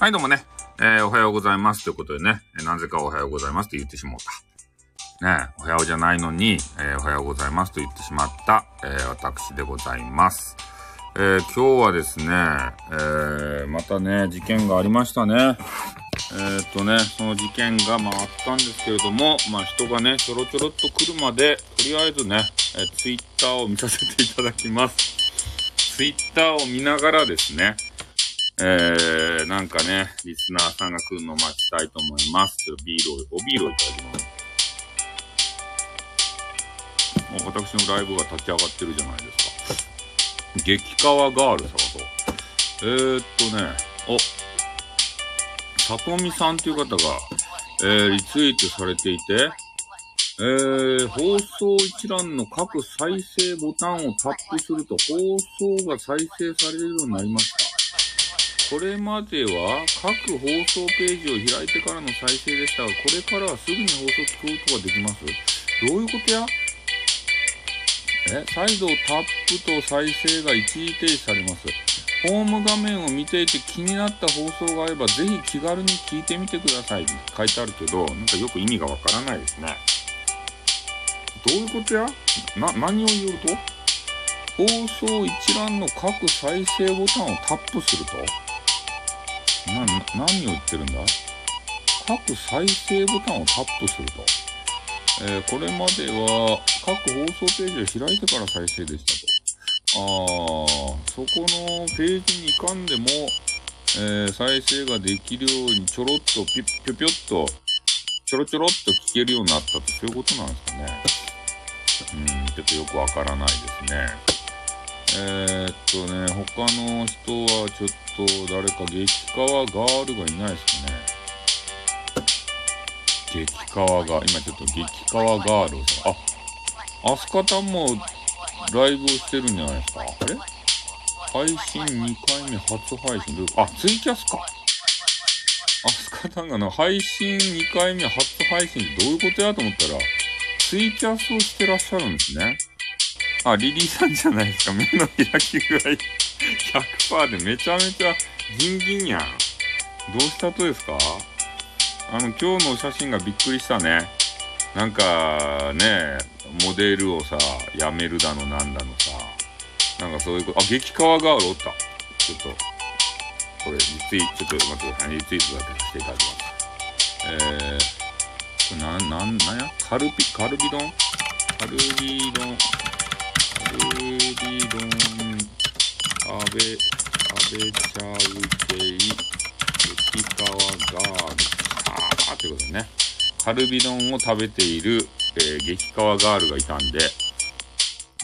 はい、どうもね、えー、おはようございますということでねえ、なぜかおはようございますと言ってしまった。ねおはようじゃないのに、えー、おはようございますと言ってしまった、えー、私でございます。え、今日はですね、え、またね、事件がありましたね。え、っとね、その事件が回ったんですけれども、まあ人がね、ちょろちょろっと来るまで、とりあえずね、えー、ツイッターを見させていただきます。ツイッターを見ながらですね、えー、なんかね、リスナーさんが来るのを待ちたいと思います。ちょっとビールを、おビールをいただきます。もう私のライブが立ち上がってるじゃないですか。激川ガール探そう。えー、っとね、お、さとみさんという方が、えー、リツイートされていて、えー、放送一覧の各再生ボタンをタップすると放送が再生されるようになりました。これまでは各放送ページを開いてからの再生でしたが、これからはすぐに放送聞くことができます。どういうことや？え？再度タップと再生が一時停止されます。ホーム画面を見ていて気になった放送があれば、ぜひ気軽に聞いてみてください。って書いてあるけど、なんかよく意味がわからないですね。どういうことや？な、何を言うと？放送一覧の各再生ボタンをタップすると。な、何を言ってるんだ？各再生ボタンをタップすると。えー、これまでは各放送ページを開いてから再生でしたと。あー、そこのページに行かんでも、えー、再生ができるようにちょろっとピッぴょぴょっと、ちょろちょろっと聞けるようになったと、そういうことなんですかね。うん、ちょっとよくわからないですね。えー、っとね、他の人はちょっと誰か激川ガールがいないですかね。激川が、今ちょっと激川ガールをさ。あ、アスカタンもライブをしてるんじゃないですか。あれ配信2回目初配信あ、ツイキャスか。アスカタンがな、配信2回目初配信ってどういうことやと思ったら、ツイキャスをしてらっしゃるんですね。あ、リリーさんじゃないですか。目の開き具合100%でめちゃめちゃギンギンやん。どうしたとですか？あの、今日の写真がびっくりしたね。なんか、ね、モデルをさ、やめるだのなんだのさ、なんかそういうこと、あ、激川ガールおった。ちょっと、これ、リツイちょっと待ってください。リツイートだけしていただきます。えー、これなん、なん、なんや？カルビ、カルビ丼？カルビ丼ルビドン、食べ、食べちゃう系、激川ガール、あーということでね、カルビ丼を食べている、えー、激川ガールがいたんで、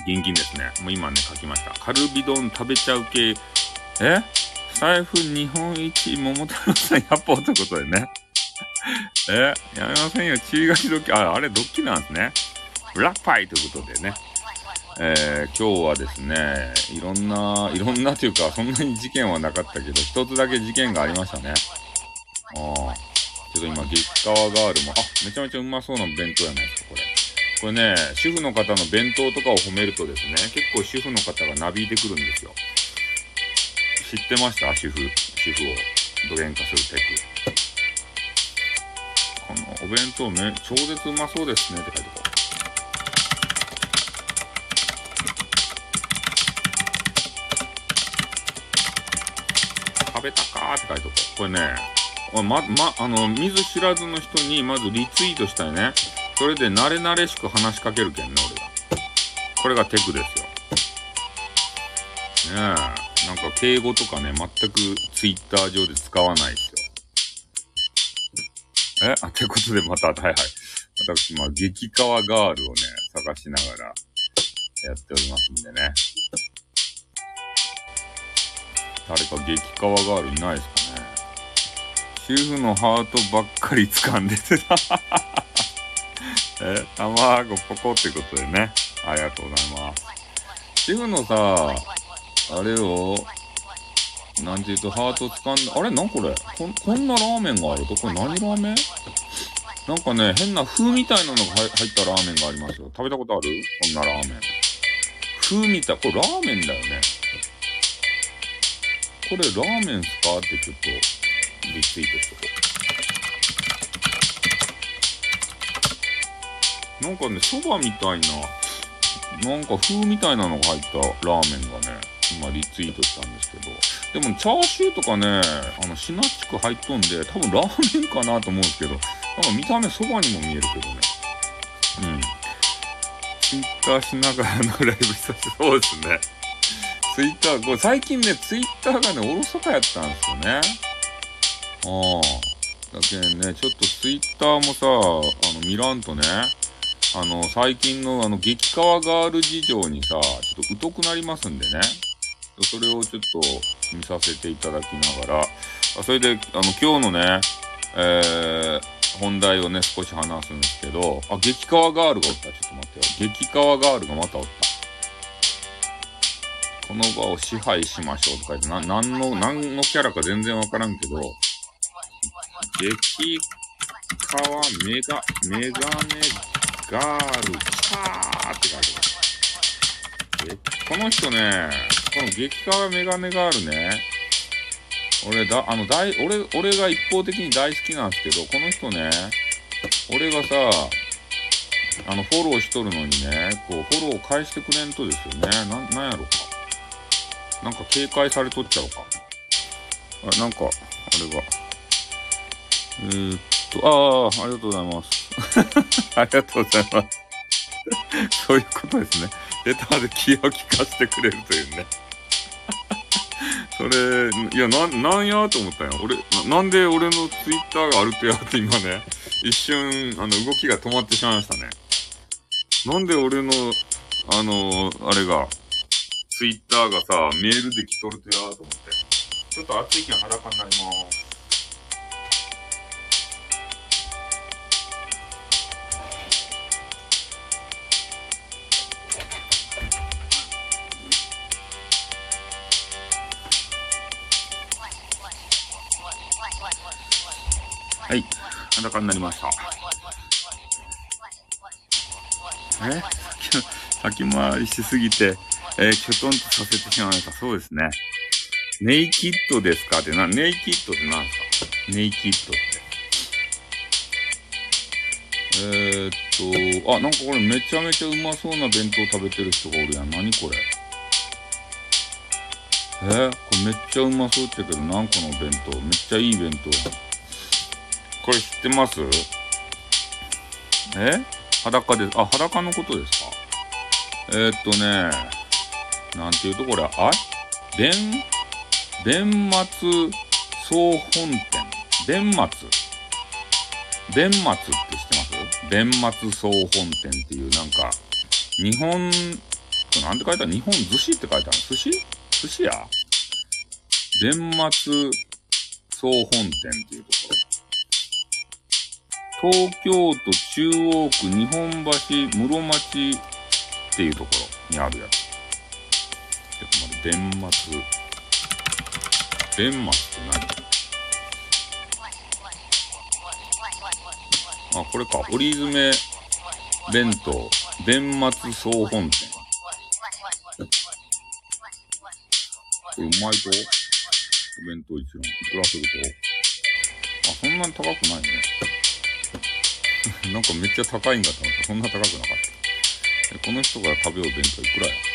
ギンギンですね。もう今ね、書きました。カルビ丼食べちゃう系、え？財布日本一桃太郎さんやっぱってことでね。え？やめませんよ。血が広き、あ、あれドッキリなんですね。ブラッパイということでね。えー、今日はですね、いろんな、いろんなというか、そんなに事件はなかったけど、一つだけ事件がありましたね。ああちょっと今、激川ガールも、あ、めちゃめちゃうまそうな弁当やないですか、これ。これね、主婦の方の弁当とかを褒めるとですね、結構主婦の方がなびいてくるんですよ。知ってました？主婦、主婦をどげんかするテク。このお弁当め、超絶うまそうですねって書いてこう。べたかって書いとこう。これね、ま、ま、あの、見ず知らずの人にまずリツイートしたよね。それで慣れ慣れしく話しかけるけんね、俺が。これがテクですよ。ねえ。なんか敬語とかね、全くツイッター上で使わないですよ。え？あ、てことでまた、はいはい。私、まあ、激川ガールをね、探しながらやっておりますんでね。誰か激川ガールいないですかね。主婦のハートばっかり掴んでてた。え、卵ポコってことでね。ありがとうございます。主婦のさ、あれを、なんて言うと、ハート掴んで、あれなんこれ？ここんなラーメンがある？とこれ何ラーメン？なんかね、変な風みたいなのが入ったラーメンがありますよ。食べたことある？こんなラーメン。風みたい。これラーメンだよね。これラーメンっすかってちょっとリツイートしとこう。なんかね、そばみたいな、なんか風みたいなのが入ったラーメンがね、今リツイートしたんですけど、でもチャーシューとかね、あの、シナチク入っとんで、多分ラーメンかなと思うんですけど、なんか見た目そばにも見えるけどね。うん。ツイッターしながらのライブ久したそうですね。ツイッター、これ最近ね、ツイッターがね、おろそかやったんですよね。ああ。だけんね、ちょっとツイッターもさ、あの、見らんとね、あの、最近のあの、激川ガール事情にさ、ちょっと疎くなりますんでね。それをちょっと見させていただきながら、あそれで、あの、今日のね、えー、本題をね、少し話すんですけど、あ、激川ガールがおった。ちょっと待ってよ。激川ガールがまたおった。この場を支配しましょうとか言って、な、なんの、なんのキャラか全然わからんけど、激川メガ、メガネガール、キャーって書いてある。この人ね、この激川メガネガールね、俺だ、あの、大、俺、俺が一方的に大好きなんですけど、この人ね、俺がさ、あの、フォローしとるのにね、こう、フォローを返してくれんとですよね。なん、なんやろか。なんか警戒されとっちゃうか。あ、なんか、あれが。えー、っと、ああ、ありがとうございます。ありがとうございます。そういうことですね。レターで気を利かせてくれるというね。それ、いや、な、なんやと思ったよ。俺な、なんで俺のツイッターがあるってやって今ね、一瞬、あの、動きが止まってしまいましたね。なんで俺の、あの、あれが、ツイッターがさ、メールで来とるとやと思って。ちょっと暑い日は裸になります。はい、裸になりました。え？先回りしすぎて、えー、きょとんとさせてしまいました。そうですね。ネイキッドですかってな、ネイキッドって何ですかネイキッドって。えー、っと、あ、なんかこれめちゃめちゃうまそうな弁当食べてる人がおるやん。何これえー、これめっちゃうまそうって言うけど、何この弁当。めっちゃいい弁当やん。これ知ってます？え？裸です。あ、裸のことですか？えー、っとね、なんていうとこれ、あ？弁、弁末総本店。弁末。弁末って知ってます？弁末総本店っていうなんか、日本、なんて書いてある日本寿司って書いてある寿司？寿司屋？弁末総本店っていうところ。東京都中央区日本橋室町っていうところにあるやつ。ちょっと待って、弁末。弁末って何あ、これか。折り詰め弁当。弁末総本店。これうまいとお弁当一覧。いくらするとあ、そんなに高くないね。なんかめっちゃ高いんだと思った。そんな高くなかった。この人が食べよう弁当いくらや？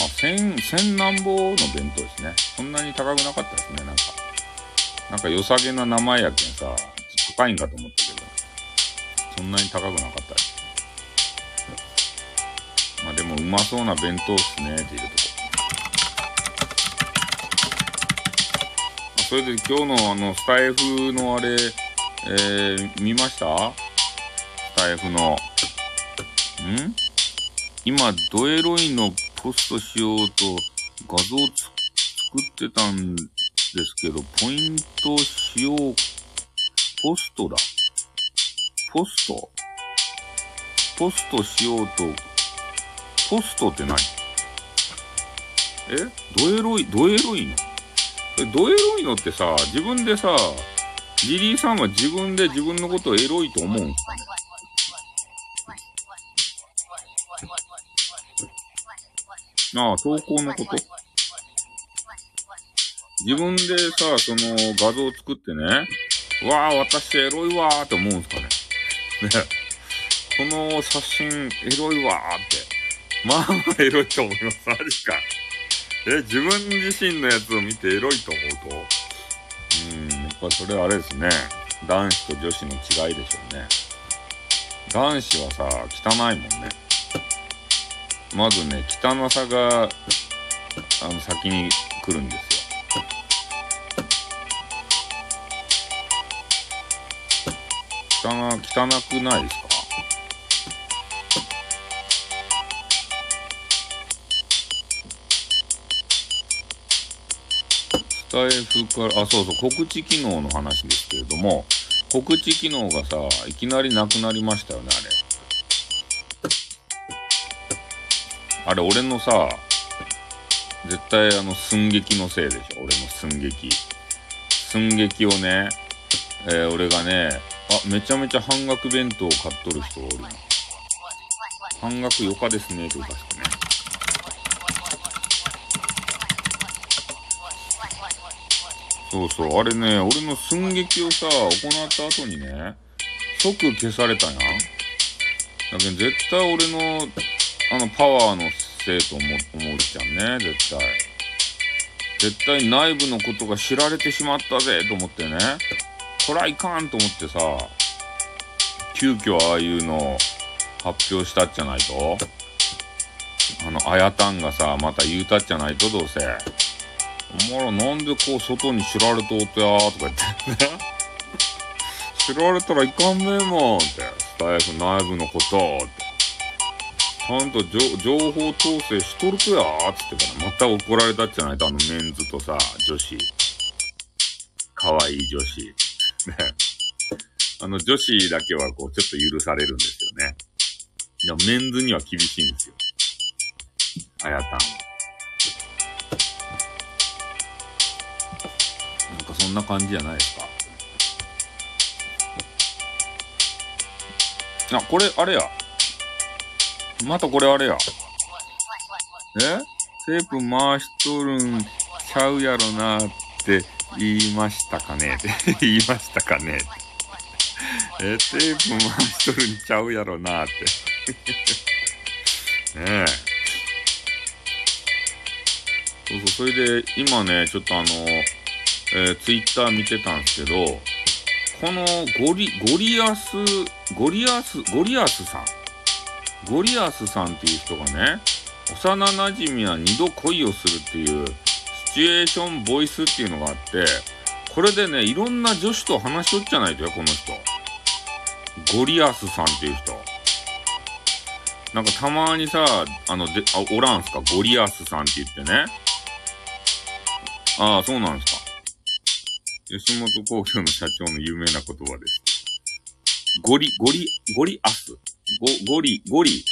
あ、千、千何ぼの弁当ですね。そんなに高くなかったですね、なんか。なんか良さげな名前やけんさ、高いんかと思ったけど、そんなに高くなかったです。まあでもうまそうな弁当っすね、っていうとこ。それで今日のあの、スタイフのあれ、えー、見ました？スタイフの。ん？今、ドエロイのポストしようと画像作ってたんですけど、ポイントしよう、ポストだ。ポスト？ポストしようと、ポストって何？え？ドエロイ、ドエロイの？え、ドエロいのってさ、自分でさ、リリーさんは自分で自分のことをエロいと思うんすかねああ、投稿のこと自分でさ、その画像を作ってね、わあ、私エロいわーって思うんすかね。ね。この写真エロいわーって。まあまあエロいと思います。マジか。え、自分自身のやつを見てエロいと思うと、うん、やっぱそれあれですね。男子と女子の違いでしょうね。男子はさ、汚いもんね。まずね、汚さが、あの、先に来るんですよ。汚、汚くないですか？スタイフから、あ、そうそう、告知機能の話ですけれども、告知機能がさ、いきなりなくなりましたよね、あれ。あれ、俺のさ、絶対あの寸劇のせいでしょ、俺の寸劇。寸劇をね、えー、俺がね、あ、めちゃめちゃ半額弁当を買っとる人おるな。半額よかですね、とかしてね。そうそう、あれね、俺の寸劇をさ、行った後にね、即消されたやん。だけど絶対俺の、あの、パワーのせいと思思うじゃんね、絶対。絶対内部のことが知られてしまったぜ、と思ってね。こらいかんと思ってさ、急遽ああいうのを発表したっちゃないと。あの、あやたんがさ、また言うたっちゃないと、どうせ。お前らなんでこう外に知られとうとやーとか言ってね。知られたらいかんねえもんって。スタイフ内部のことって。ちゃんと情報統制しとるとやーつってからまた怒られたっちゃないとあのメンズとさ、女子。可愛い女子。ね。あの女子だけはこうちょっと許されるんですよね。いや、メンズには厳しいんですよ。あやたん。なんかそんな感じじゃないですか。あ、これ、あれや。またこれあれや。え？テープ回しとるんちゃうやろなって言いましたかね？っ て言いましたかね？え、テープ回しとるんちゃうやろなって ねえ。そうそう、それで今ね、ちょっとあの、えー、ツイッター見てたんですけど、このゴリ、ゴリアス、ゴリアス、ゴリアスさん。ゴリアスさんっていう人がね、幼馴染は二度恋をするっていうシチュエーションボイスっていうのがあって、これでね、いろんな女子と話しとっちゃないとよ、この人。ゴリアスさんっていう人。なんかたまにさ、あの、で、あ、おらんすか？ゴリアスさんって言ってね。ああ、そうなんですか。吉本興業の社長の有名な言葉です。ゴリ、ゴリ、ゴリアス。ゴ、ゴリ、ゴリ、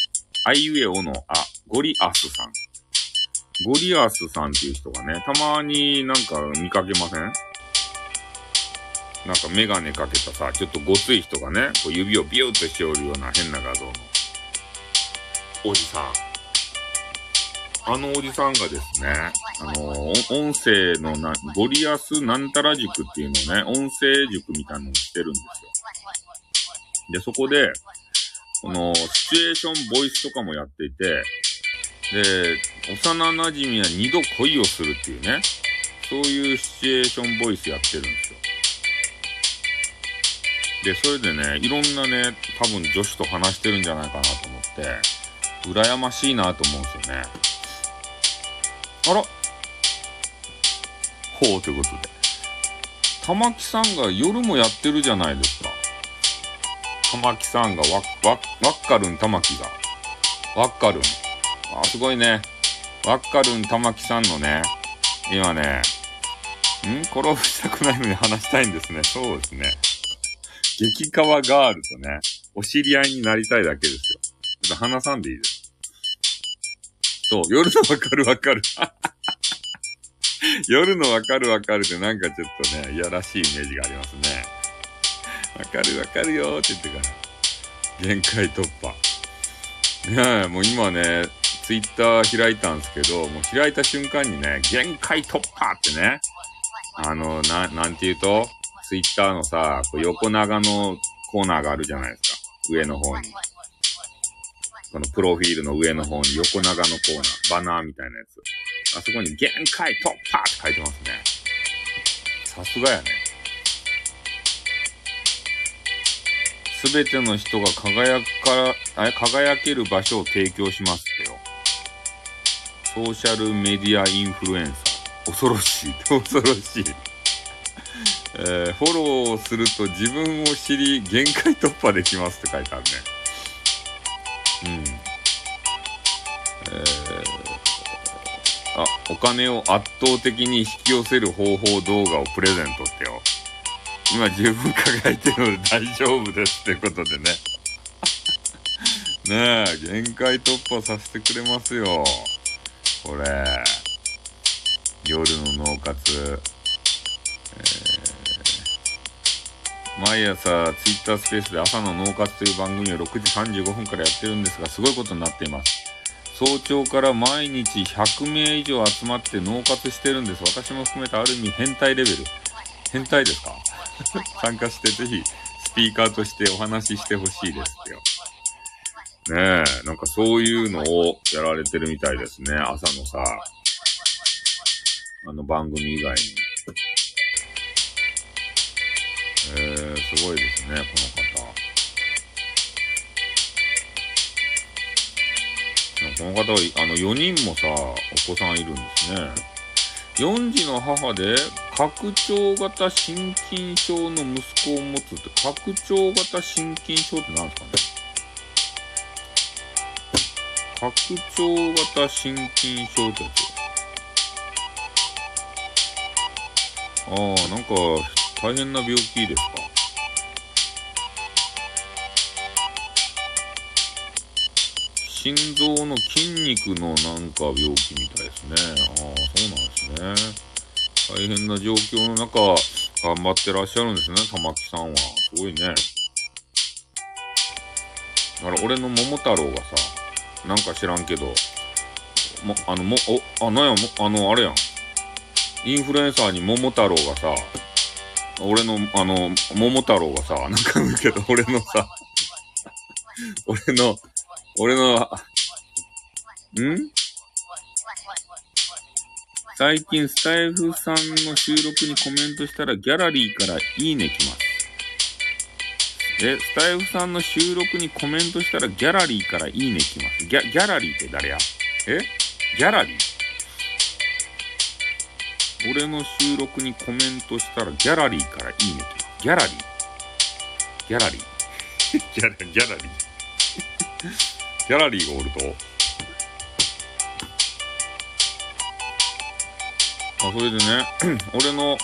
あいうえおのあ、ゴリアスさん。ゴリアスさんっていう人がね、たまになんか見かけません？なんかメガネかけたさ、ちょっとごつい人がね、こう指をビューっとしておるような変な画像のおじさん。あのおじさんがですね、あの、音声のな、ゴリアスなんたら塾っていうのをね、音声塾みたいなのをしてるんですよ。で、そこで、この、シチュエーションボイスとかもやっていて、で、幼馴染は二度恋をするっていうね、そういうシチュエーションボイスやってるんですよ。で、それでね、いろんなね、多分女子と話してるんじゃないかなと思って、羨ましいなと思うんですよね。あらほうということで。玉木さんが夜もやってるじゃないですか。玉木さんがわ、わ、わっかるん玉木が。わっかるん。あ、すごいね。わっかるん玉木さんのね、今ね、ん？転ぶしたくないのに話したいんですね。そうですね。激川ガールとね、お知り合いになりたいだけですよ。ちょっと話さんでいいです。そう、夜のわかるわかる。夜のわかるわかるってなんかちょっとね、いやらしいイメージがありますね。わかるわかるよって言ってから。限界突破。ねえ、もう今ね、ツイッター開いたんですけど、もう開いた瞬間にね、限界突破ってね、あの、な、なんて言うと、ツイッターのさ、こう横長のコーナーがあるじゃないですか。上の方に。このプロフィールの上の方に横長のコーナー、バナーみたいなやつ。あそこに限界突破って書いてますね。さすがやね。すべての人が輝くから、輝ける場所を提供しますってよ。ソーシャルメディアインフルエンサー。恐ろしい。恐ろしい。えー、フォローすると自分を知り限界突破できますって書いてあるね。うん。えー、あ、お金を圧倒的に引き寄せる方法動画をプレゼントってよ。今十分輝いてるので大丈夫ですってことでね。ねえ、限界突破させてくれますよ。これ。夜の脳活。えー、毎朝ツイッタースペースで朝の脳活という番組を6時35分からやってるんですが、すごいことになっています。早朝から毎日100名以上集まって脳活してるんです。私も含めてある意味変態レベル。変態ですか？参加してぜひスピーカーとしてお話ししてほしいですよ。ねえ、なんかそういうのをやられてるみたいですね。朝のさ、あの番組以外に。えー、すごいですね、この方。この方は、あの、4人もさ、お子さんいるんですね。4児の母で拡張型心筋症の息子を持つって拡張型心筋症って何ですかね？拡張型心筋症ってやつああなんか大変な病気ですか？心臓の筋肉のなんか病気みたいですね。ああ、そうなんですね。大変な状況の中、頑張ってらっしゃるんですね、玉木さんは。すごいね。だから俺の桃太郎がさ、なんか知らんけど、も、あの、も、お、あ、なんや、も、あの、あれやん。インフルエンサーに桃太郎がさ、俺の、あの、桃太郎がさ、なんか言うけど、俺のさ、俺の、俺の、ん？最近スタイフさんの収録にコメントしたらギャラリーからいいね来ます。え、スタイフさんの収録にコメントしたらギャラリーからいいね来ます。ギャ、ギャラリーって誰や？え？ギャラリー？俺の収録にコメントしたらギャラリーからいいね来ます。ギャラリー。ギャラリー。ギャラ、リー。ギャラリーがおると？あ、それでね、俺の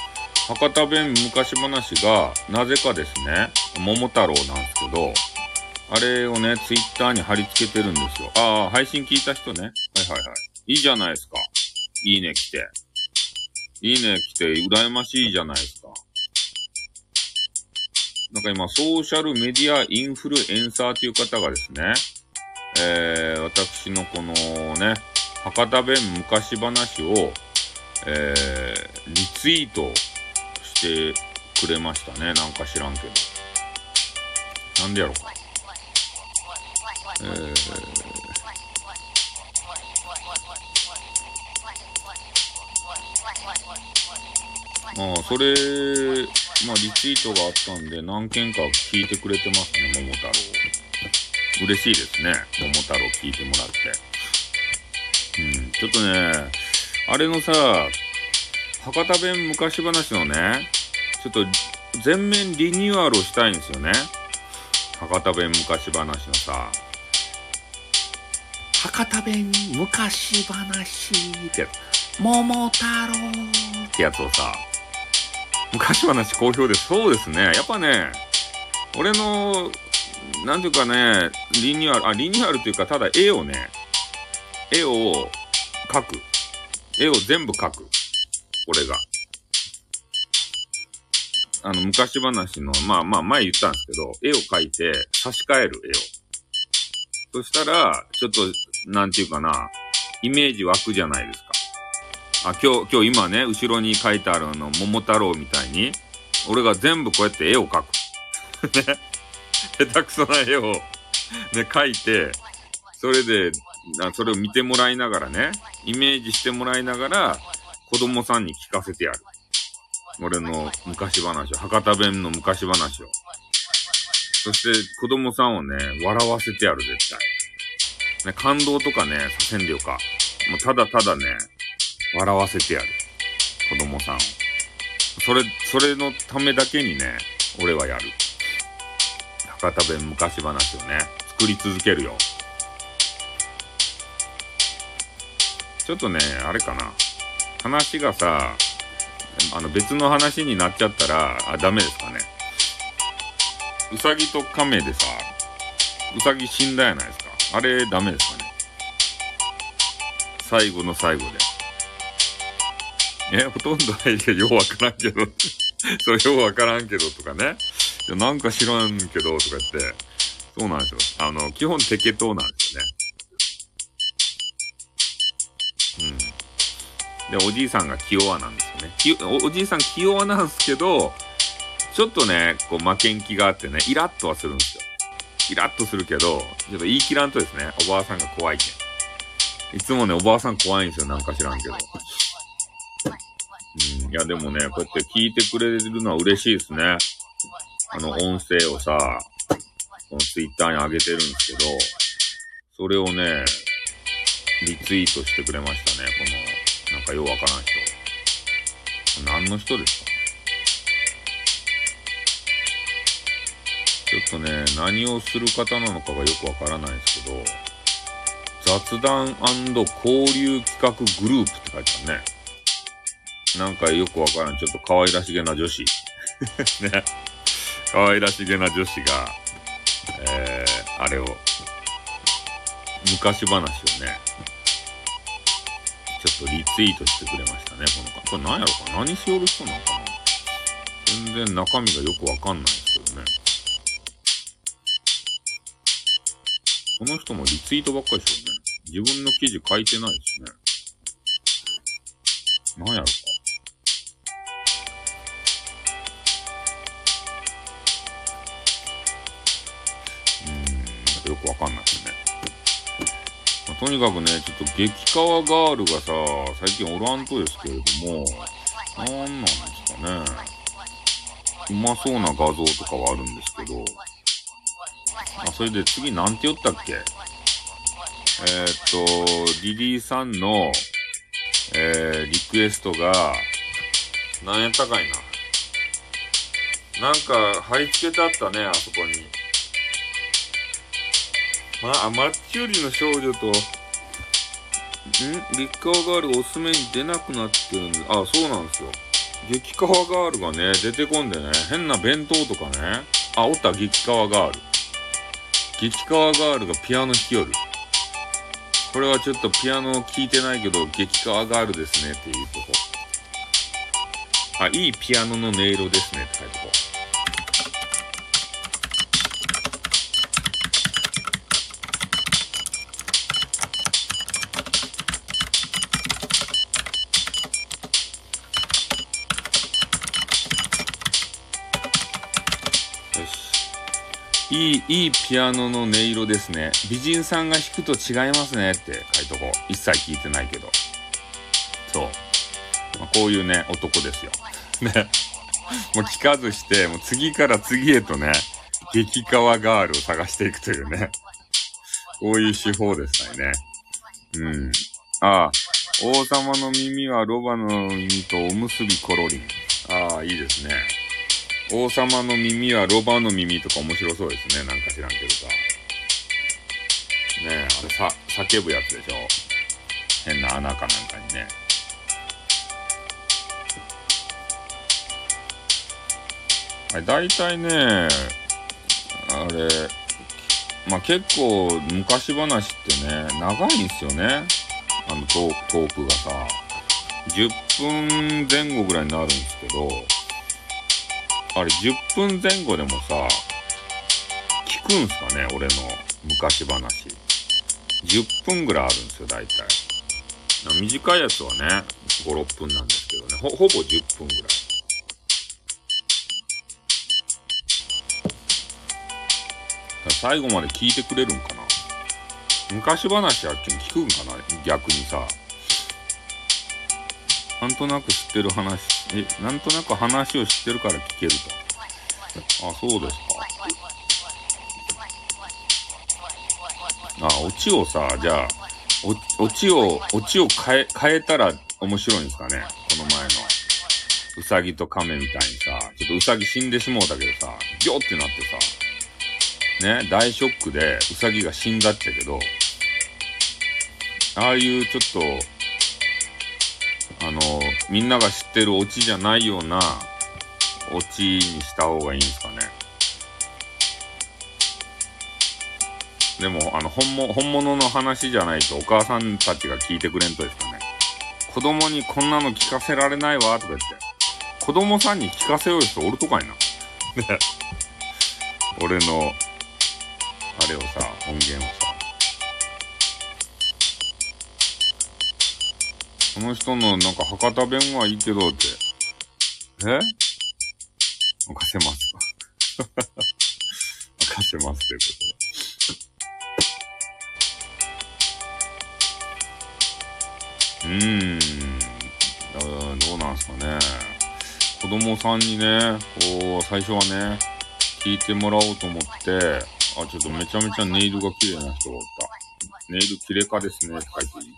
博多弁昔話が、なぜかですね、桃太郎なんですけど、あれをね、ツイッターに貼り付けてるんですよ。ああ、配信聞いた人ね。はいはいはい。いいじゃないですか。いいね来て。いいね来て、羨ましいじゃないですか。なんか今、ソーシャルメディアインフルエンサーという方がですね、えー、私のこのね、博多弁昔話を、えー、リツイートしてくれましたね。なんか知らんけど。なんでやろうか。えー、ああ、それ、まあ、リツイートがあったんで、何件か聞いてくれてますね、桃太郎。嬉しいですね。桃太郎聞いてもらって。うん、ちょっとね、あれのさ、博多弁昔話のね、ちょっと全面リニューアルをしたいんですよね。博多弁昔話のさ、博多弁昔話ってやつ、桃太郎ってやつをさ、昔話好評です。そうですね。やっぱね、俺のなんていうかね、リニューアル、あ、リニューアルというか、ただ絵をね、絵を描く。絵を全部描く。俺が。あの、昔話の、まあまあ前言ったんですけど、絵を描いて差し替える絵を。そしたら、ちょっと、なんていうかな、イメージ湧くじゃないですか。あ、今日、今日今ね、後ろに書いてあるあの、桃太郎みたいに、俺が全部こうやって絵を描く。ね。下手くそな絵を、ね、描いて、それで、それを見てもらいながらね、イメージしてもらいながら、子供さんに聞かせてやる。俺の昔話を、博多弁の昔話を。そして子供さんをね、笑わせてやる、絶対。ね、感動とかね、させんでよか。もうただただね、笑わせてやる。子供さんを。それ、それのためだけにね、俺はやる。博多弁昔話をね、作り続けるよ。ちょっとね、あれかな。話がさ、あの別の話になっちゃったら、あ、ダメですかね。うさぎと亀でさ、うさぎ死んだやないですか。あれダメですかね。最後の最後で。え、ほとんどないでようわからんけど。それようわからんけどとかね。なんか知らんけどとか言って。そうなんですよ。あの、基本適当なんですよね。で、おじいさんが気弱なんですよね。おじいさん気弱なんですけど、ちょっとね、こう負けん気があってね、イラッとはするんですよ。イラッとするけど、ちょっと言い切らんとですね、おばあさんが怖いけん。いつもね、おばあさん怖いんですよ、なんか知らんけど。うん、いや、でもね、こうやって聞いてくれるのは嬉しいですね。あの、音声をさ、このツイッターに上げてるんですけど、それをね、リツイートしてくれましたね、この、なんかようわからん人。何の人ですか？ちょっとね、何をする方なのかがよくわからないですけど、雑談交流企画グループって書いてあるね。なんかよくわからん、ちょっと可愛らしげな女子。ね。可愛らしげな女子が、えー、あれを、昔話をね、ちょっとリツイートしてくれましたね、この方これ何やろか何しよる人なのかな？全然中身がよくわかんないですけどね。この人もリツイートばっかりですよね。自分の記事書いてないですね。何やろか。うーんか、よくわかんないですね。とにかくね、ちょっと激川ガールがさ、最近おらんとですけれども、なんなんですかね。うまそうな画像とかはあるんですけど、あ、それで次なんて言ったっけ？えー、っと、リリーさんの、えー、リクエストが、何やったかいな。なんか、貼り付けてあったね、あそこに。まあ、マッチ売りの少女と、ん？激川ガールがおすすめに出なくなってるんで、あ、そうなんですよ。激川ガールがね、出てこんでね、変な弁当とかね。あ、おった、激川ガール。激川ガールがピアノ弾きよる。これはちょっとピアノを聴いてないけど、激川ガールですねっていうとこ。あ、いいピアノの音色ですねって書いてこう。いい、いピアノの音色ですね。美人さんが弾くと違いますねって書いとこう。一切聞いてないけど。そう。まあ、こういうね、男ですよ。ね。もう聞かずして、もう次から次へとね、激川ガールを探していくというね。こういう手法ですね。うん。ああ、王様の耳はロバの耳とおむすびコロリン。ああ、いいですね。王様の耳はロバの耳とか面白そうですね。なんか知らんけどさ。ねえ、あれさ、叫ぶやつでしょ変な穴かなんかにね。あれ、大体ね、あれ、まあ、結構昔話ってね、長いんですよね。あのトトークがさ。10分前後ぐらいになるんですけど、あれ10分前後でもさ、聞くんすかね俺の昔話。10分ぐらいあるんですよ、大体。短いやつはね、5、6分なんですけどね、ほ、ほぼ10分ぐらい。最後まで聞いてくれるんかな昔話は聞くんかな逆にさ。なんとなく知ってる話、え、なんとなく話を知ってるから聞けると。あ、そうですか。あ、オチをさ、じゃあ、オチを、オチを変え、変えたら面白いんですかねこの前の。うさぎと亀みたいにさ、ちょっとうさぎ死んでしもうたけどさ、ギョってなってさ、ね、大ショックでうさぎが死んだっちゃけど、ああいうちょっと、あの、みんなが知ってるオチじゃないようなオチにした方がいいんですかね。でも、あの、本物、本物の話じゃないとお母さんたちが聞いてくれんとですかね。子供にこんなの聞かせられないわ、とか言って。子供さんに聞かせよう人おるとかいな。ね。俺の、あれをさ、音源をさ。の人のなんか博多弁はいいけどって。え？任せますか 任せますということで。うーん。どうなんすかね。子供さんにね、こう、最初はね、聞いてもらおうと思って、あ、ちょっとめちゃめちゃネイルが綺麗な人がおった。ネイル綺麗かですねって書いて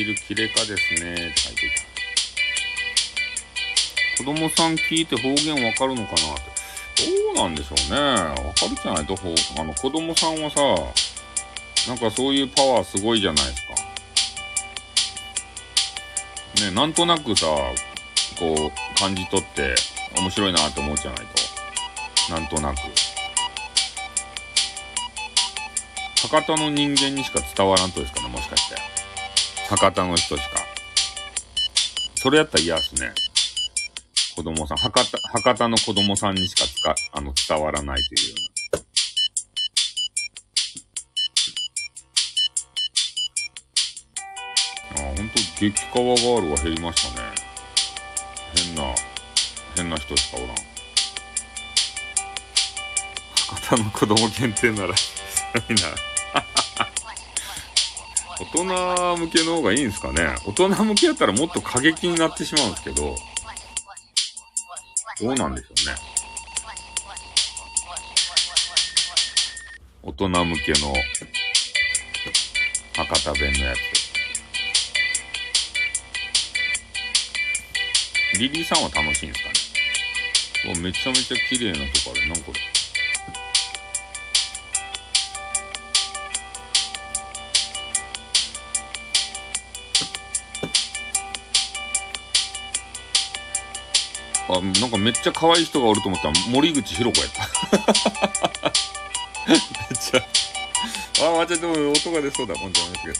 いいネイル綺麗かですねって書いてた。子供さん聞いて方言わかるのかなって。どうなんでしょうね。わかるじゃないと、あの、子供さんはさ、なんかそういうパワーすごいじゃないですか。ね、なんとなくさ、こう、感じ取って面白いなって思うじゃないと。なんとなく。博多の人間にしか伝わらんとですかね、もしかして。博多の人しか。それやったら嫌っすね。子供さん、博多、博多の子供さんにしかつか、あの、伝わらないというような。あ、ほんと、激川ガールは減りましたね。変な、変な人しかおらん。博多の子供限定なら、すごいな。大人向けの方がいいんですかね。大人向けやったらもっと過激になってしまうんですけど、どうなんでしょうね。大人向けの博多弁のやつ。リリーさんは楽しいんですかねめちゃめちゃ綺麗なとこある。なんこれ。あ、なんかめっちゃ可愛い人がおると思ったら森口博子やった。めっちゃ、あ、待って、でも音が出そうだもんじゃないけど。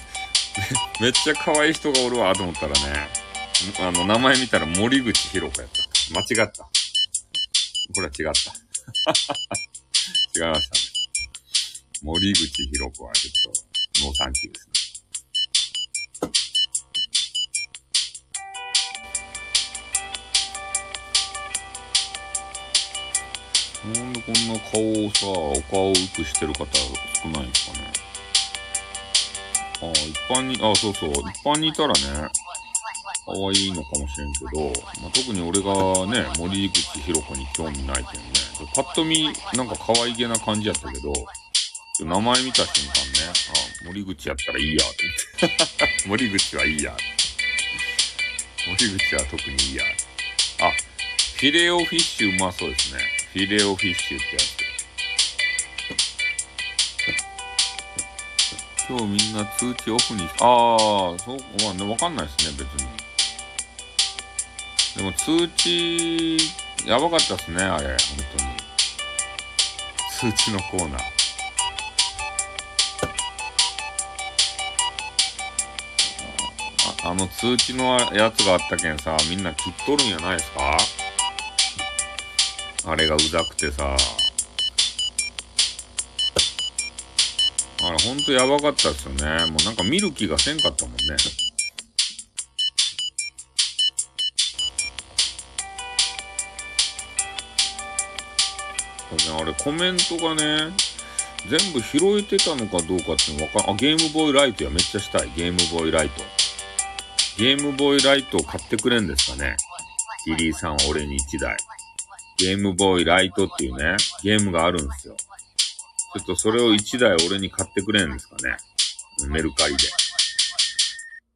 めっちゃ可愛い人がおるわと思ったらね、あの、名前見たら森口博子やった。間違った。これは違った。違いましたね。森口博子はちょっと、ノーサンキューですね。なんでこんな顔をさ、お顔を浮くしてる方少ないんですかね。ああ、一般に、あそうそう、一般にいたらね、可愛いのかもしれんけど、まあ、特に俺がね、森口博子に興味ないけんね、パッと見、なんか可愛げな感じやったけど、名前見た瞬間ね、あ、森口やったらいいや、って。森口はいいや。森口は特にいいや。あ、フィレオフィッシュうまそうですね。フィレオフィッシュってやつ。今日みんな通知オフに、ああ、そう、まあ、ね、わかんないですね、別に。でも通知、やばかったっすね、あれ、本当に。通知のコーナー。あ、あの通知のやつがあったけんさ、みんな切っとるんやないですか？あれがうざくてさ。あれほんとやばかったっすよね。もうなんか見る気がせんかったもんね。あれコメントがね、全部拾えてたのかどうかってわかん、あ、ゲームボーイライトやめっちゃしたい。ゲームボーイライト。ゲームボーイライトを買ってくれんですかね。リリーさんは俺に1台。ゲームボーイライトっていうね、ゲームがあるんですよ。ちょっとそれを1台俺に買ってくれんですかね。メルカリで。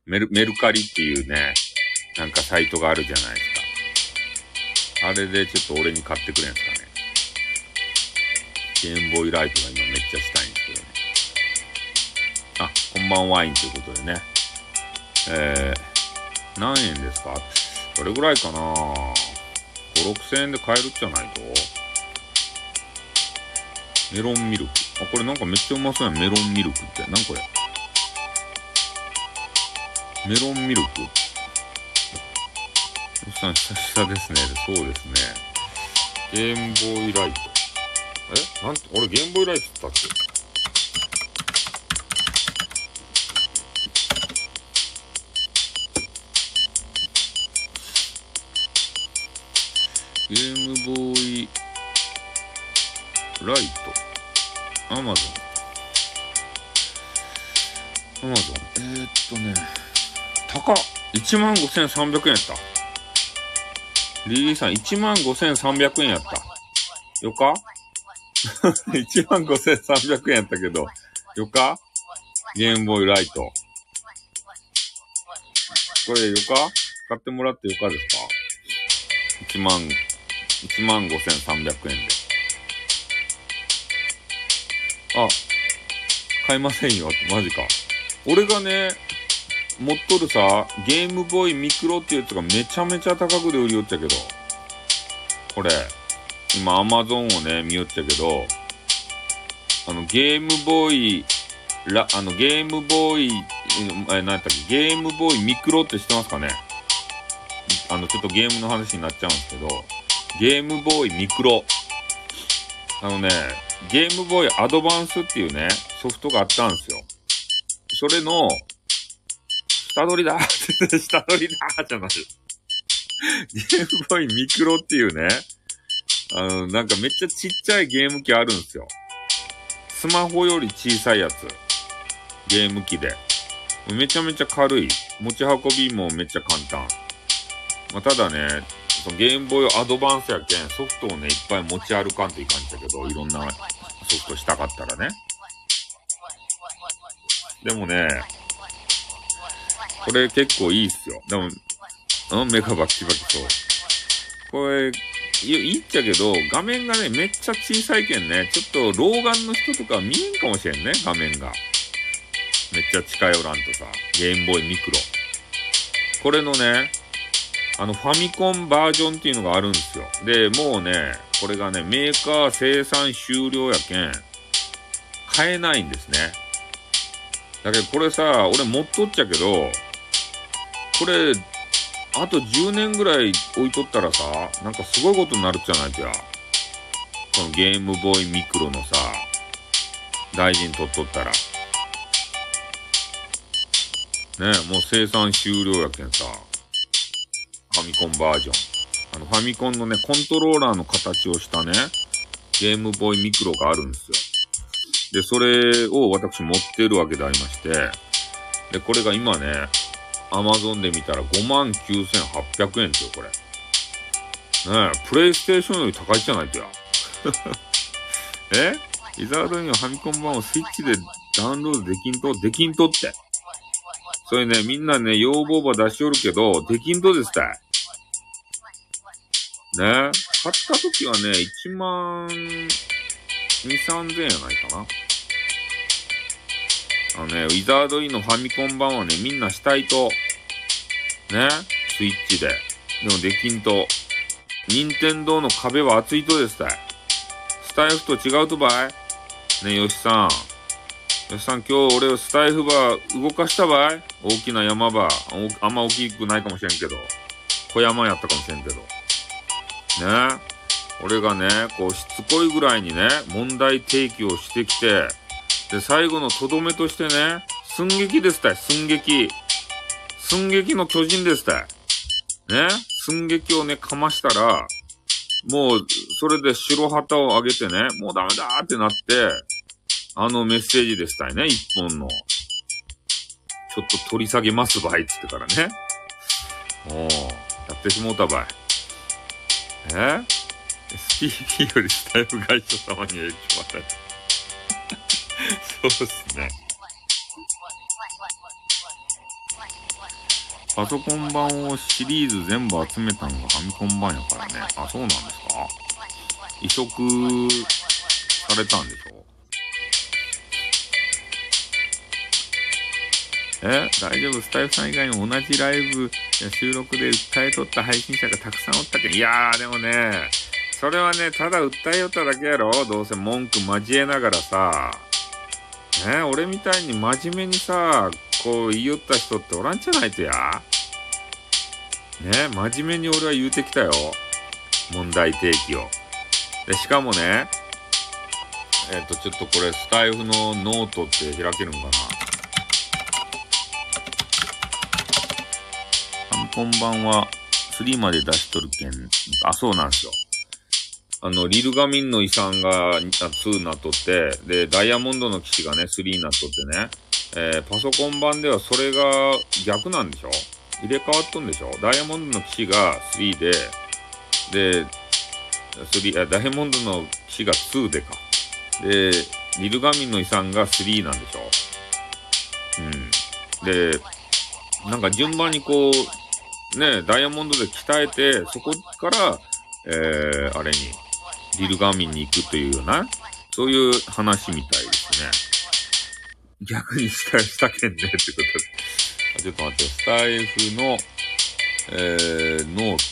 メル、メルカリっていうね、なんかサイトがあるじゃないですか。あれでちょっと俺に買ってくれんすかね。ゲームボーイライトが今めっちゃしたいんですけどね。あ、こんばんワインということでね。えー、何円ですか？どれぐらいかな？?5、6000円で買えるじゃないとメロンミルク。あ、これなんかめっちゃうまそうやん。メロンミルクって。なんこれメロンミルク。おっさん、久々ですね。そうですね。ゲームボーイライト。え？なんて、俺ゲームボーイライトって言ったっけ？ライト。アマゾン。アマゾン。えー、っとね。高っ。1万5300円やった。リリーさん1万5300円やった。よか？1万5300円やったけど、よか？ゲームボーイライト。これよか？買ってもらってよかですか ?1 万、1万5300円で。あ、買いませんよって、マジか。俺がね、持っとるさ、ゲームボーイミクロっていうやつがめちゃめちゃ高くで売りよっちゃけど、これ、今、アマゾンをね、見よっちゃけど、あの、ゲームボーイ、ら、あの、ゲームボーイ、え、何やったっけ、ゲームボーイミクロって知ってますかねあの、ちょっとゲームの話になっちゃうんですけど、ゲームボーイミクロ。あのね、ゲームボーイアドバンスっていうね、ソフトがあったんですよ。それの、下取りだ下取りだじゃない。ゲームボーイミクロっていうね、あの、なんかめっちゃちっちゃいゲーム機あるんですよ。スマホより小さいやつ。ゲーム機で。めちゃめちゃ軽い。持ち運びもめっちゃ簡単。まあ、ただね、ゲームボーイアドバンスやけん、ソフトをね、いっぱい持ち歩かんといかんじゃけど、いろんなソフトしたかったらね。でもね、これ結構いいっすよ。でも、うん、目がバキバキそう。これ、いいっちゃけど、画面がね、めっちゃ小さいけんね、ちょっと老眼の人とか見えんかもしれんね、画面が。めっちゃ近寄らんとさ、ゲームボーイミクロ。これのね、あの、ファミコンバージョンっていうのがあるんですよ。で、もうね、これがね、メーカー生産終了やけん、買えないんですね。だけどこれさ、俺持っとっちゃけど、これ、あと10年ぐらい置いとったらさ、なんかすごいことになるじゃないじゃ。このゲームボーイミクロのさ、大臣取っとったら。ね、もう生産終了やけんさ。ファミコンバージョン。あの、ファミコンのね、コントローラーの形をしたね、ゲームボーイミクロがあるんですよ。で、それを私持ってるわけでありまして、で、これが今ね、アマゾンで見たら59,800円ですよ、これ。ねえ、プレイステーションより高いじゃないとや。え？イザードインのファミコン版をスイッチでダウンロードできんと、できんとって。それね、みんなね、要望ば出しおるけど、できんとですたい。ね買った時はね、1万2、3000円やないかな。あのね、ウィザードインのファミコン版はね、みんなしたいと、ね、スイッチで。でもできんと、任天堂の壁は厚いとですたい。スタイフと違うとばいね、よしさん。よしさん、今日俺スタイフバー動かしたばい大きな山場。あんま大きくないかもしれんけど。小山やったかもしれんけど。ね俺がね、こうしつこいぐらいにね、問題提起をしてきて、で、最後のとどめとしてね、寸劇ですたい、寸劇。寸劇の巨人ですたい。ね、寸劇をね、かましたら、もう、それで白旗を上げてね、もうダメだーってなって、あのメッセージでしたいね、一本の。ちょっと取り下げますばいっつってからね。もう、やってしもうたばい。え ?STP よりスタイフ会社様に影響あるそうっすね。パソコン版をシリーズ全部集めたのがファミコン版やからね。あ、そうなんですか移植されたんでしょ？え大丈夫？スタイフさん以外にも同じライブや収録で訴えとった配信者がたくさんおったけん。いやー、でもね、それはね、ただ訴えよっただけやろどうせ文句交えながらさ。ね俺みたいに真面目にさ、こう言いよった人っておらんじゃないとや。ね真面目に俺は言うてきたよ。問題提起を。で、しかもね、えっ、ー、と、ちょっとこれ、スタエフのノートって開けるんかな。ファミコン版は3まで出しとるけん、あ、そうなんですよ。あの、リルガミンの遺産が2になっとって、で、ダイヤモンドの騎士がね、3になっとってね、えー、パソコン版ではそれが逆なんでしょ？入れ替わっとんでしょ？ダイヤモンドの騎士が3で、で、3あダイヤモンドの騎士が2でか。で、リルガミンの遺産が3なんでしょ？うん。で、なんか順番にこう、ね、ダイヤモンドで鍛えて、そこから、えー、あれに、リルガーミンに行くというような、そういう話みたいですね。逆にした、したけんねってことで。ちょっと待って、スタイフの、えー、ノート。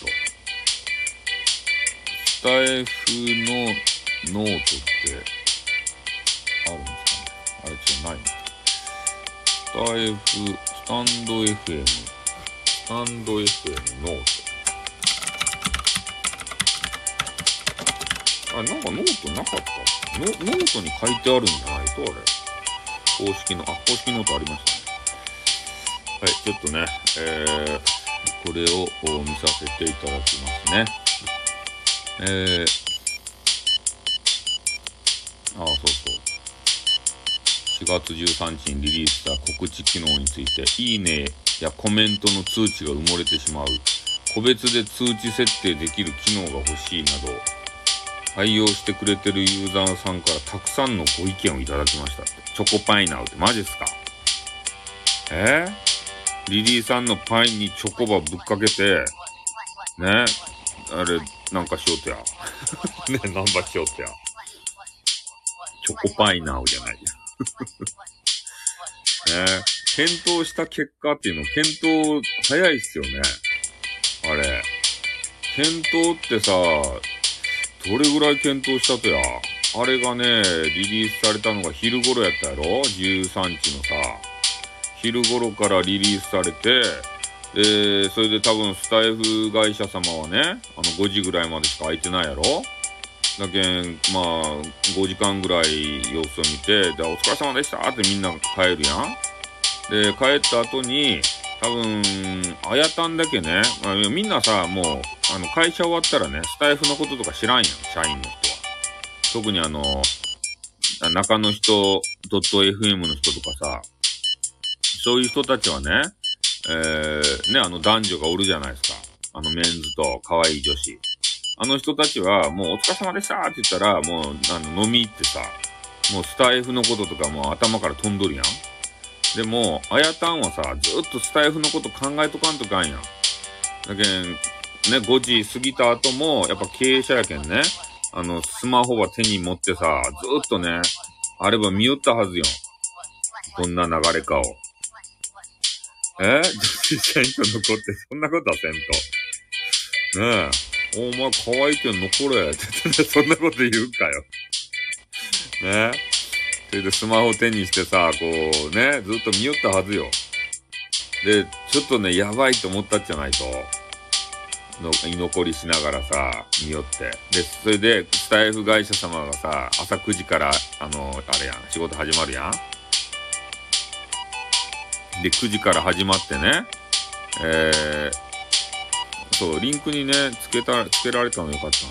スタエフのノートって、あるんですかねあれ違う、ないのスタエフ、スタンド FM、スタンド FM ノート。あ、なんかノートなかったノノートに書いてあるんじゃないとあれ。公式の、あ、公式ノートありましたね。はい、ちょっとね、えー、これを見させていただきますね。えー、あ、そうそう。4月13日にリリースした告知機能について、いいねやコメントの通知が埋もれてしまう、個別で通知設定できる機能が欲しいなど、愛用してくれてるユーザーさんからたくさんのご意見をいただきましたって。チョコパイナウってマジっすか？え？ー、リリーさんのパインにチョコバぶっかけて、ね、あれ、なんかしようとや。ね、ナンバしようとや。チョコパイナウじゃないや。ね、検討した結果っていうの、検討早いっすよね。あれ。検討ってさ、どれぐらい検討したとや？あれがね、リリースされたのが昼頃やったやろ ?13 日のさ。昼頃からリリースされて、で、それで多分スタイフ会社様はね、あの5時ぐらいまでしか空いてないやろ？だけん、まあ、5時間ぐらい様子を見て、で、お疲れ様でしたってみんな帰るやん。で、帰った後に、多分、あやたんだけね、まあみんなさ、もう、あの、会社終わったらね、スタイフのこととか知らんやん、社員の人は。特にあの、中の人、ドット FM の人とかさ、そういう人たちはね、えー、ね、あの男女がおるじゃないですか。あのメンズと可愛い女子。あの人たちは、もうお疲れ様でしたって言ったら、もう、あの、飲み行ってさ、もうスタイフのこととかもう頭から飛んどるやん。でも、あやたんはさ、ずっとスタイフのこと考えとかんとかんやん。だけん、ね、5時過ぎた後も、やっぱ経営者やけんね、あの、スマホは手に持ってさ、ずっとね、あれば見よったはずよ。どんな流れかを。え？女子選挙残ってそんなことはせんと。ねえ。お前可愛いけん残れ。ってそんなこと言うかよ。ね。それでスマホ手にしてさ、こうね、ずっと見よったはずよ。で、ちょっとね、やばいと思ったじゃないと。の居残りしながらさ、見よって。で、それで、スタイフ会社様がさ、朝9時から、あの、あれやん、仕事始まるやん。で、9時から始まってね、えー、そう、リンクにね、つけた、つけられたのよかったんですよ。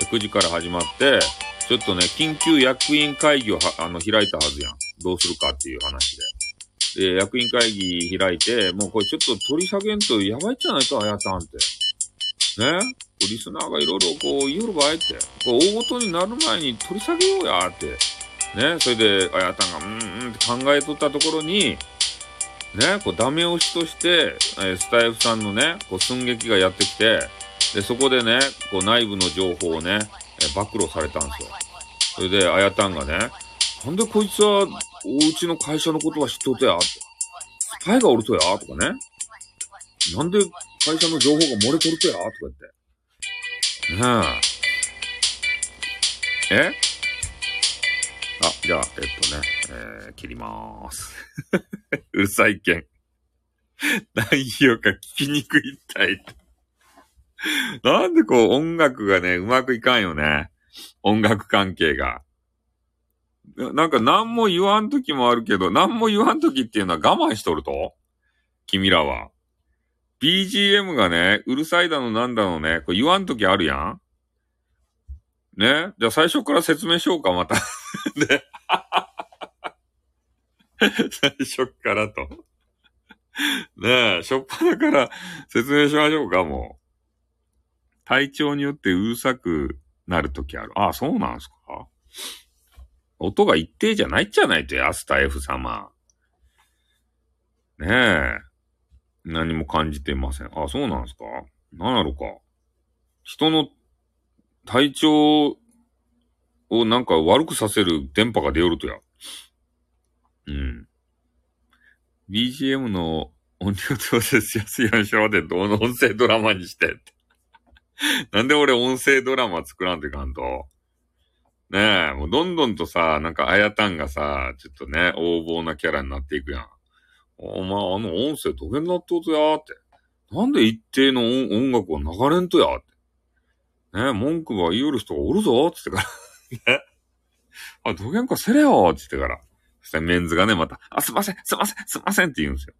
で、9時から始まって、ちょっとね、緊急役員会議をあの、開いたはずやん。どうするかっていう話で。で、役員会議開いて、もうこれちょっと取り下げんとやばいじゃないか、あやたんって。ね？リスナーがいろいろこう言いよる場合って、こう大ごとになる前に取り下げようやって。ね？それで、あやたんが、うんうんって考えとったところに、ね、こうダメ押しとして、えー、スタイフさんのね、こう寸劇がやってきて、で、そこでね、こう内部の情報をね、えー、暴露されたんですよ。それで、あやたんがね、なんでこいつは、お家の会社のことは知っとってや、スパイがおるとや、とかね。なんで会社の情報が漏れとるとや、とか言って。ねえ。え？あ、じゃあ、えっとね、えー、切りまーす。うるさいけん。何言うか聞きにくいったい。なんでこう音楽がね、うまくいかんよね。音楽関係が。なんか何も言わんときもあるけど、何も言わんときっていうのは我慢しとると？君らは。BGM がね、うるさいだのなんだのね、これ言わんときあるやんね？じゃあ最初から説明しようか、また。ね。最初からと。ねえ、しょっぱなから説明しましょうか、もう。体調によってうるさくなるときある。ああ、そうなんすか音が一定じゃないじゃないとや、スタ F 様。ねえ。何も感じていません。あ、そうなんすかなんやろか。人の体調をなんか悪くさせる電波が出よるとや。うん。BGM の音量調節しやすいようにしろで、どの音声ドラマにして。なんで俺音声ドラマ作らんといかんと。ねえ、もうどんどんとさ、なんかあやたんがさ、ちょっとね、横暴なキャラになっていくやん。お前、あの音声どげんなっとうとやーって。なんで一定の音楽を流れんとやーって。ねえ、文句が言いよる人がおるぞーって言ってからね。あ、どげんかせれよって言ってから。そしたらメンズがね、また、あ、すいません、すいません、すいませんって言うんですよ。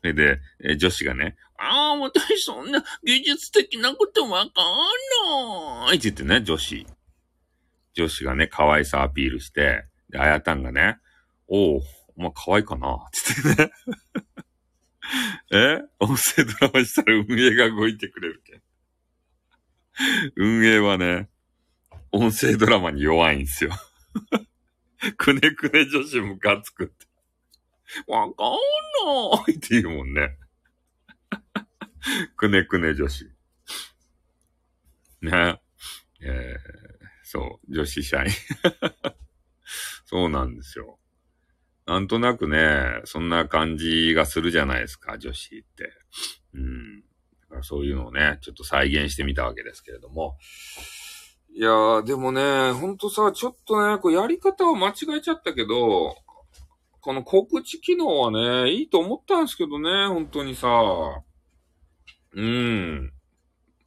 それで、え女子がね、ああ、私そんな技術的なことわかんないって言ってね、女子。女子がね、可愛さアピールして、で、あやたんがね、おう、お前可愛いかなって言ってね。え？音声ドラマしたら運営が動いてくれるけん。運営はね、音声ドラマに弱いんですよ。くねくね女子ムカつくって。わかんないって言うもんね。くねくね女子。ね。えー、そう、女子社員。そうなんですよ。なんとなくね、そんな感じがするじゃないですか、女子って。うん。だからそういうのをね、ちょっと再現してみたわけですけれども。いやー、でもね、ほんとさ、ちょっとね、こうやり方を間違えちゃったけど、この告知機能はね、いいと思ったんですけどね、本当にさ。うん。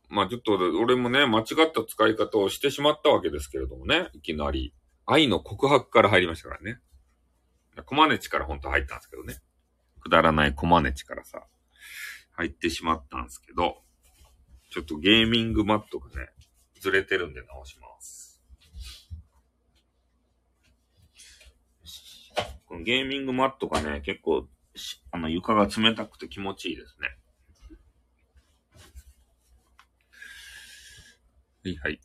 まあちょっと俺もね、間違った使い方をしてしまったわけですけれどもね、いきなり。愛の告白から入りましたからね。コマネチから本当入ったんですけどね。くだらないコマネチからさ、入ってしまったんですけど、ちょっとゲーミングマットがね、ずれてるんで直します。このゲーミングマットがね、結構、あの床が冷たくて気持ちいいですね。はいはい。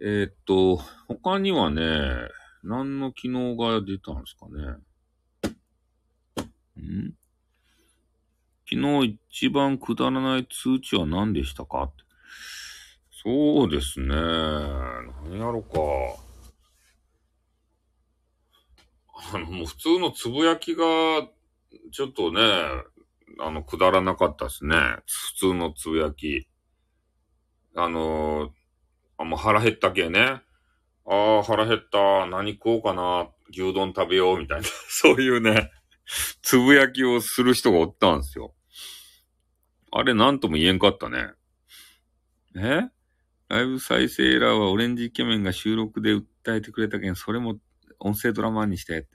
えー、っと、他にはね、何の機能が出たんですかね。ん？昨日一番くだらない通知は何でしたか？ってそうですね。何やろか。あの、もう普通のつぶやきが、ちょっとね、あの、くだらなかったですね。普通のつぶやき。あの、あ、もう腹減ったけね。ああ、腹減った。何食おうかな。牛丼食べようみたいな、そういうね、つぶやきをする人がおったんですよ。あれなんとも言えんかったね。え？ライブ再生エラーはオレンジイケメンが収録で訴えてくれたけん、それも音声ドラマにして。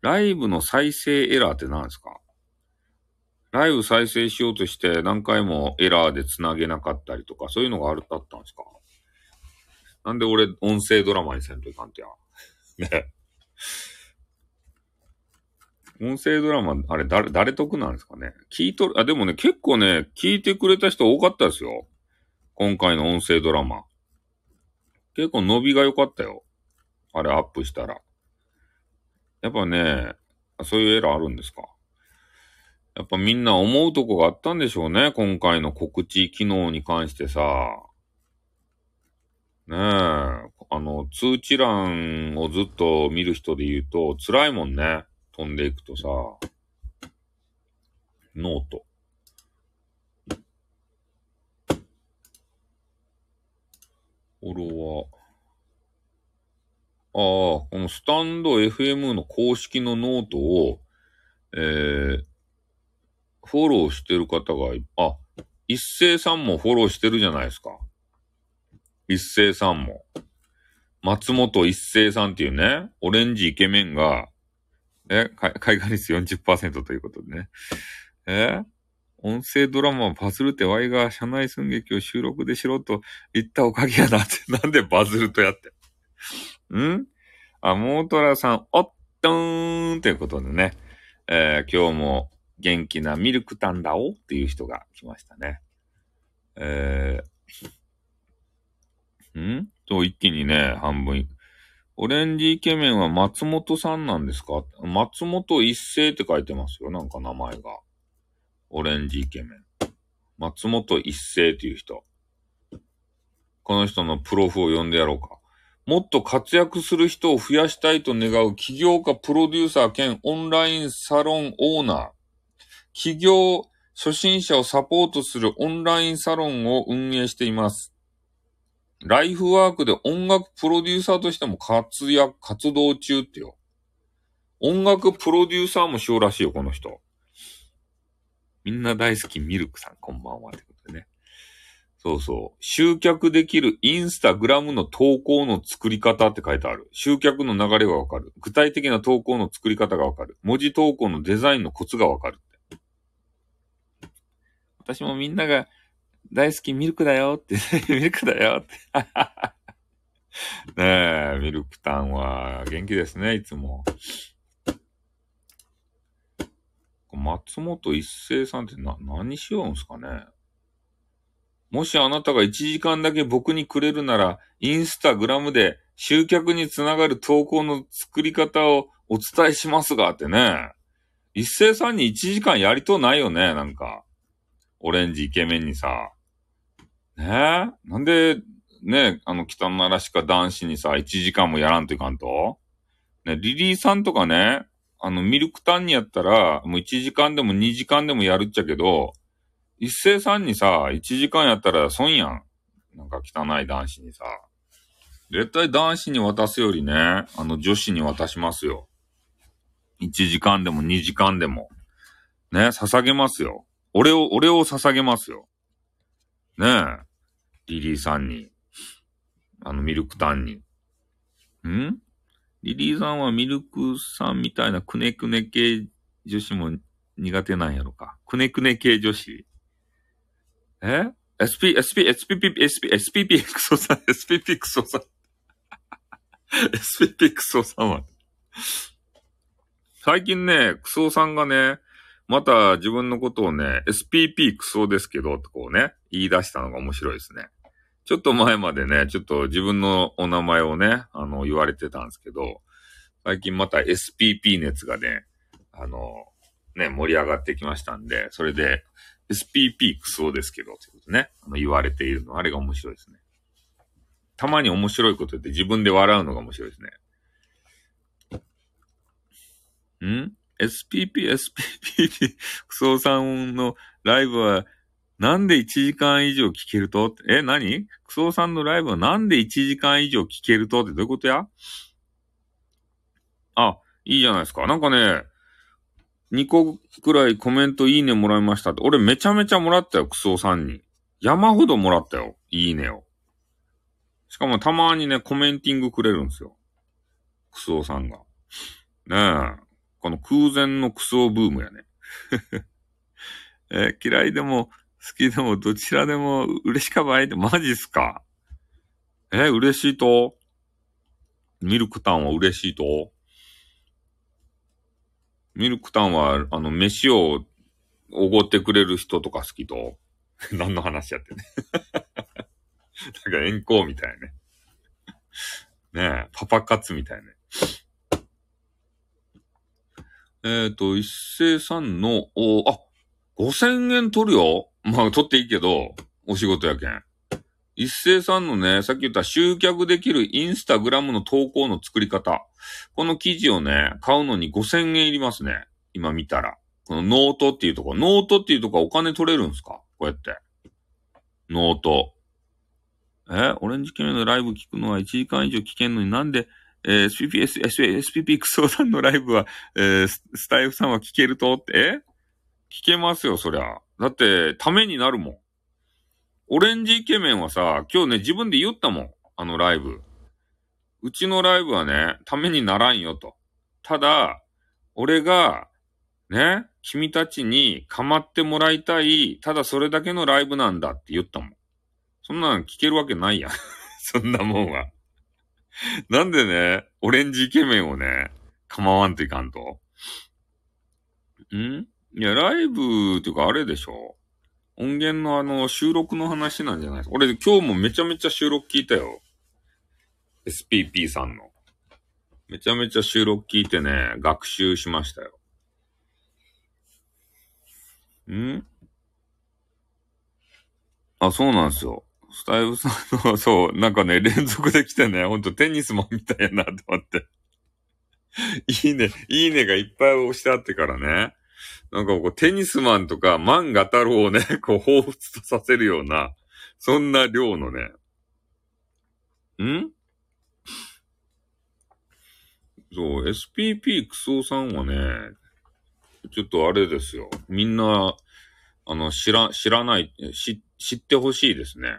ライブの再生エラーって何ですか？ライブ再生しようとして何回もエラーで繋げなかったりとか、そういうのがあるだったんですか？なんで俺音声ドラマにせんといかんてや。ね。音声ドラマ、あれ誰、誰得なんですかね？聞いとる、あ、でもね、結構ね、聞いてくれた人多かったですよ。今回の音声ドラマ。結構伸びが良かったよ。あれアップしたら。やっぱね、そういうエラーあるんですか？やっぱみんな思うとこがあったんでしょうね。今回の告知機能に関してさ。ねえ、あの、通知欄をずっと見る人で言うと辛いもんね。飛んでいくとさ。ノート。フォロワー。ああ、このスタンド FM の公式のノートを、えー、フォローしてる方が、あ、一斉さんもフォローしてるじゃないですか。一斉さんも。松本一斉さんっていうね、オレンジイケメンが、え、海外率40%ということでね。え音声ドラマバズるってワイが社内寸劇を収録でしろと言ったおかげやなって、なんでバズるとやって。ん？あ、モートラさん、おっとーんということでね。えー、今日も元気なミルクタンダオっていう人が来ましたね。えー、ん？と、一気にね、半分。オレンジイケメンは松本さんなんですか？松本一世って書いてますよ。なんか名前が。オレンジイケメン。松本一世っていう人。この人のプロフを呼んでやろうか。もっと活躍する人を増やしたいと願う起業家プロデューサー兼オンラインサロンオーナー。起業初心者をサポートするオンラインサロンを運営しています。ライフワークで音楽プロデューサーとしても活躍、活動中ってよ。音楽プロデューサーもしようらしいよ、この人。みんな大好きミルクさん、こんばんは。ってことでね。そうそう。集客できるインスタグラムの投稿の作り方って書いてある。集客の流れがわかる。具体的な投稿の作り方がわかる。文字投稿のデザインのコツがわかるって。私もみんなが大好きミルクだよって、ミルクだよって。ねえ、ミルクタンは元気ですね、いつも。松本一生さんってな、何しようんすかねもしあなたが1時間だけ僕にくれるなら、インスタグラムで集客につながる投稿の作り方をお伝えしますがってね。一斉さんに1時間やりとうないよね、なんか。オレンジイケメンにさ。ね？えなんで、ねあの、北のらしか男子にさ、1時間もやらんといかんと？ね、リリーさんとかね、あの、ミルクタンにやったら、もう1時間でも2時間でもやるっちゃけど、一斉さんにさ、1時間やったら損やん。なんか汚い男子にさ。絶対男子に渡すよりね、あの女子に渡しますよ。1時間でも2時間でも。ね、捧げますよ。俺を、俺を捧げますよ。ねえ。リリーさんに。あの、ミルクタンに。ん？リリーさんはミルクさんみたいなくねくね系女子も苦手なんやろか。くねくね系女子え ?SP、SP、SPP、SP、SPP クソさん、SPP クソさん。SPP クソさんは。最近ね、クソさんがね、また自分のことをね、SPP クソですけど、とこうね、言い出したのが面白いですね。ちょっと前までね、ちょっと自分のお名前をね、あの、言われてたんですけど、最近また SPP 熱がね、あの、ね、盛り上がってきましたんで、それで SPP クソですけど、ってことね、あの言われているの、あれが面白いですね。たまに面白いこと言って自分で笑うのが面白いですね。ん？SPP、SPP クソさんのライブは、なんで1時間以上聞けると？え、何？クソさんのライブはなんで1時間以上聞けるとってどういうことや？あ、いいじゃないですか。なんかね、2個くらいコメントいいねもらいましたって。俺めちゃめちゃもらったよ、クソさんに。山ほどもらったよ、いいねを。しかもたまにね、コメンティングくれるんですよ。クソさんが。ねえ。この空前のクソブームやね。え嫌いでも、好きでも、どちらでも嬉しかばいって、マジっすか？え嬉しいと？ミルクタンは嬉しいと？ミルクタンは、あの、飯をおごってくれる人とか好きと？何の話やってね。なんか援交みたいね。ねえ、パパ活みたいね。えっ、と、一斉さんの、おあ、5000円取るよまあ、取っていいけど、お仕事やけん。一斉さんのね、さっき言った集客できるインスタグラムの投稿の作り方。この記事をね、買うのに5000円いりますね。今見たら。このノートっていうとこ。ノートっていうとこはお金取れるんすか？こうやって。ノート。え？オレンジイケメンのライブ聞くのは1時間以上聞けんのになんで、えー、SPP、SPP クソさんのライブは、えー、スタエフさんは聞けると？って、え？聞けますよ、そりゃ。だって、ためになるもん。オレンジイケメンはさ、今日ね、自分で言ったもん。あのライブ。うちのライブはね、ためにならんよと。ただ、俺が、ね、君たちに構ってもらいたい、ただそれだけのライブなんだって言ったもん。そんなん聞けるわけないやん。そんなもんは。なんでね、オレンジイケメンをね、構わんといかんと。ん？いや、ライブっていうかあれでしょ？音源のあの、収録の話なんじゃないです？か。俺今日もめちゃめちゃ収録聞いたよ。SPP さんの。めちゃめちゃ収録聞いてね、学習しましたよ。ん？あ、そうなんですよ。スタイルさんの、そう、なんかね、連続で来てね、ほんとテニスマンみたいやなと思って。いいね、いいねがいっぱい押してあってからね。なんかこう、テニスマンとか漫画太郎をね、こう、彷彿とさせるような、そんな量のね。ん？そう、SPP クソさんはね、ちょっとあれですよ。みんな、あの、知ら、知らない、知、知ってほしいですね。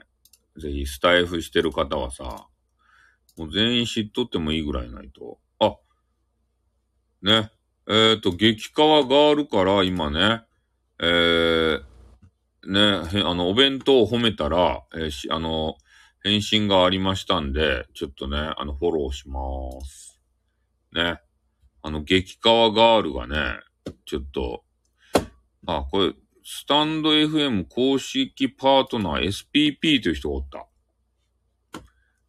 ぜひ、スタイフしてる方はさ、もう全員知っとってもいいぐらいないと。あ、ね。えっ、と、激川があるから、今ね、えー、ね、あの、お弁当を褒めたら、えー、し、あの、返信がありましたんで、ちょっとね、あの、フォローしまーす。ね。あの、激川ガールがね、ちょっと、あ、これ、スタンド FM 公式パートナー SPP という人がおった。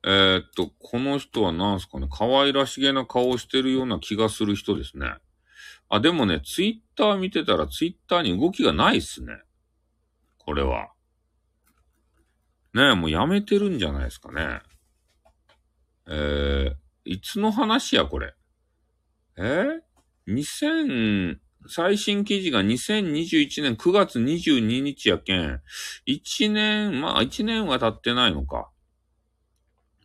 えー、っと、この人は何すかね、可愛らしげな顔をしてるような気がする人ですね。あ、でもね、ツイッター見てたらツイッターに動きがないっすね。これは。ねえ、もうやめてるんじゃないですかね。えー、いつの話や、これ。えー、?2000、最新記事が2021年9月22日やけん、1年、まあ1年は経ってないのか。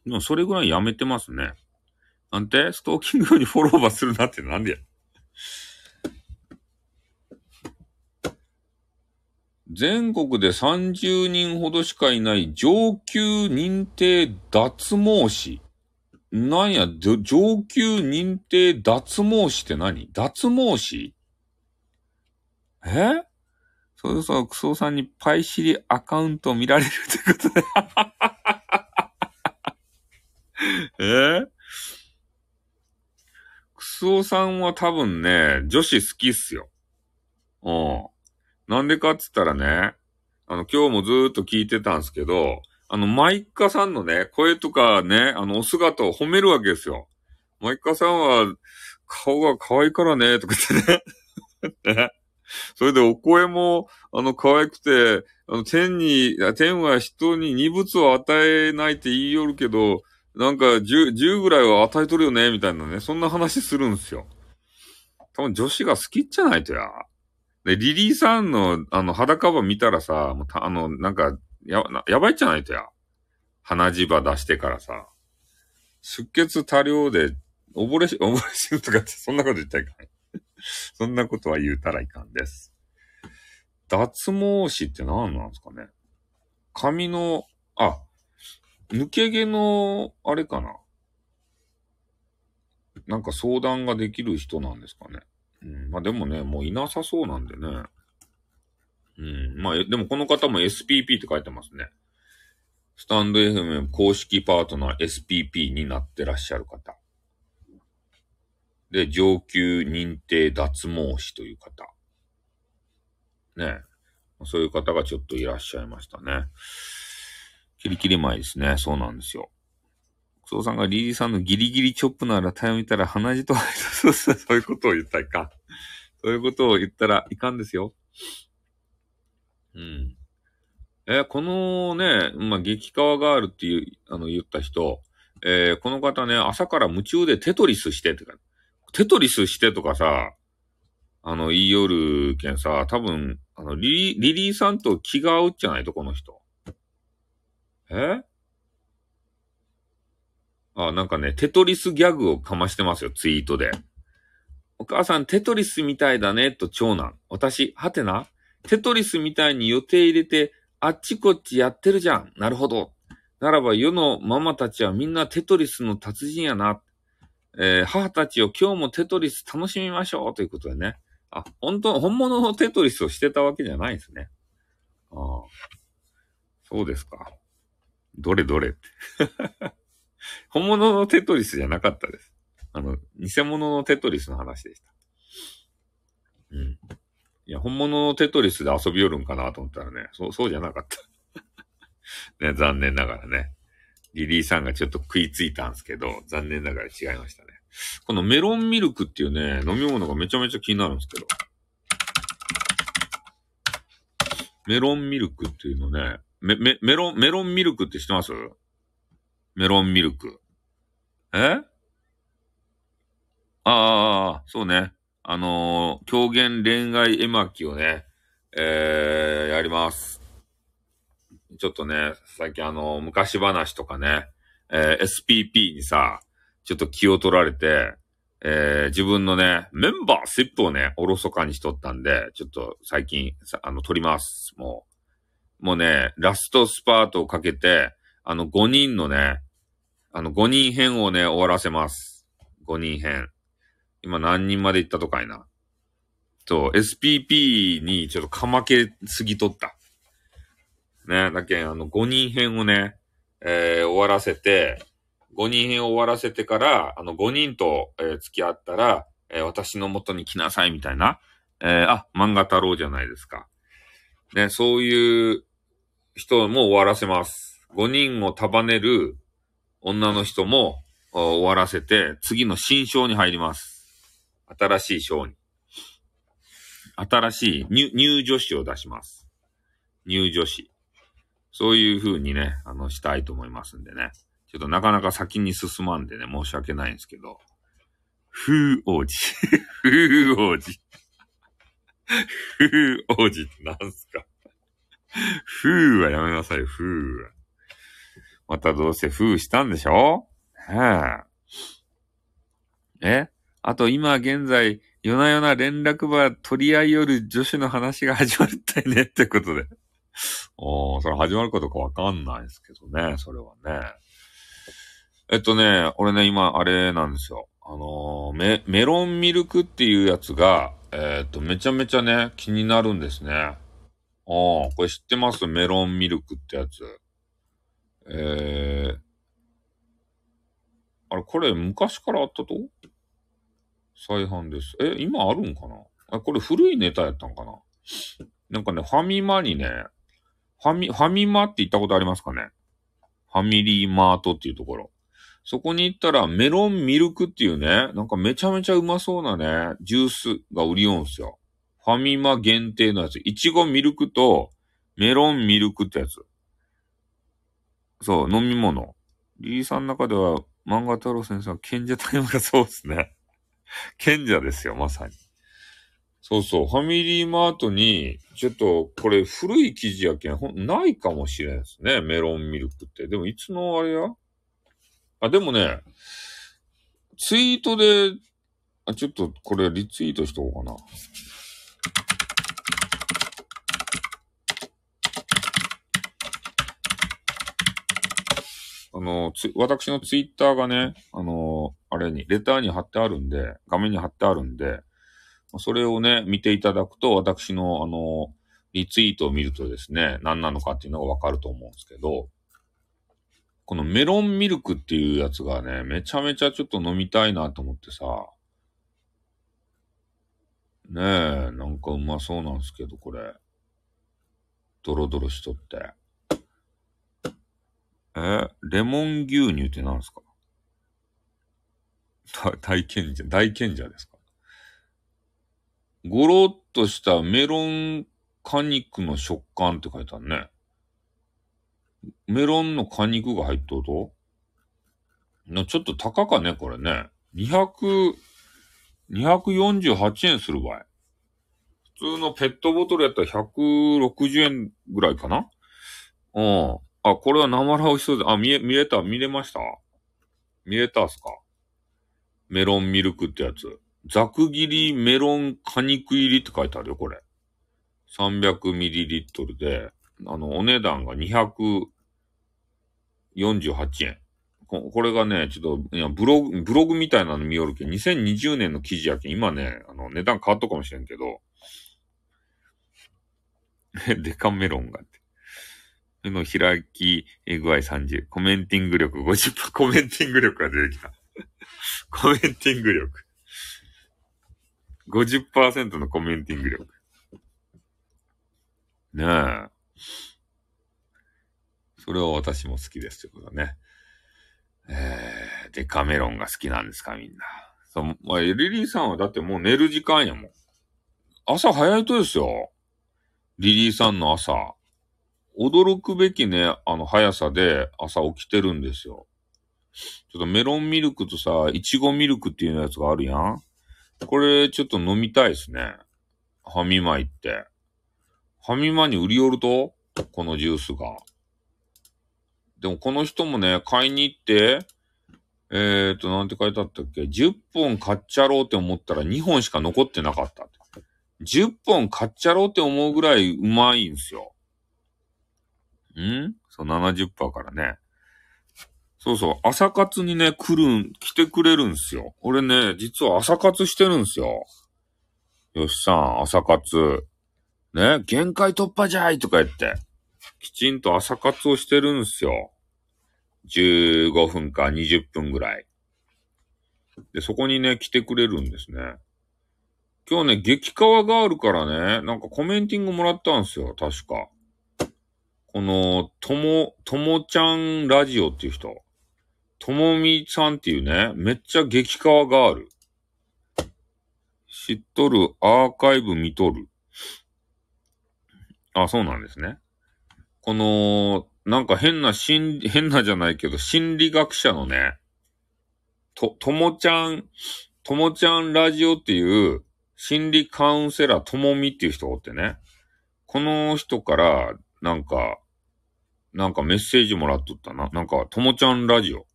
でもそれぐらいやめてますね。なんて？ストーキングにフォローバーするなってなんでや全国で30人ほどしかいない上級認定脱毛師。なんや、上級認定脱毛師って何？脱毛師？え？そろそろクソさんにパイシリアカウント見られるってことで え？クソさんは多分ね、女子好きっすよ。うん。なんでかっつったらね、あの、今日もずーっと聞いてたんですけど、あの、マイカさんのね、声とかね、あの、お姿を褒めるわけですよ。マイカさんは、顔が可愛いからね、とか言ってね。それでお声も、あの、可愛くて、あの、天に、天は人に二物を与えないって言いよるけど、なんか十、十ぐらいは与えとるよね、みたいなね、そんな話するんですよ。多分女子が好きじゃないとや。で、リリーさんの、あの、裸場見たらさ、もうたあの、なんか、や、やばいじゃないとや。鼻血ば出してからさ。出血多量で、溺れし、溺れ死ぬとかってそんなこと言っちゃいかん。そんなことは言うたらいかんです。脱毛師って何なんですかね髪の、あ、抜け毛の、あれかななんか相談ができる人なんですかね。うん、まあでもね、もういなさそうなんでね。うん、まあ、でもこの方も SPP って書いてますね。スタンド FM 公式パートナー SPP になってらっしゃる方。で、上級認定脱毛師という方。ね。そういう方がちょっといらっしゃいましたね。キリキリ前ですね。そうなんですよ。クソさんがリリーさんのギリギリチョップならタイを見たら鼻血と、そうそう、そういうことを言ったらいかん。そういうことを言ったらいかんですよ。うん。えーこのね、まあ、激川ガールっていう、あの、言った人、えーこの方ね、朝から夢中でテトリスしてとか、テトリスしてとかさ、あの、言いよるけんさ、多分、あの、リリリリーさんと気が合うじゃないと、この人。え？あ、なんかね、テトリスギャグをかましてますよ、ツイートで。お母さん、テトリスみたいだね、と長男。私、はてな？テトリスみたいに予定入れて、あっちこっちやってるじゃん。なるほど。ならば世のママたちはみんなテトリスの達人やな。えー母たちを今日もテトリス楽しみましょうということでね。あ、本当、本物のテトリスをしてたわけじゃないですね。ああ。そうですか。どれどれって。本物のテトリスじゃなかったです。あの、偽物のテトリスの話でした。うん。いや、本物のテトリスで遊びよるんかなと思ったらね、そう、そうじゃなかった。ね、残念ながらね。リリーさんがちょっと食いついたんですけど、残念ながら違いましたね。このメロンミルクっていうね、飲み物がめちゃめちゃ気になるんですけど。メロンミルクっていうのね、メ、メ、メロン、メロンミルクって知ってます？メロンミルク。え？ああ、そうね。あのー狂言恋愛絵巻をね、えー、やります。ちょっとね、最近あのー昔話とかね、えー SPP にさ、ちょっと気を取られて、えー自分のね、メンバーシップをね、おろそかにしとったんで、ちょっと最近、あの、取ります。もう。もうね、ラストスパートをかけて、あの、5人のね、あの、5人編をね、終わらせます。5人編。今何人まで行ったとかいな。そう、SPP にちょっとかまけすぎとった。ね、だけ、あの、5人編をね、えー終わらせて、5人編を終わらせてから、あの、5人と、えー付き合ったら、えー私の元に来なさいみたいな。えーあ、漫画太郎じゃないですか。ね、そういう人も終わらせます。5人を束ねる女の人も終わらせて、次の新章に入ります。新しい章に。新しい入入女子を出します。入女子。そういう風にね、あの、したいと思いますんでね。ちょっとなかなか先に進まんでね、申し訳ないんですけど。風王子。風王子。風王子ってなんすか？風はやめなさい、風は。またどうせ風したんでしょ？はあ、え？あと今現在、夜な夜な連絡場取り合いよる女子の話が始まるったいねってことで。おー、それ始まるかどうかわかんないですけどね、それはね。えっとね、俺ね、今、あれなんですよ。あのーメ、メロンミルクっていうやつが、えーっと、めちゃめちゃね、気になるんですね。ああ、これ知ってます？メロンミルクってやつ。えー、あれ、これ昔からあったと？再販です。え、今あるんかな？あ、これ古いネタやったんかな？なんかね、ファミマにね、ファミ、ファミマって行ったことありますかね？ファミリーマートっていうところ。そこに行ったらメロンミルクっていうね、なんかめちゃめちゃうまそうなね、ジュースが売りようんすよ。ファミマ限定のやつ。いちごミルクとメロンミルクってやつ。そう、飲み物。リーさんの中では漫画太郎先生は賢者タイムがそうですね。賢者ですよ、まさに。そうそう、ファミリーマートに、ちょっと、これ古い記事やけん、ほんないかもしれんですね、メロンミルクって。でも、いつのあれや？あ、でもね、ツイートで、あ、ちょっとこれリツイートしとこうかな。あの、つ、私のツイッターがね、あの、あれに、レターに貼ってあるんで、画面に貼ってあるんで、それをね、見ていただくと、私の、あの、リツイートを見るとですね、何なのかっていうのがわかると思うんですけど、このメロンミルクっていうやつがね、めちゃめちゃちょっと飲みたいなと思ってさ、ねえ、なんかうまそうなんですけど、これ。ドロドロしとって。えレモン牛乳って何すか？大賢者、大賢者ですか？ゴロッとしたメロン果肉の食感って書いてあるね。メロンの果肉が入っとると？ちょっと高かね、これね。200、248円する場合。普通のペットボトルやったら160円ぐらいかな？うん。あ、これは生ラ美味しそうで、あ、見え、見えた、見れました？見えたっすか？メロンミルクってやつ。ざく切りメロン果肉入りって書いてあるよ、これ。300ml で、あの、お値段が248円。ここれがね、ちょっと、いや、ブログ、ブログみたいなの見よるけん、2020年の記事やけん、今ね、あの、値段変わったかもしれんけど、デカメロンがって。の開き具合30。コメンティング力50%。コメンティング力が出てきた。コメンティング力。50%のコメンティング力。ねえ。それは私も好きですということね。えー、デカメロンが好きなんですか、みんな。そう、まあ、リリーさんはだってもう寝る時間やもん。朝早いとですよ。リリーさんの朝。驚くべきね、あの速さで朝起きてるんですよ。ちょっとメロンミルクとさ、いちごミルクっていうやつがあるやん。これちょっと飲みたいですね。ファミマ行って。ファミマに売り寄ると？このジュースが。でもこの人もね、買いに行って、えーと、なんて書いてあったっけ ?10 本買っちゃろうって思ったら2本しか残ってなかった。10本買っちゃろうって思うぐらいうまいんすよ。ん？そう、70%からね。そうそう、朝活にね、来るん、来てくれるんすよ。俺ね、実は朝活してるんすよ。よしさん、朝活。ね、限界突破じゃいとか言って、きちんと朝活をしてるんすよ。15分か20分ぐらい。で、そこにね、来てくれるんですね。今日ね、激川があるからね、なんかコメンティングもらったんすよ、確か。この、とも、ともちゃんラジオっていう人。ともみさんっていうね、めっちゃ激川がある。知っとる、アーカイブ見とる。あ、そうなんですね。この、なんか変な心、変なじゃないけど、心理学者のね、と、ともちゃん、ともちゃんラジオっていう、心理カウンセラーともみっていう人がおってね。この人から、なんか、なんかメッセージもらっとったな。なんか、ともちゃんラジオ。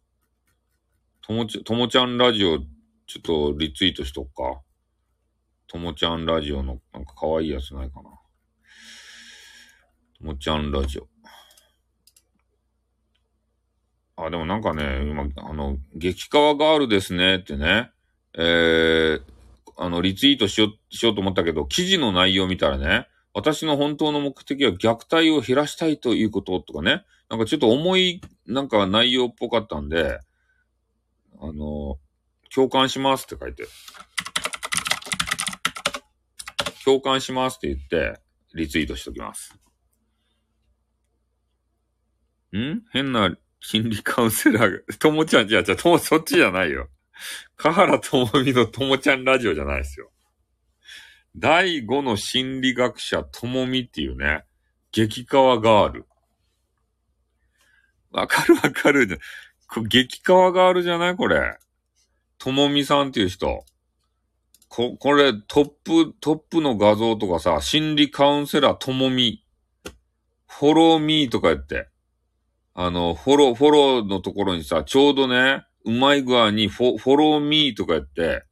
ともち、ともちゃんラジオ、ちょっとリツイートしとくか。ともちゃんラジオの、なんか可愛いやつないかな。ともちゃんラジオ。あ、でもなんかね、今、あの、激川ガールですねってね、えー、あの、リツイートしよう、しようと思ったけど、記事の内容見たらね、私の本当の目的は虐待を減らしたいということとかね。なんかちょっと重い、なんか内容っぽかったんで、あの、共感しますって書いて。共感しますって言って、リツイートしときます。ん？変な心理カウンセラーが、ともちゃん、じゃあじゃあとも、そっちじゃないよ。河原ともみのともちゃんラジオじゃないですよ。第5の心理学者ともみっていうね、激川ガール。わかるわかる。激川ガールじゃないこれ。ともみさんっていう人。こ、これトップ、トップの画像とかさ、心理カウンセラーともみ。フォローミーとか言って。あの、フォロー、フォローのところにさ、ちょうどね、うまい具合にフォフォローミーとかやって、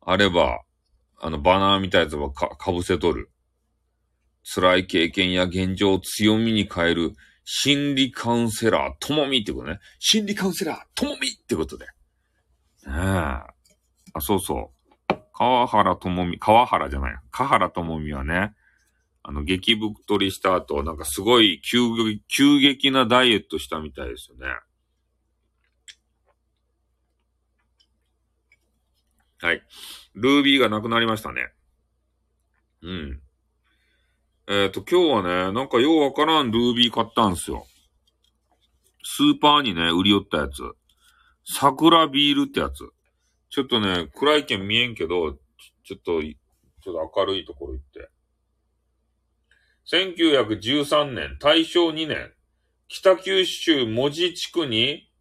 あれば、あの、バナーみたいなやつはか、かぶせとる。辛い経験や現状を強みに変える心理カウンセラー、ともみってことね。心理カウンセラー、ともみってことで。ねえ。あ、そうそう。川原ともみ、川原じゃない。川原ともみはね、あの、激太りした後、なんかすごい急、急激なダイエットしたみたいですよね。はい。ルービーがなくなりましたね。うん。えっ、と、今日はね、なんかようわからんルービー買ったんすよ。スーパーにね、売り寄ったやつ。桜ビールってやつ。ちょっとね、暗いけん見えんけど、ちょっと、ちょっと明るいところ行って。1913年、大正2年、北九州門司地区に、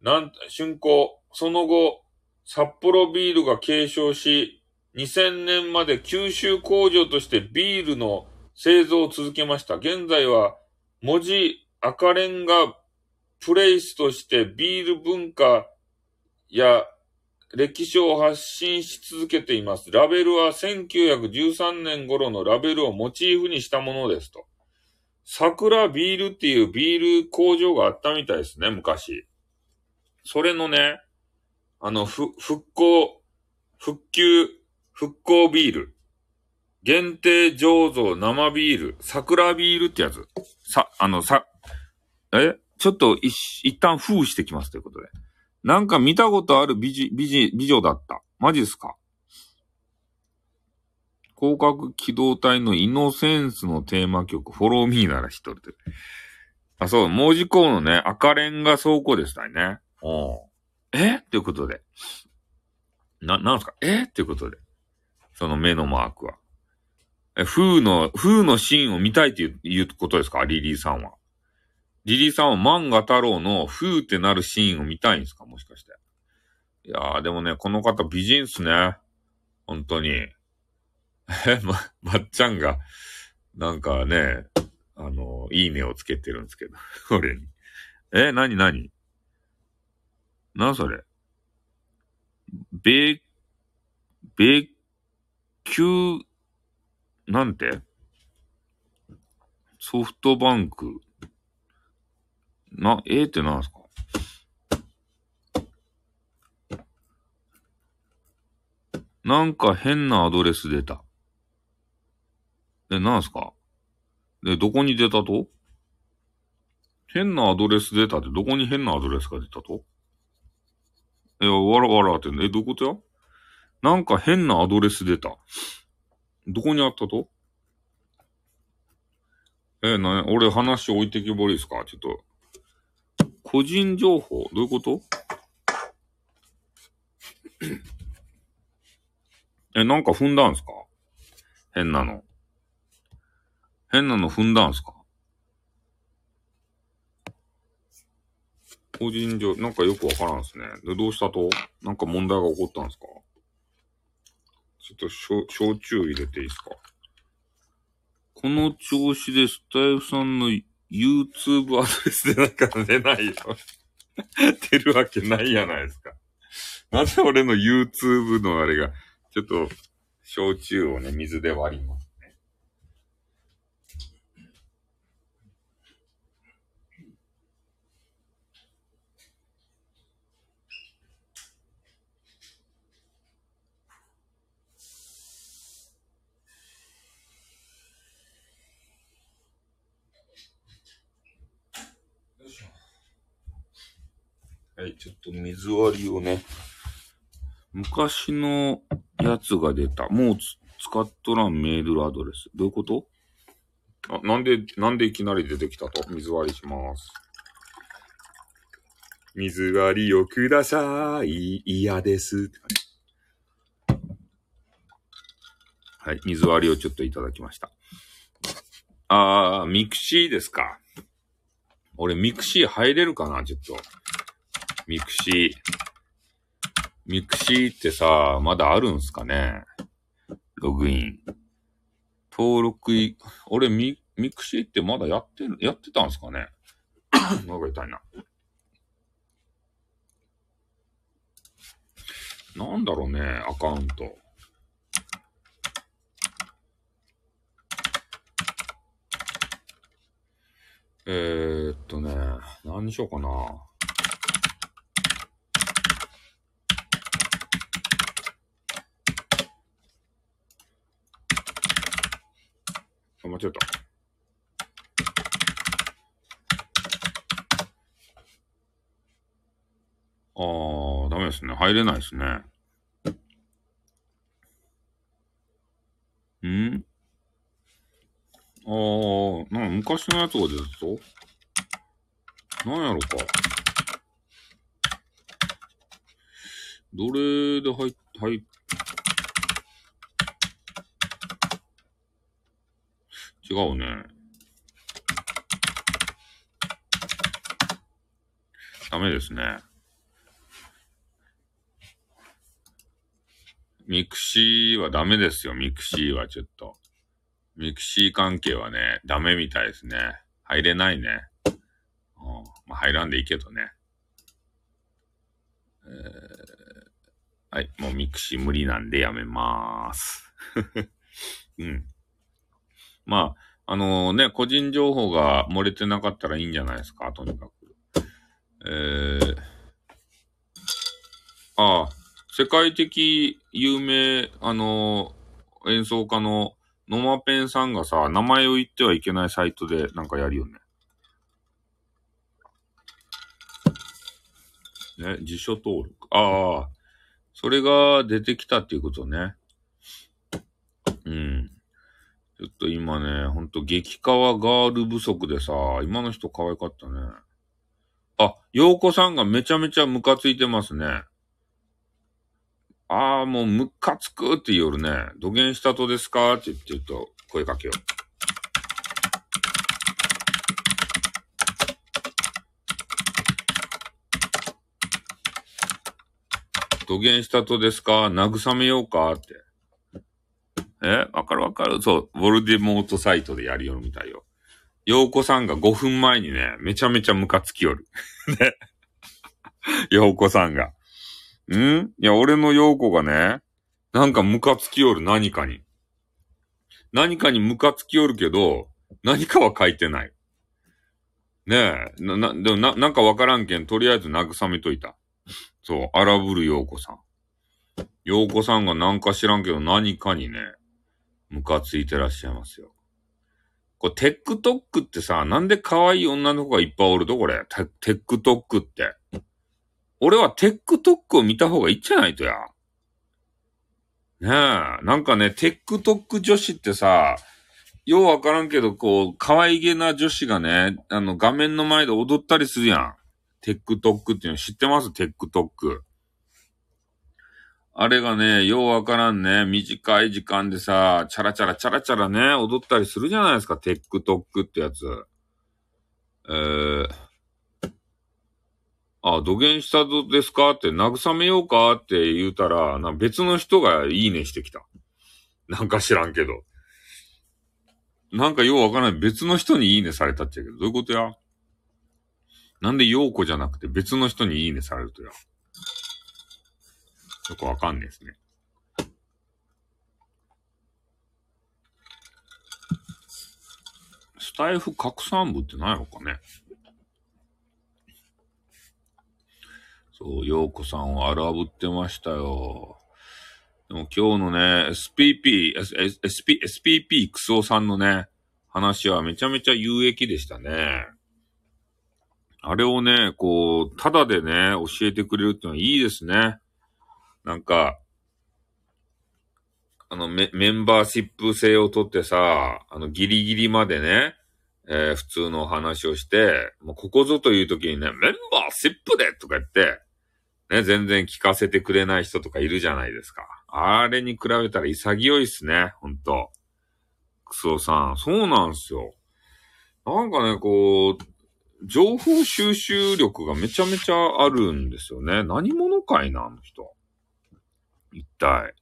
なん、竣工、その後、札幌ビールが継承し、2000年まで九州工場としてビールの製造を続けました。現在は、文字赤レンガプレイスとしてビール文化や歴史を発信し続けています。ラベルは1913年頃のラベルをモチーフにしたものですと。桜ビールっていうビール工場があったみたいですね、昔。それのね、あの、ふ、復興、復旧、復興ビール。限定醸造生ビール。桜ビールってやつ。さ、あの、さ、え？ちょっと一、一旦封してきますということで。なんか見たことある美女、美女、美女だった。マジっすか？広角機動隊のイノセンスのテーマ曲、フォローミーなら一人で。あ、そう、門司港のね、赤レンガ倉庫でしたね。おえ？っていうことで。な、なんすか？え？っていうことで。その目のマークは。え、風の、風のシーンを見たいっていういうことですか？リリーさんは。リリーさんは漫画太郎の風ってなるシーンを見たいんですか？もしかして。いやー、でもね、この方美人っすね。本当に。え、ま、まっちゃんが、なんかね、あの、いいねをつけてるんですけど、俺に。え、なになにな、それ。米、米、級、なんて？ソフトバンク。な、えー、ってなんすか？なんか変なアドレス出た。え、なんすか？で、どこに出たと？変なアドレス出たってどこに変なアドレスが出たと？え、わらわらってんのえ、どういうことやなんか変なアドレス出た。どこにあったと？え、なに、俺話置いてきぼりですか？ちょっと。個人情報？どういうこと？え、なんか踏んだんすか？変なの。変なの踏んだんすか？個人情、なんかよくわからんすね。で、どうしたと？なんか問題が起こったんですか？ちょっと、焼、焼酎入れていいですか？この調子でスタイフさんの YouTube アドレスでなんか出ないよ。出るわけないやないですか。なぜ俺の YouTube のあれが、ちょっと、焼酎をね、水で割ります？はい、ちょっと水割りをね、昔のやつが出た。もう使っとらんメールアドレス。どういうこと？あ、なんで、なんでいきなり出てきたと？水割りします。水割りをください。嫌です。はい、水割りをちょっといただきました。あー、ミクシーですか。俺、ミクシー入れるかな？ちょっと。ミクシー。ミクシーってさ、まだあるんすかね？ログイン。登録い、俺ミ、ミクシーってまだやってる、やってたんすかね？喉が痛いな。なんだろうね、アカウント。えー、っとね、何にしようかな。間違えた。あー、ダメですね。入れないですね。ん？あー、なんか昔のやつが出てたぞ。なんやろか。どれで入っ、入っ、違うね。ダメですね。ミクシーはダメですよ、ミクシーはちょっと。ミクシー関係はね、ダメみたいですね。入れないね。うん。まあ、入らんでいいけどね。えー、はい、もうミクシー無理なんでやめまーす。うん。まあ、あのね、個人情報が漏れてなかったらいいんじゃないですか、とにかく。えー、ああ、世界的有名、あの演奏家のノマペンさんがさ、名前を言ってはいけないサイトでなんかやるよね。ね、辞書登録。ああ、それが出てきたっていうことね。うん。ちょっと今ね、ほんと激川ガール不足でさ、今の人可愛かったね。あ、洋子さんがめちゃめちゃムカついてますね。ああ、もうムカつくって言うね。土下したとですかって言って言うと声かけよう。土下したとですか？慰めようか？って。えわかるわかるそう、ウォルデモートサイトでやるよみたいよ。洋子さんが5分前にね、めちゃめちゃムカつきよる。ね。洋子さんが。ん？いや、俺の洋子がね、なんかムカつきよる何かに。何かにムカつきよるけど、何かは書いてない。ねえ、な、な、でもな、なんかわからんけん、とりあえず慰めといた。そう、荒ぶる洋子さん。洋子さんがなんか知らんけど何かにね、ムカついてらっしゃいますよ。これ、 TikTokってさ、なんで可愛い女の子がいっぱいおると？これ。 TikTokって。俺は TikTokを見た方がいいんじゃないとや。ねえ。なんかね、 TikTok女子ってさ、ようわからんけど、こう、可愛げな女子がね、あの、画面の前で踊ったりするやん。 TikTokっていうの知ってます？ TikTok。あれがね、ようわからんね、短い時間でさ、チャラチャラチャラチャラね、踊ったりするじゃないですか、テックトックってやつ。えー、あ、土下したどですかって、慰めようかって言うたら、な別の人がいいねしてきた。なんか知らんけど。なんかようわからない。別の人にいいねされたっちゃけど、どういうことや？なんで陽子じゃなくて別の人にいいねされるとや？よくわかんないですね。スタイフ拡散部って何やろかね？そう、陽子さんを荒ぶってましたよ。でも今日のね、SPP、SP、SPP クソさんのね、話はめちゃめちゃ有益でしたね。あれをね、こう、ただでね、教えてくれるってのはいいですね。なんか、あのメ、メンバーシップ制をとってさ、あの、ギリギリまでね、えー、普通のお話をして、もうここぞという時にね、メンバーシップでとか言って、ね、全然聞かせてくれない人とかいるじゃないですか。あれに比べたら潔いっすね、ほんと。クソさん、そうなんすよ。なんかね、こう、情報収集力がめちゃめちゃあるんですよね。何者かいな、あの人。一体。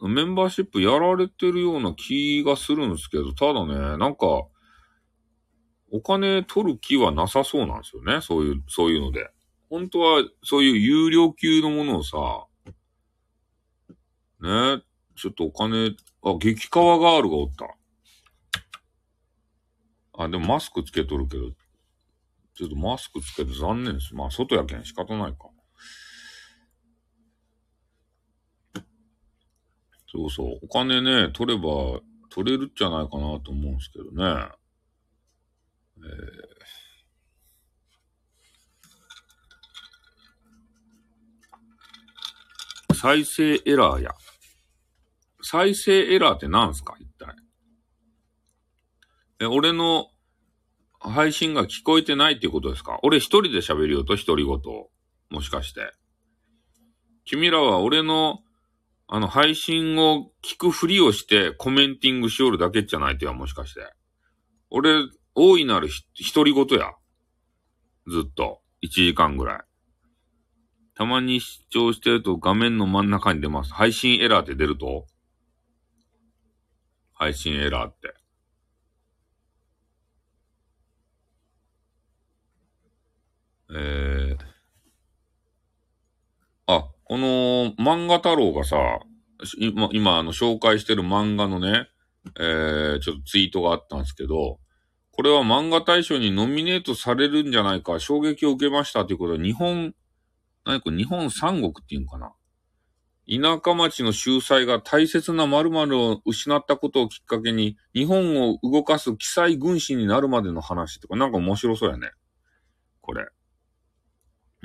メンバーシップやられてるような気がするんですけど、ただね、なんか、お金取る気はなさそうなんですよね。そういう、そういうので。本当は、そういう有料級のものをさ、ねちょっとお金、あ、激川ガールがおった。あ、でもマスクつけとるけど、ちょっとマスクつけて残念です。まあ、外やけん仕方ないか。そうそう。お金ね、取れば、取れるんじゃないかなと思うんですけどね。えー再生エラーや。再生エラーって何すか一体？え、俺の配信が聞こえてないっていうことですか？俺一人で喋るよと独り言。もしかして。君らは俺のあの配信を聞くふりをしてコメンティングしおるだけじゃないとや、もしかして。俺、大いなるひ独り言や。ずっと。1時間ぐらい。たまに視聴してると画面の真ん中に出ます。配信エラーって出ると？配信エラーって。えー、この漫画太郎がさ、今、今あの紹介してる漫画のね、えー、ちょっとツイートがあったんですけど、これは漫画大賞にノミネートされるんじゃないか、衝撃を受けましたということで、日本、何これ、日本三国っていうのかな。田舎町の秀才が大切な〇〇を失ったことをきっかけに、日本を動かす記載軍師になるまでの話とか、なんか面白そうやね。これ。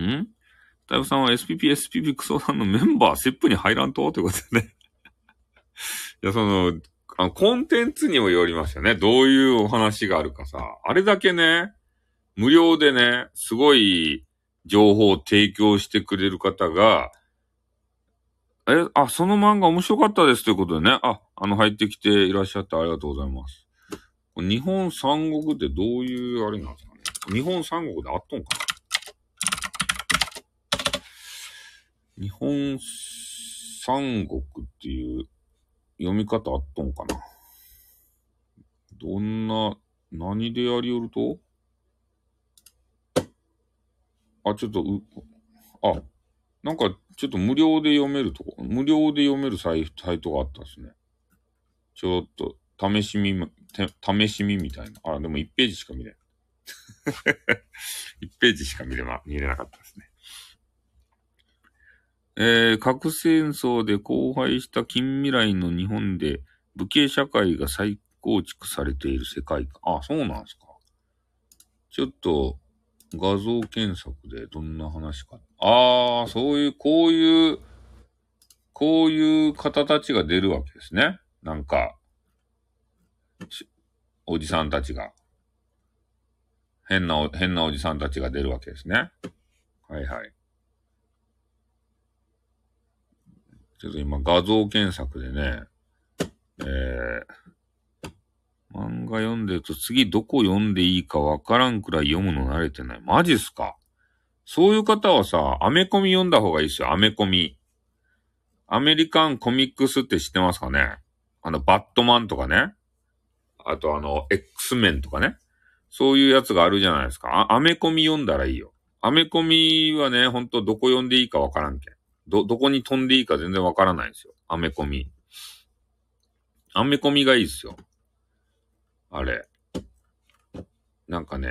ん？大夫さんは SPP、SPP クソさんのメンバー、セップに入らんと？ということでね。いや、その、あの、コンテンツにもよりますよね。どういうお話があるかさ。あれだけね、無料でね、すごい情報を提供してくれる方が、え、あ、その漫画面白かったですということでね。あ、あの、入ってきていらっしゃってありがとうございます。日本三国ってどういうあれなんですかね。日本三国であっとんかな日本三国っていう読み方あっとんかな？どんな、何でやりよると？あ、ちょっと、う、あ、なんか、ちょっと無料で読めるとこ、無料で読めるサイサイトがあったんですね。ちょっと、試し見、て試し見みたいな。あ、でも1ページしか見れん。1ページしか見れま、見れなかったですね。えー、核戦争で荒廃した近未来の日本で武家社会が再構築されている世界観。あ、そうなんですか。ちょっと画像検索でどんな話か。ああ、そういう、こういう、こういう方たちが出るわけですね。なんか、おじさんたちが。変な、変なおじさんたちが出るわけですね。はいはい。ちょっと今画像検索でね、えー、漫画読んでると次どこ読んでいいかわからんくらい読むの慣れてない。マジっすか？そういう方はさ、アメコミ読んだ方がいいっすよ、アメコミ。アメリカンコミックスって知ってますかね？あの、バットマンとかね。あとあの、X メンとかね。そういうやつがあるじゃないですか。アメコミ読んだらいいよ。アメコミはね、ほんとどこ読んでいいかわからんけん。ど、どこに飛んでいいか全然わからないんですよ。アメコミ。アメコミがいいっすよ。あれ。なんかね、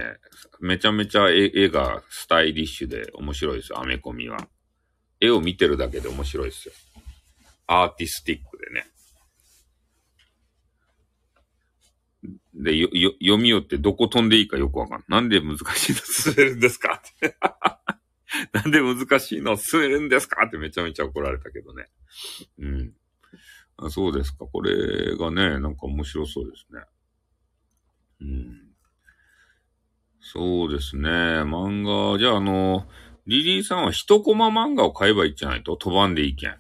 めちゃめちゃ絵絵がスタイリッシュで面白いですよ、アメコミは。絵を見てるだけで面白いですよ。アーティスティックでね。で、よ、よ、読みよってどこ飛んでいいかよくわかんない。なんで難しいの 進めるんですかって。なんで難しいの？を進めるんですか？ってめちゃめちゃ怒られたけどね。うん。あそうですか。これがね、なんか面白そうですね。うん。そうですね。漫画、じゃああの、リリーさんは一コマ漫画を買えばいいじゃないと？飛ばんでいいけん。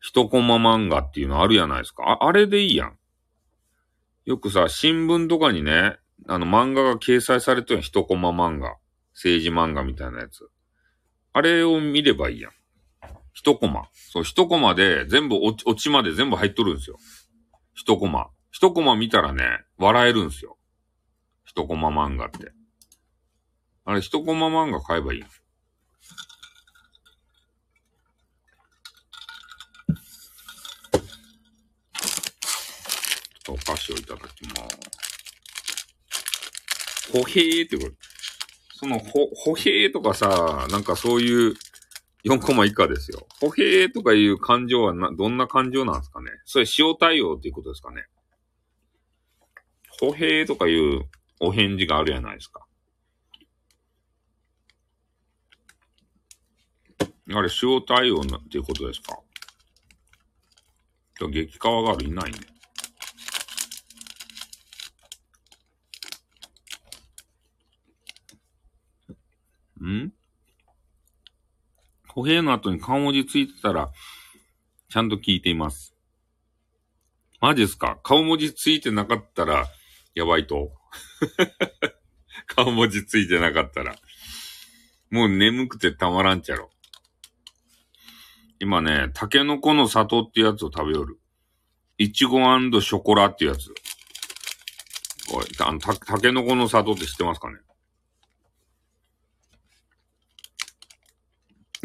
一コマ漫画っていうのあるやないですか？あ、あれでいいやん。よくさ、新聞とかにね、あの漫画が掲載されてる一コマ漫画。政治漫画みたいなやつ。あれを見ればいいやん。一コマ。そう、一コマで全部落ち、落ちまで全部入っとるんですよ。一コマ。一コマ見たらね、笑えるんですよ。一コマ漫画って。あれ、一コマ漫画買えばいい。お菓子をいただきます。ほへーってこと。その、ほ、ほへーとかさ、なんかそういう4コマ以下ですよ。ほへーとかいう感情はな、どんな感情なんですかね？それ塩対応っていうことですかね？ほへーとかいうお返事があるやないですか。あれ、塩対応なっていうことですか？激川ガールいないね。ん？歩兵の後に顔文字ついてたら、ちゃんと聞いています。マジっすか？顔文字ついてなかったら、やばいと。顔文字ついてなかったら。もう眠くてたまらんちゃろ。今ね、タケノコの里ってやつを食べよる。いちごショコラってやつ。これ、あの、た、タケノコの里って知ってますかね？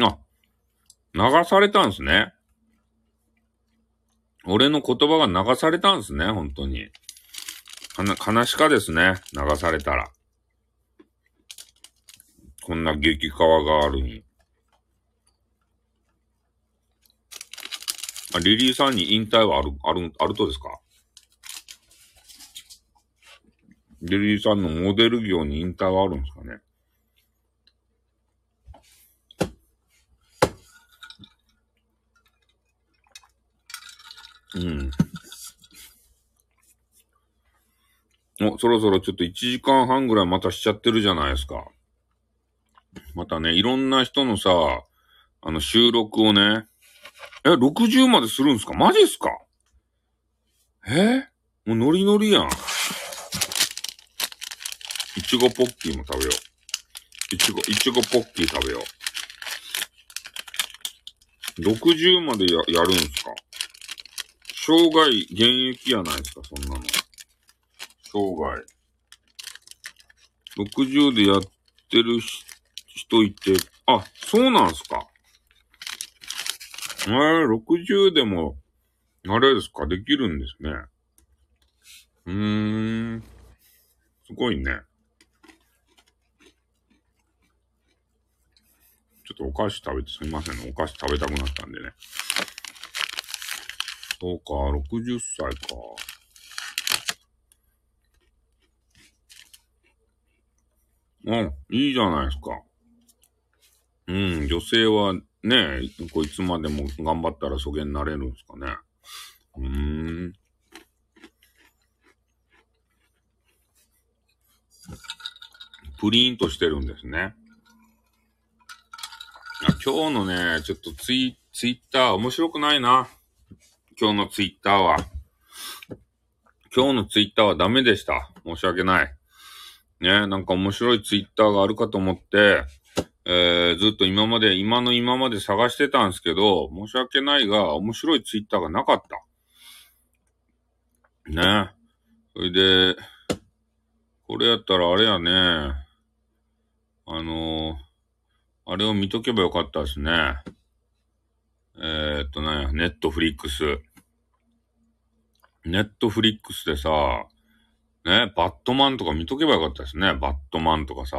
あ、流されたんすね。俺の言葉が流されたんすね、本当に。かな、悲しかですね、流されたら。こんな激川があるに。あ、リリーさんに引退はある、ある、あるとですか？リリーさんのモデル業に引退はあるんですかね？うん。お、そろそろちょっと1時間半ぐらいまたしちゃってるじゃないですか。またね、いろんな人のさ、あの収録をね、え、60までするんすか？マジっすか？え？もうノリノリやん。いちごポッキーも食べよう。いちご、いちごポッキー食べよう。60までや、やるんすか？生涯現役やないですか、そんなの。生涯。60でやってる人いて、あ、そうなんすか。えー、60でも、あれですか、できるんですね。うーん。すごいね。ちょっとお菓子食べてすみませんね。お菓子食べたくなったんでね。そうか、60歳か。うん、いいじゃないですか。うん、女性はね、こいつまでも頑張ったらそげになれるんですかね。うーん。プリンとしてるんですね。今日のね、ちょっとツイ、ツイッター面白くないな。今日のツイッターは。今日のツイッターはダメでした。申し訳ない。ね、なんか面白いツイッターがあるかと思って、えー、ずっと今まで、今の今まで探してたんですけど、申し訳ないが、面白いツイッターがなかった。ね。それで、これやったらあれやね、あのー、あれを見とけばよかったですね。えー、っとね、ネットフリックス。ネットフリックスでさ、ね、バットマンとか見とけばよかったですね。バットマンとかさ。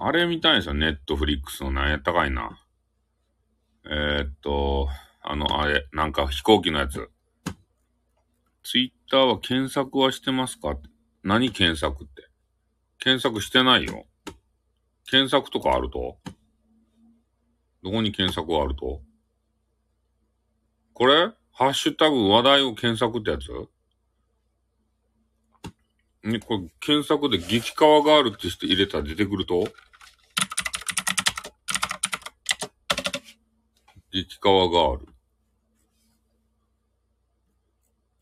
あれ見たいんですよ、ネットフリックスの何やったかいな。えー、っと、あの、あれ、なんか飛行機のやつ。ツイッターは検索はしてますか？何検索って？検索してないよ。検索とかあると？どこに検索があると？これ？ハッシュタグ話題を検索ってやつ？ね、これ検索で激川ガールってして入れたら出てくると？激川ガール。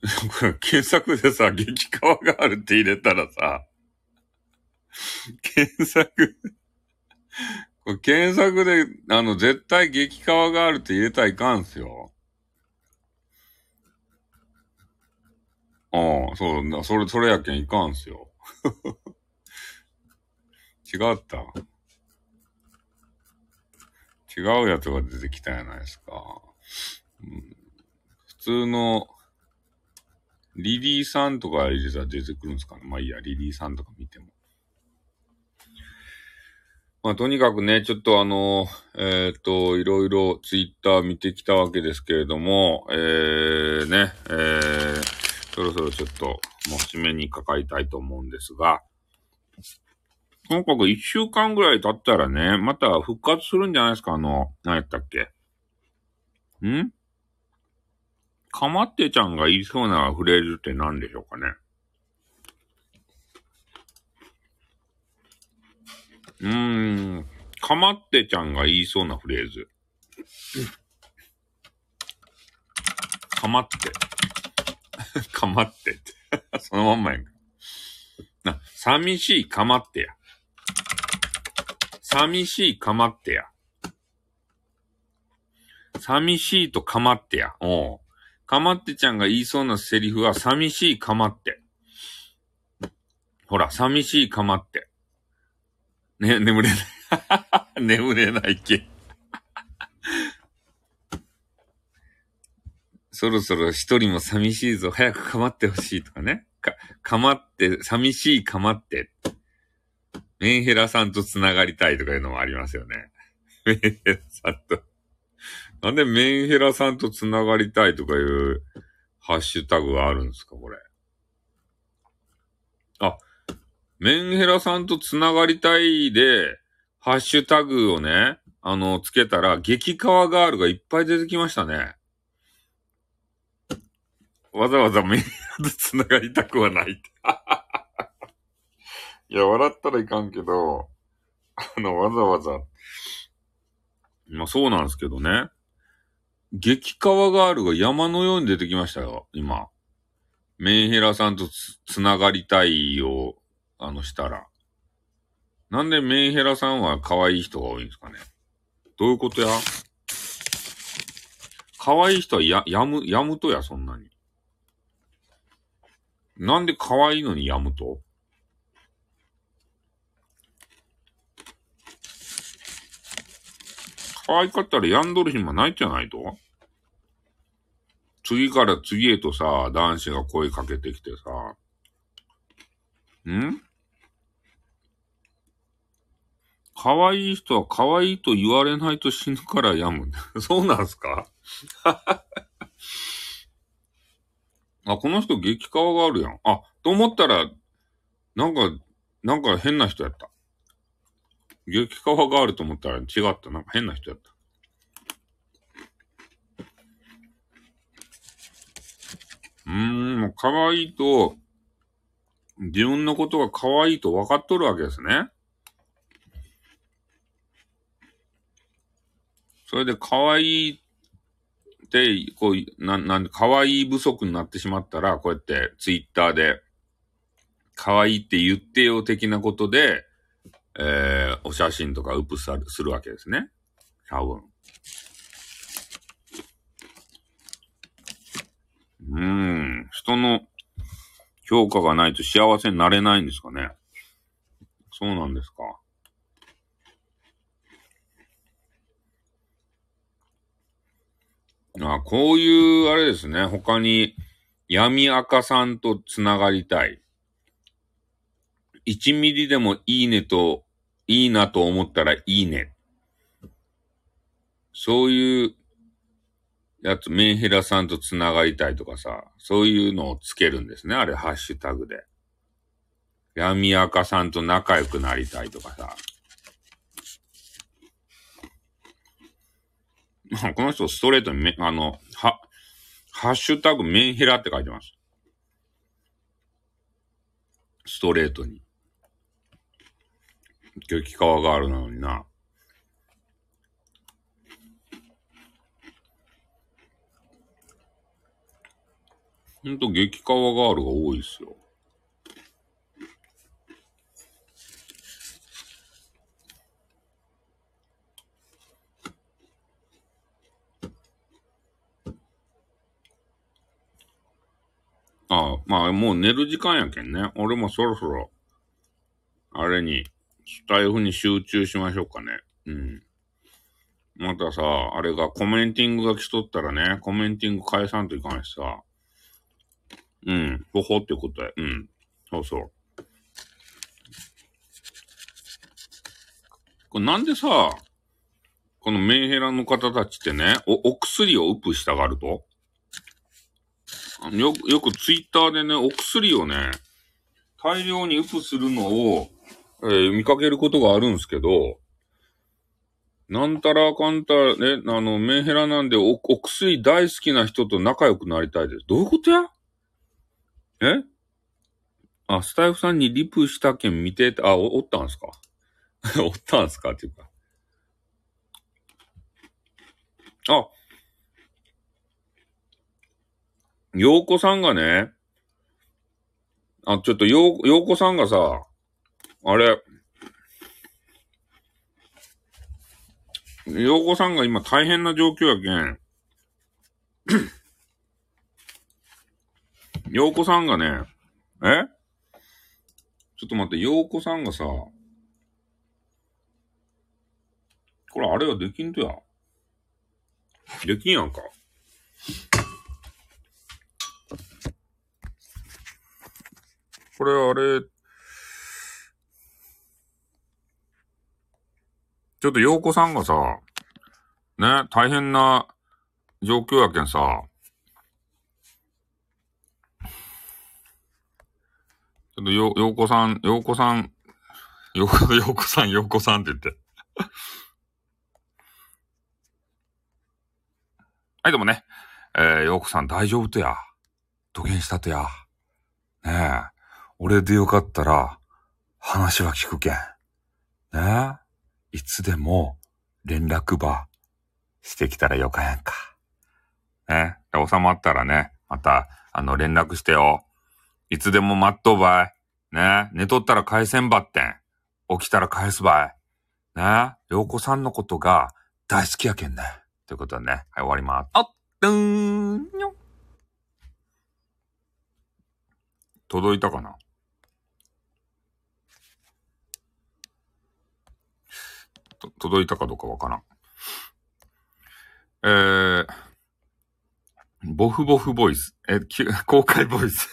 これ検索でさ、激川ガールって入れたらさ、検索これ検索で、あの、絶対激川があるって入れたらいかんすよ。ああ、そうだ、それ、それやけんいかんすよ。違った。違うやつが出てきたやないですか。うん、普通の、リリーさんとか入れたら出てくるんですかねまあいいや、リリーさんとか見ても。まあとにかくね、ちょっとあの、えっ、と、いろいろツイッター見てきたわけですけれども、えー、ね、えー、そろそろちょっと、もう締めにかかりたいと思うんですが、とにかく一週間ぐらい経ったらね、また復活するんじゃないですかあの、何やったっけ？ん？かまってちゃんが言いそうなフレーズって何でしょうかね？うーん。かまってちゃんが言いそうなフレーズ。かまって。かまってって。そのまんまやんか。な、寂しいかまってや。寂しいかまってや。寂しいとかまってや。おう。かまってちゃんが言いそうなセリフは寂しいかまって。ほら、寂しいかまって。ね、眠れない。眠れないけ。そろそろ一人も寂しいぞ。早くかまってほしいとかね。か、かまって、寂しいかまって。メンヘラさんと繋がりたいとかいうのもありますよね。メンヘラさんと。なんでメンヘラさんと繋がりたいとかいうハッシュタグがあるんですか、これ。あ、メンヘラさんと繋がりたいで、ハッシュタグをね、あの、つけたら、激川ガールがいっぱい出てきましたね。わざわざメンヘラと繋がりたくはない。いや、笑ったらいかんけど、あの、わざわざ。まあそうなんですけどね。激川ガールが山のように出てきましたよ、今。メンヘラさんとつ、つながりたいを、あの、したら。なんでメンヘラさんは可愛い人が多いんですかね？どういうことや？可愛い人はや、やむ、やむとや、そんなに。なんで可愛いのにやむと？可愛かったらやんどる暇ないじゃないと？次から次へとさ、男子が声かけてきてさ、ん？可愛い人は可愛いと言われないと死ぬから病む。そうなんすか？あ、この人激川があるやん。あ、と思ったら、なんか、なんか変な人やった。激川があると思ったら違った。なんか変な人やった。うーん、もう可愛いと、自分のことが可愛いと分かっとるわけですね。それで可愛いって、こう、な、なんで、可愛い不足になってしまったら、こうやってツイッターで、可愛いって言ってよ的なことで、えー、お写真とかウップさするわけですね。多分。うん。人の評価がないと幸せになれないんですかね。そうなんですか。あこういう、あれですね。他に、闇赤さんと繋がりたい。1ミリでもいいねと、いいなと思ったらいいね。そういうやつ、メンヘラさんと繋がりたいとかさ、そういうのをつけるんですね。あれ、ハッシュタグで。闇赤さんと仲良くなりたいとかさ。まあこの人ストレートにめ、あの、は、ハッシュタグメンヘラって書いてます。ストレートに。激川があるのにな。ほんと激川ガールが多いっすよ。ああ、まあもう寝る時間やけんね。俺もそろそろ、あれに、スタイフに集中しましょうかね。うん。またさ、あれがコメンティングが来とったらね、コメンティング返さんといかないしさ。うん。ほほってことや。うん。そうそう。これなんでさ、このメンヘラの方たちってね、お、お薬をウップしたがると？よく、よくツイッターでね、お薬をね、大量にウプするのを、えー見かけることがあるんですけど、なんたらかんたらね、あの、メンヘラなんでお、お薬大好きな人と仲良くなりたいです。どういうことや？え？あ、スタイフさんにリプした件見てて、あ、お、おったんすか？おったんすか？っていうか。あ、ようこさんがね、あ、ちょっとよう、ようこさんがさ、あれ、ようこさんが今大変な状況やけん。ようこさんがね、え？ちょっと待って、ようこさんがさ、これあれはできんとや。できんやんか。これあれ、ちょっとようこさんがさ、ね、大変な状況やけんさ、ちょっとよ、ようこさん、ようこさん、よう、ようこさん、ようこさんって言って。はい、どうもね。えー、ようこさん大丈夫とや。土下したとや。ねえ。俺でよかったら、話は聞くけん。ね？え。いつでも、連絡ば、してきたらよかやんか。ね？で収まったらね、また、あの、連絡してよ。いつでも待っとうばい。ね？寝とったら返せんばってん。起きたら返すばい。ね？ようこさんのことが大好きやけんね。ということでね、はい、終わります。あっ、どーん、にょ。届いたかな？届いたかどうかわからん。えー、ボフボフボイス。え、公開ボイス。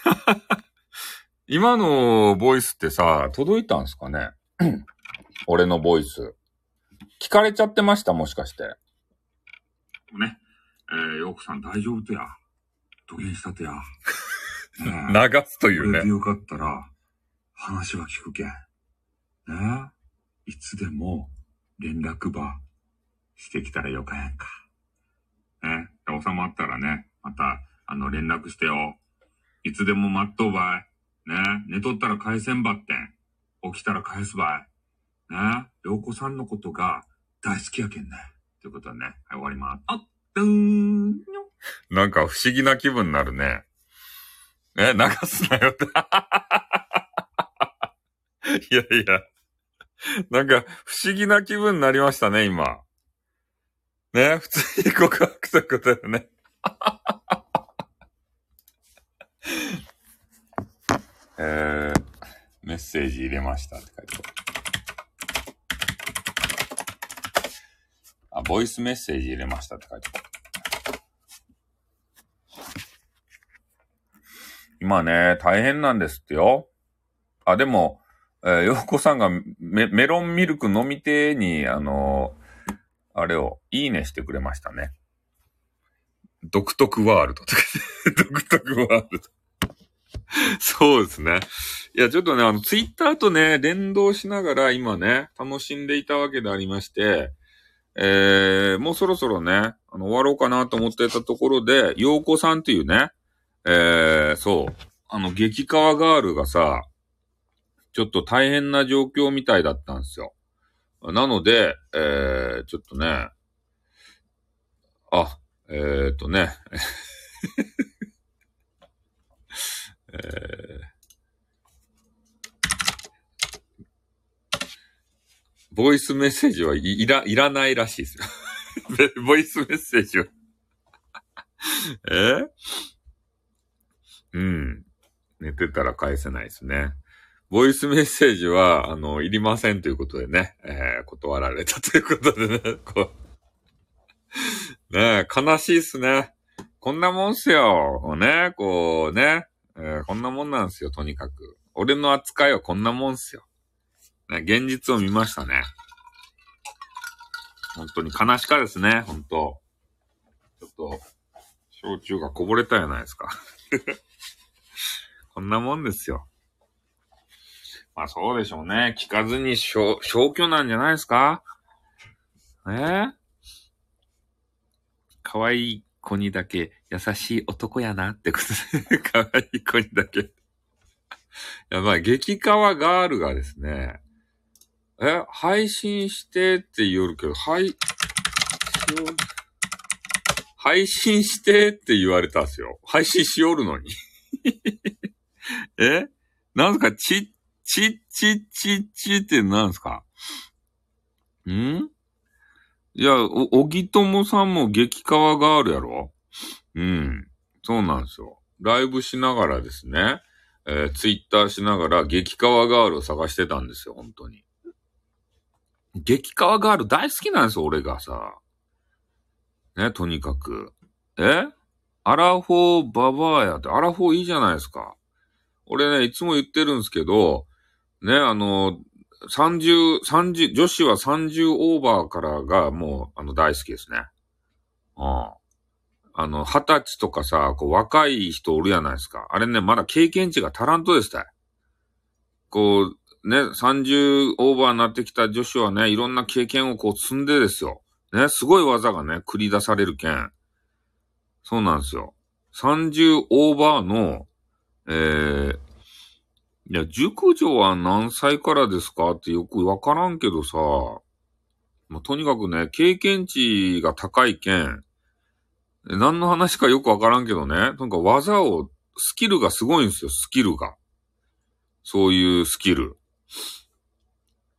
今のボイスってさ、届いたんすかね？俺のボイス。聞かれちゃってました？もしかして。ね。えー、ようこさん大丈夫とや。土下したとや。流すというね。よかったら、話は聞くけん。ねいつでも連絡ばしてきたらよかやんか。ね。収まったらね、また、あの、連絡してよ。いつでも待っとうばい。ね。寝とったら返せんばってん。起きたら返すばい。ね。ようこさんのことが大好きやけんね。ということでね、はい、終わります。あっ、どーん。なんか不思議な気分になるね。え、流すなよって。いやいや。なんか不思議な気分になりましたね、今。ね、普通に告白ということだよね。えー、メッセージ入れましたって書いてある。あ、ボイスメッセージ入れましたって書いてある。今ね、大変なんですってよ。あ、でも、えー、ようこさんがメメロンミルク飲みてに、あのーあれを、いいねしてくれましたね。独特ワールドとか 独特ワールド。そうですね。いや、ちょっとね、あの、ツイッターとね、連動しながら今ね、楽しんでいたわけでありまして、えー、もうそろそろね、あの、終わろうかなと思ってたところで、ようこさんっていうね、えー、そう、あの、激川ガールがさ、ちょっと大変な状況みたいだったんですよ。なので、えー、ちょっとね、あ、えー、とね、えー、ボイスメッセージはいいら、いらないらしいですよ。ボイスメッセージは。えー？うん。寝てたら返せないですね。ボイスメッセージは、あの、いりませんということでね、えー、断られたということでね、こう。ねえ、悲しいっすね。こんなもんっすよ。こうね、こうね、えーこんなもんなんすよ、とにかく。俺の扱いはこんなもんっすよ。ね、現実を見ましたね。本当に悲しかですね、本当ちょっと、焼酎がこぼれたじゃないですか。こんなもんですよ。まあそうでしょうね。聞かずに消去なんじゃないですか？え？ー可愛い子にだけ優しい男やなってことで、可愛い子にだけ。いや、まあ、激川ガールがですね、え、配信してって言おるけど、はい、配信してって言われたんですよ。配信しおるのに。え？なんか、ち、ちっ、ちっ、ちっ、ちってなんすか？ん？いや、お、おぎともさんも激川ガールやろ？うん。そうなんですよ。ライブしながらですね、えーツイッターしながら激川ガールを探してたんですよ、本当に。激川ガール大好きなんですよ、俺がさ。ね、とにかく。え？アラフォーババアやって、アラフォーいいじゃないですか。俺ね、いつも言ってるんですけど、ね、あの、30、30、女子は30オーバーからがもう、あの、大好きですね。ああ。あの、二十歳とかさ、こう、若い人おるやないですか。あれね、まだ経験値が足らんとですたい。こう、ね、30オーバーになってきた女子はね、いろんな経験をこう積んでですよ。ね、すごい技がね、繰り出されるけん。そうなんですよ。30オーバーの、えー、いや、熟女は何歳からですかってよくわからんけどさ、もうとにかくね、経験値が高いけん、何の話かよくわからんけどね、なんか技を、スキルがすごいんですよ、スキルが。そういうスキル。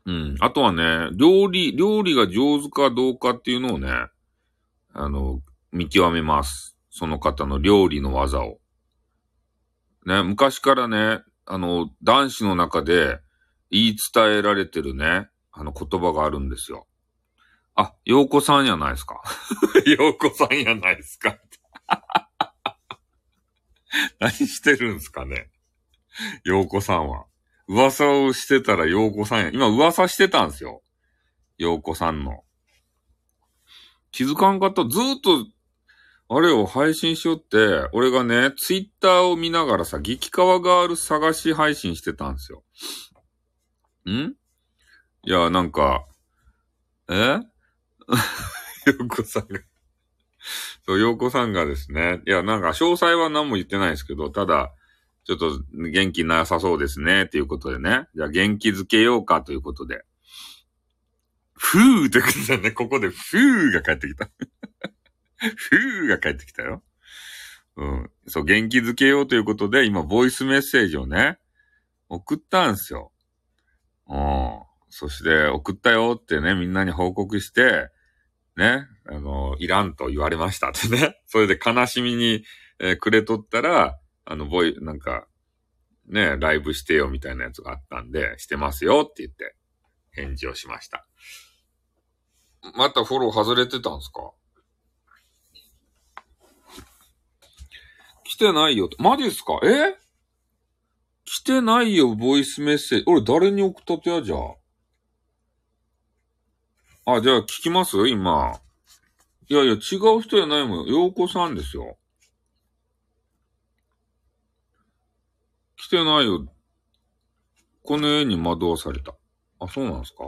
うん。あとはね、料理、料理が上手かどうかっていうのをね、あの、見極めます。その方の料理の技を。ね、昔からね、あの、男子の中で言い伝えられてるね、あの言葉があるんですよ。あ、洋子さんやないですか。洋子さんやないですか。何してるんですかね。洋子さんは。噂をしてたら洋子さんや。今噂してたんですよ。洋子さんの。気づかんかった。ずーっと、あれを配信しよって、俺がね、ツイッターを見ながらさ、激川ガール探し配信してたんですよ。ん？いや、なんか、え？洋子さんが。そう、洋子さんがですね。いや、なんか、詳細は何も言ってないですけど、ただ、ちょっと元気なさそうですね、っていうことでね。じゃあ元気づけようかということで。ふーってことでね、ここでふーが帰ってきた。ふーが帰ってきたよ。うん。そう、元気づけようということで、今、ボイスメッセージをね、送ったんすよ。うん。そして、送ったよってね、みんなに報告して、ね、あの、いらんと言われましたってね。それで悲しみに、えーくれとったら、あの、ボイ、なんか、ね、ライブしてよみたいなやつがあったんで、してますよって言って、返事をしました。またフォロー外れてたんすか？てないよ。マジっすか？え？来てないよ、ボイスメッセージ。俺誰に送ったとや、じゃ？あ。あ、じゃあ聞きます？今。いやいや、違う人じゃないもん。洋子さんですよ。来てないよ。この絵に惑わされた。あ、そうなんですか？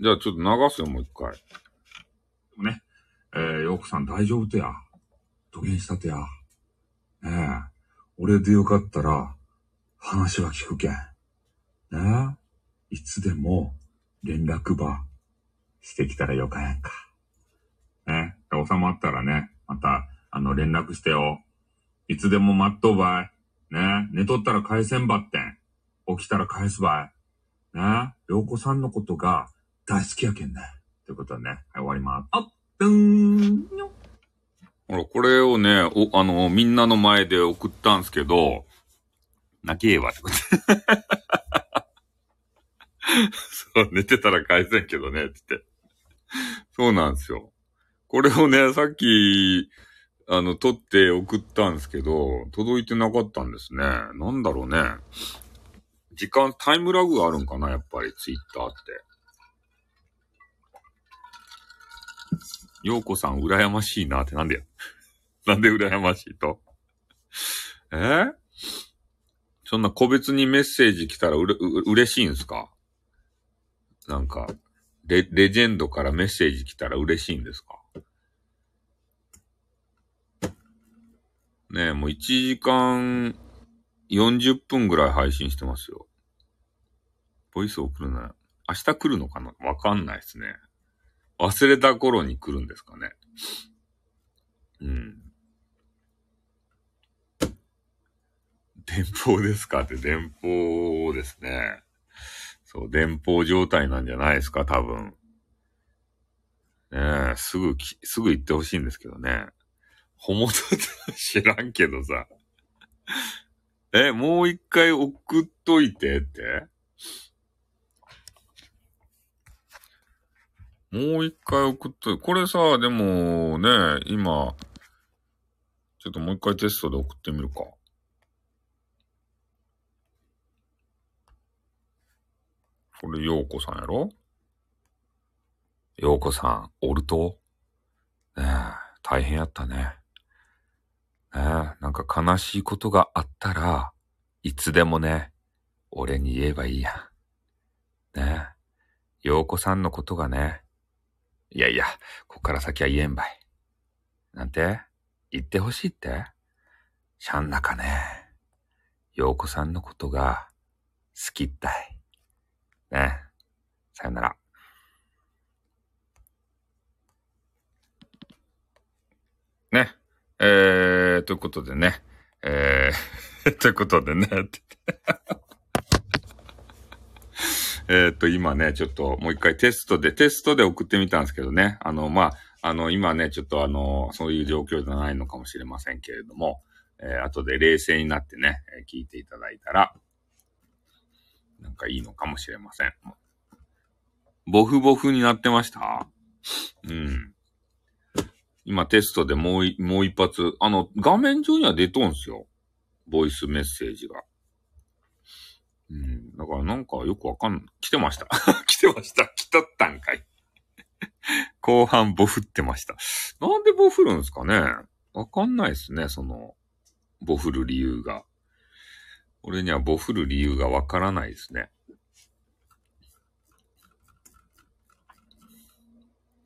じゃあちょっと流すよ、もう一回。ね。えー、ようこさん大丈夫とや。土下したとや。ねえ。俺でよかったら、話は聞くけん。ねえ。いつでも、連絡ば、してきたらよかやんか。ねえ。収まったらね、また、あの、連絡してよ。いつでも待っとうばい。ねえ。寝とったら返せんばってん。起きたら返すばい。ねえ。ようこさんのことが、大好きやけんね。ということでね、はい、終わります。あっ、ドゥーンよほら、これをね、お、あの、みんなの前で送ったんすけど、泣けえわってこと。そう、寝てたら返せんけどね、つって。そうなんですよ。これをね、さっき、あの、撮って送ったんですけど、届いてなかったんですね。なんだろうね。時間、タイムラグがあるんかなやっぱり、ツイッターって。ようこさん、羨ましいなってなんでや？なんで羨ましいと？え？ーそんな個別にメッセージ来たらうれ、う、嬉しいんすか？なんか、レ、レジェンドからメッセージ来たら嬉しいんですか？ねえ、もう1時間40分ぐらい配信してますよ。ボイス送るな。明日来るのかな？わかんないですね。忘れた頃に来るんですかね。うん。電報ですかって電報ですね。そう、電報状態なんじゃないですか、多分。ねえ、すぐき、すぐ行ってほしいんですけどね。ほもと知らんけどさ。え、もう一回送っといてってもう一回送っといて。これさ、でもね、今、ちょっともう一回テストで送ってみるか。これ、ようこさんやろ？ようこさん、おると？ねえ、大変やったね。ねえ、なんか悲しいことがあったら、いつでもね、俺に言えばいいやん。ねえ、ようこさんのことがね、いやいや、こっから先は言えんばい。なんて？言ってほしいって？しゃんなかね。ようこさんのことが好きったい。ねさよなら。ね。えー、ということでね。えー、ということでね。って言ってえっと、今ね、ちょっともう一回テストで、テストで送ってみたんですけどね。あの、まあ、あの、今ね、ちょっとあの、そういう状況じゃないのかもしれませんけれども、えー、後で冷静になってね、え聞いていただいたら、なんかいいのかもしれません。ボフボフになってました？うん。今テストでもう、もう一発、あの、画面上には出とんすよ。ボイスメッセージが。うん。だからなんかよくわかん。来てました。来てました。来とったんかい。後半ボフってました。なんでボフるんですかねわかんないですね、その、ボフる理由が。俺にはボフる理由がわからないですね。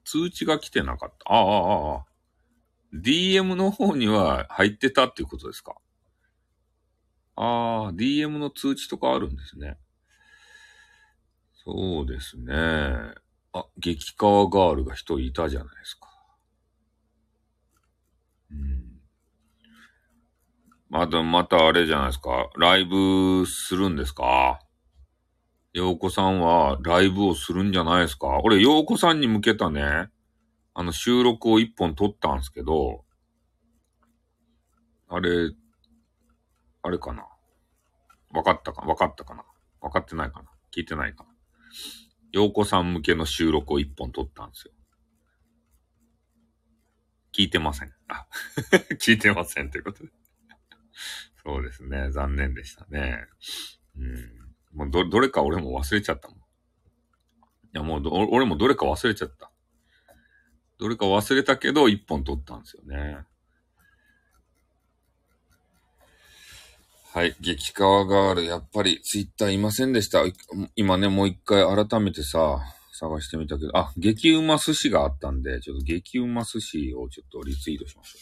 通知が来てなかった。ああ、ああ、ああ。DM の方には入ってたっていうことですか？ああ、DM の通知とかあるんですね。そうですね。あ、激川ガールが一人いたじゃないですか。うん。また、またあれじゃないですか。ライブするんですか？ようこさんはライブをするんじゃないですか？俺、ようこさんに向けたね、あの収録を一本撮ったんですけど、あれ、あれかな？わかったか？わかったかな？わかってないかな？聞いてないかな？ようこさん向けの収録を一本撮ったんですよ。聞いてません。あ、聞いてませんということで。そうですね。残念でしたね。うん。もうど、どれか俺も忘れちゃったもん。いや、もう、俺もどれか忘れちゃった。どれか忘れたけど、一本撮ったんですよね。はい。激川ガール、やっぱりツイッターいませんでした。今ね、もう一回改めてさ、探してみたけど、あ、激うま寿司があったんで、ちょっと激うま寿司をちょっとリツイートしましょ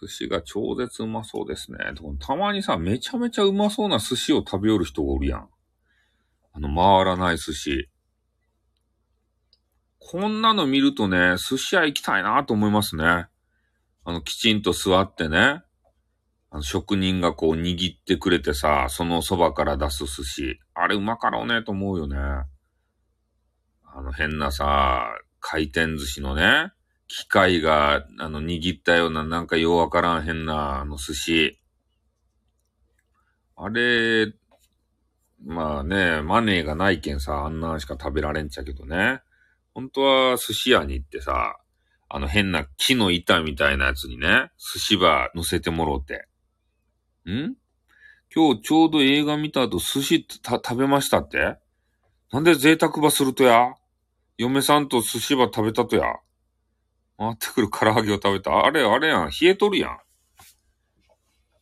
う。寿司が超絶うまそうですね。たまにさ、めちゃめちゃうまそうな寿司を食べよる人がおるやん。あの、回らない寿司。こんなの見るとね、寿司屋行きたいなと思いますね。あの、きちんと座ってね。あの、職人がこう握ってくれてさ、そのそばから出す寿司。あれうまかろうねと思うよね。あの変なさ、回転寿司のね、機械が、あの、握ったような、なんかようわからん変な、あの、寿司。あれ、まあね、マネーがないけんさ、あんなんしか食べられんちゃけどね。本当は寿司屋に行ってさ、あの変な木の板みたいなやつにね、寿司ば乗せてもろうて。ん？今日ちょうど映画見た後寿司た食べましたって？なんで贅沢ばするとや？嫁さんと寿司ば食べたとや？回ってくる唐揚げを食べた？あれ、あれやん。冷えとるやん。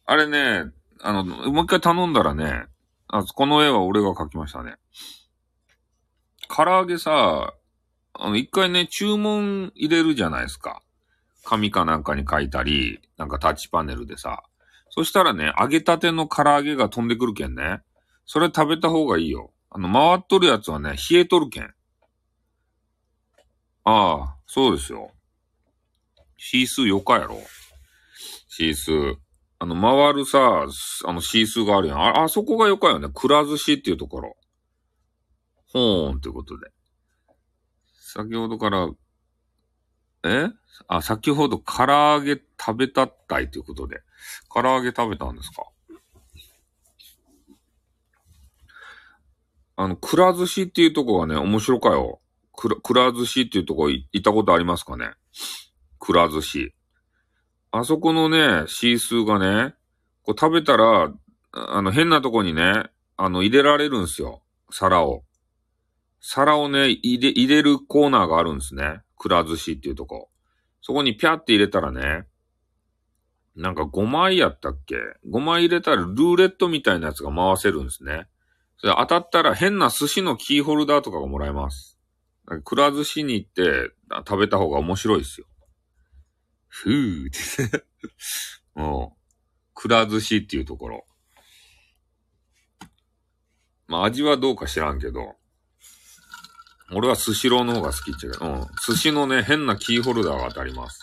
あれね、あの、もう一回頼んだらね、あ、この絵は俺が描きましたね。唐揚げさ、あの、一回ね、注文入れるじゃないですか。紙かなんかに書いたり、なんかタッチパネルでさ。そしたらね、揚げたての唐揚げが飛んでくるけんね。それ食べた方がいいよ。あの、回っとるやつはね、冷えとるけん。ああ、そうですよ。シースーよかやろ。シースー。あの、回るさ、あの、シースーがあるやん。あ、あそこがよかよね。くら寿司っていうところ。ほーん、ということで。先ほどから、え？あ、先ほど唐揚げ食べたったいということで。唐揚げ食べたんですか？あの、くら寿司っていうとこがね、面白かよ。くら、くら寿司っていうとこ行ったことありますかね？くら寿司。あそこのね、シースーがね、こう食べたら、あの、変なとこにね、あの、入れられるんすよ。皿を。皿をね、入れ、入れるコーナーがあるんですね。くら寿司っていうとこ。そこにピャって入れたらね、なんか5枚やったっけ ?5 枚入れたらルーレットみたいなやつが回せるんですね。それ当たったら変な寿司のキーホルダーとかがもらえます。くら寿司に行って食べた方が面白いですよ。ふぅーって。もう、くら寿司っていうところ。まあ味はどうか知らんけど、俺はスシローの方が好きっちゃけど、うん。寿司のね、変なキーホルダーが当たります。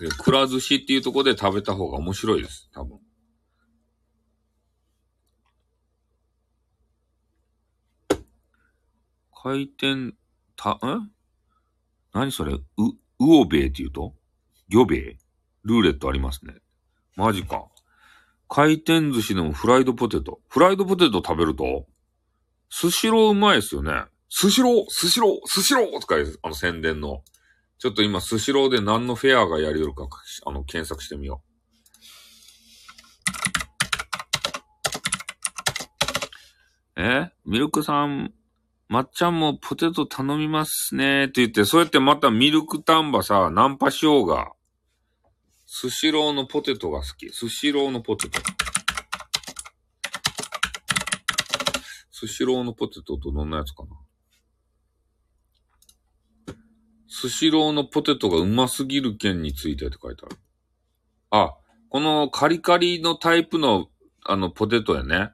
で、くら寿司っていうところで食べた方が面白いです。多分。回転、た、ん何それ？う、うおべえって言うと？魚べえルーレットありますね。マジか。回転寿司でもフライドポテト。フライドポテト食べると？スシローうまいですよね。スシロースシロースシローとかいう、あの宣伝の。ちょっと今スシローで何のフェアがやりよるか、あの、検索してみよう。え？ミルクさん、まっちゃんもポテト頼みますねって言って、そうやってまたミルクタンバさ、ナンパしようが。スシローのポテトが好き。スシローのポテト。スシローのポテトとどんなやつかな。スシローのポテトがうますぎる件についてって書いてある。あ、このカリカリのタイプの、あの、ポテトやね。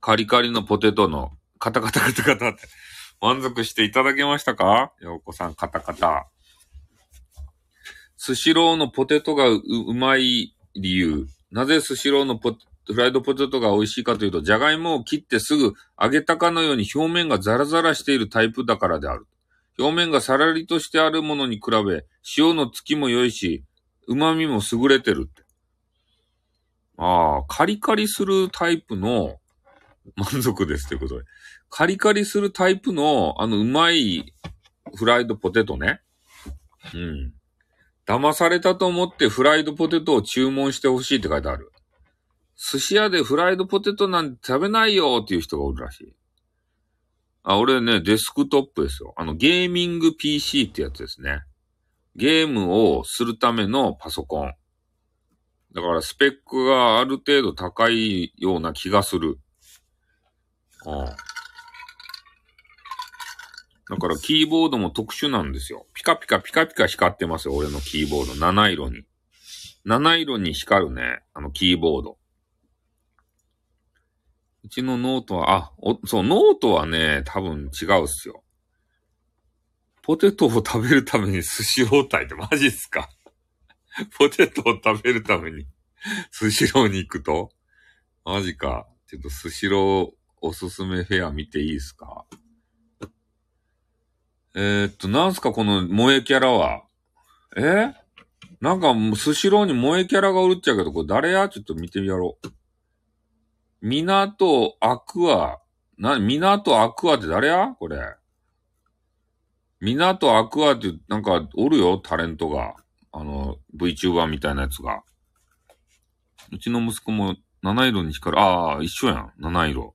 カリカリのポテトの、カタカタカタカタって。満足していただけましたか？ようこさん、カタカタ。スシローのポテトがうまい理由。なぜスシローのポテフライドポテトが美味しいかというと、じゃがいもを切ってすぐ揚げたかのように表面がザラザラしているタイプだからである。表面がさらりとしてあるものに比べ、塩のつきも良いし、旨味も優れてるって。ああ、カリカリするタイプの満足ですということで。カリカリするタイプの、あの、うまいフライドポテトね。うん。騙されたと思ってフライドポテトを注文してほしいって書いてある。寿司屋でフライドポテトなんて食べないよっていう人がおるらしい。あ、俺ね、デスクトップですよ。あの、ゲーミング PC ってやつですね。ゲームをするためのパソコン。だからスペックがある程度高いような気がする。ああだからキーボードも特殊なんですよ。ピカピカピカピカ光ってますよ、俺のキーボード。七色に。七色に光るね、あのキーボード。うちのノートは、あ、お、そう、ノートはね、多分違うっすよ。ポテトを食べるためにスシローってマジっすか？ポテトを食べるためにスシローに行くと？マジか。ちょっとスシローおすすめフェア見ていいっすか？えー、っと、なんすかこの萌えキャラは？え？なんかもう、スシローに萌えキャラがおるっちゃうけど、これ誰や？ちょっと見てみやろう。港アクア。な、港アクアって誰や？これ。港アクアって、なんか、おるよ、タレントが。あの、VTuber みたいなやつが。うちの息子も七色に光る。ああ、一緒やん。七色。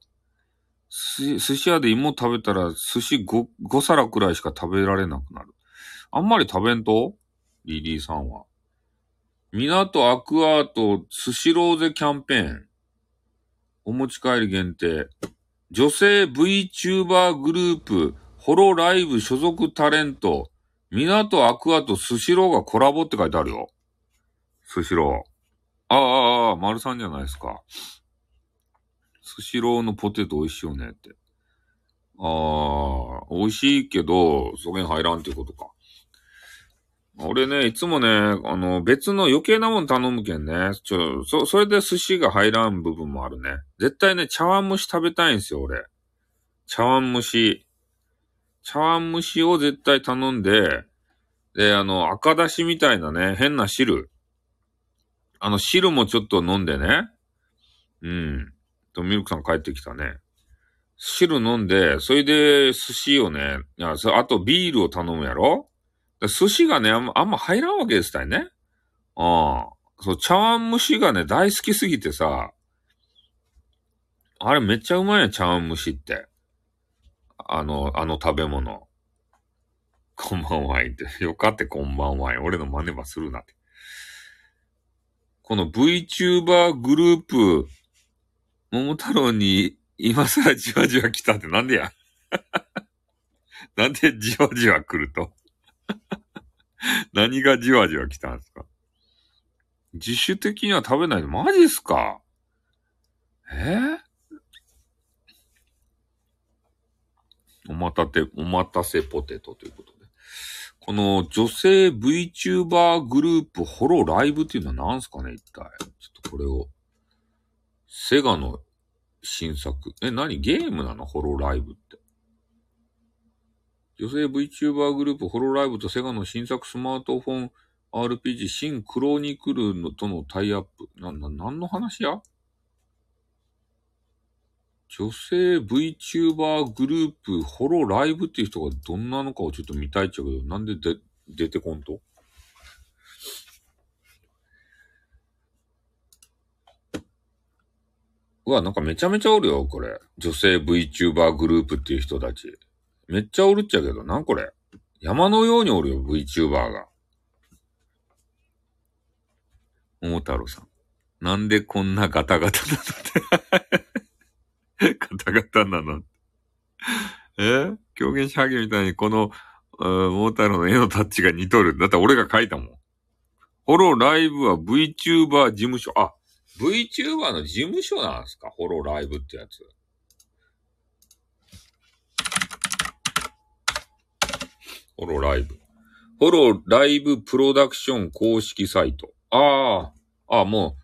す、寿司屋で芋食べたら寿司 5, 5皿くらいしか食べられなくなる。あんまり食べんと？リリーさんは。港アクアート寿司ローゼキャンペーン。お持ち帰り限定。女性 VTuber グループ、ホロライブ所属タレント、港アクアとスシローがコラボって書いてあるよ。スシロー。ああ、ああ、丸さんじゃないですか。スシローのポテト美味しいよねって。ああ、美味しいけど、そげん入らんっていうことか。俺ね、いつもね、あの、別の余計なもん頼むけんね。ちょ、そ、それで寿司が入らん部分もあるね。絶対ね、茶碗蒸し食べたいんですよ、俺。茶碗蒸し。茶碗蒸しを絶対頼んで、で、あの、赤だしみたいなね、変な汁。あの、汁もちょっと飲んでね。うん。と、ミルクさん帰ってきたね。汁飲んで、それで寿司をね、いや、あとビールを頼むやろ寿司がね、あんま、あんま入らんわけですたいね。ああ。そう、茶碗蒸しがね、大好きすぎてさ、あれめっちゃうまいやん、茶碗蒸しって。あの、あの食べ物。こんばんは、言って。よかってこんばんは。俺の真似ばするなって。この VTuber グループ、桃太郎に今更じわじわ来たってなんでや なんでじわじわ来ると？何がじわじわ来たんですか？自主的には食べないの？マジっすか？え？ー、おまたて、おまたせポテトということで。この女性 VTuber グループホロライブっていうのは何すかね？一体。ちょっとこれを。セガの新作。え、何？ゲームなの？ホロライブって。女性 VTuber グループホロライブとセガの新作スマートフォン RPG 新クロニクルのとのタイアップ。な、な、何の話や？女性 VTuber グループホロライブっていう人がどんなのかをちょっと見たいっちゃうけど、なんでで出てこんと？うわ、なんかめちゃめちゃおるよ、これ。女性 VTuber グループっていう人たち。めっちゃおるっちゃけど、なこれ。山のようにおるよ、VTuber が。桃太郎さん。なんでこんなガタガタなのって。ガタガタなのえ？狂言しハゲみたいにこの、桃太郎の絵のタッチが似とる。だって俺が書いたもん。ホロライブは VTuber 事務所。あ、VTuber の事務所なんですか？ホロライブってやつ。ホロライブ。ホロライブプロダクション公式サイト。ああ、ああも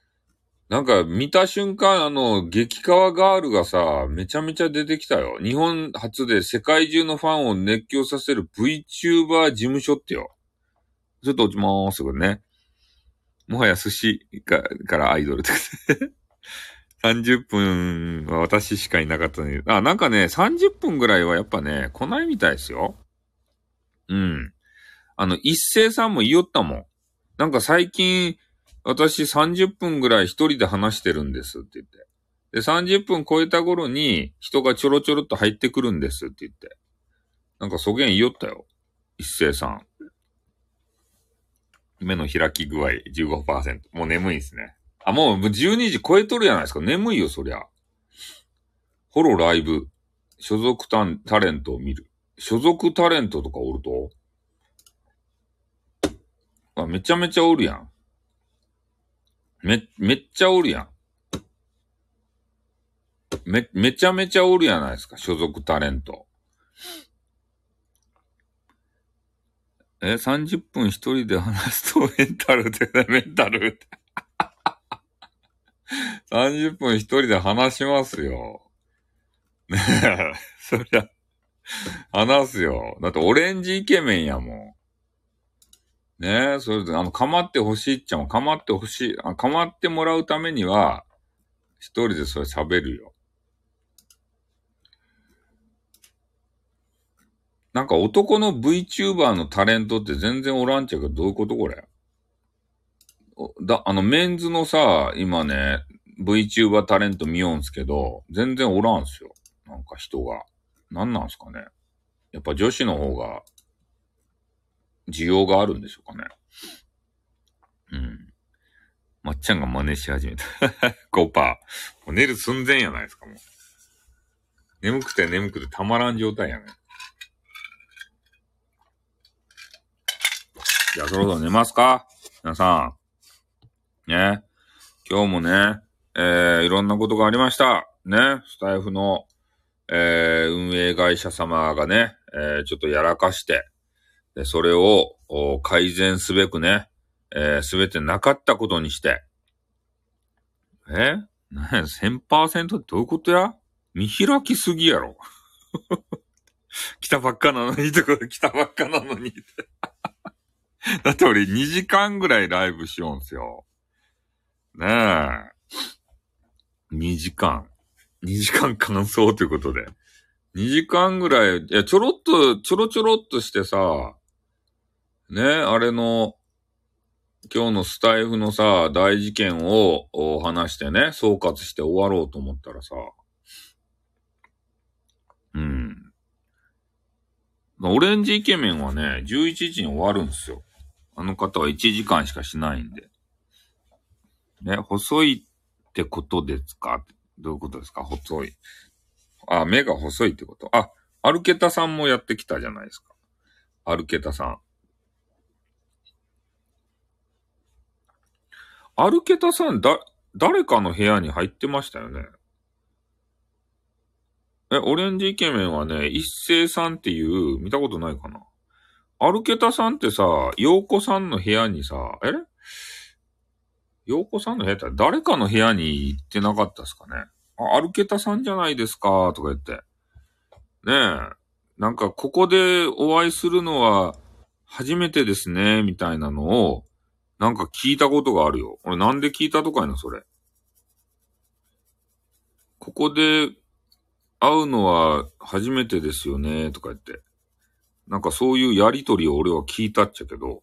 う、なんか見た瞬間、あの、激川ガールがさ、めちゃめちゃ出てきたよ。日本初で世界中のファンを熱狂させる VTuber 事務所ってよ。ちょっと落ちまーすぐね。もはや寿司かからアイドルって30 分は私しかいなかったのに。あ、なんかね、30分ぐらいはやっぱね、来ないみたいですよ。うん。あの、一斉さんも言いよったもん。なんか最近、私30分ぐらい一人で話してるんですって言って。で、30分超えた頃に人がちょろちょろっと入ってくるんですって言って。なんかそげん言いよったよ。一斉さん。目の開き具合15%。もう眠いですね。あ、もう12時超えとるじゃないですか。眠いよ、そりゃ。ホロライブ。所属タレントを見る。所属タレントとかおると？あ、めちゃめちゃおるやん。め、めっちゃおるやん。め、めちゃめちゃおるやないですか、所属タレント。え、30分一人で話すとメンタルって、メンタルって。30分一人で話しますよ。ねえ、そりゃ、話すよ。だってオレンジイケメンやもん。ねえ、それで、あの、構ってほしいっちゃも、構ってほしい、あ構ってもらうためには、一人でそれ喋るよ。なんか男の VTuber のタレントって全然おらんちゃうけど、どういうことこれ？だ、あの、メンズのさ、今ね、VTuber タレント見ようんすけど、全然おらんすよ。なんか人が。なんなんすかね。やっぱ女子の方が、需要があるんでしょうかね。うん。まっちゃんが真似し始めた。5%。もう寝る寸前やないですか、もう。眠くて眠くてたまらん状態やね。じゃあそろそろ寝ますか？皆さん。ね。今日もね、えー、いろんなことがありました。ね。スタイフの、えー、運営会社様がね、えー、ちょっとやらかして、で、それを改善すべくね、えー、すべてなかったことにして、え？なんや、1000%ってどういうことや？見開きすぎやろ。来たばっかなのにとか、来たばっかなのに。だって俺2時間ぐらいライブしようんすよ。ねえ。2時間。2時間感想ということで。2時間ぐらい、いや、ちょろっと、ちょろちょろっとしてさ、ね、あれの、今日のスタイフのさ、大事件を話してね、総括して終わろうと思ったらさ、うん。オレンジイケメンはね、11時に終わるんですよ。あの方は1時間しかしないんで。ね、細いってことですか？どういうことですか？細い。あ、目が細いってこと？あ、アルケタさんもやってきたじゃないですか。アルケタさん。アルケタさん、だ、誰かの部屋に入ってましたよね？え、オレンジイケメンはね、一斉さんっていう、見たことないかな？アルケタさんってさ、洋子さんの部屋にさ、え？洋子さんの部屋って誰かの部屋に行ってなかったですかね？あ、アルケタさんじゃないですか、とか言って。ねえ。なんか、ここでお会いするのは初めてですね、みたいなのを、なんか聞いたことがあるよ。俺なんで聞いたとかいな、それ。ここで会うのは初めてですよね、とか言って。なんかそういうやりとりを俺は聞いたっちゃけど。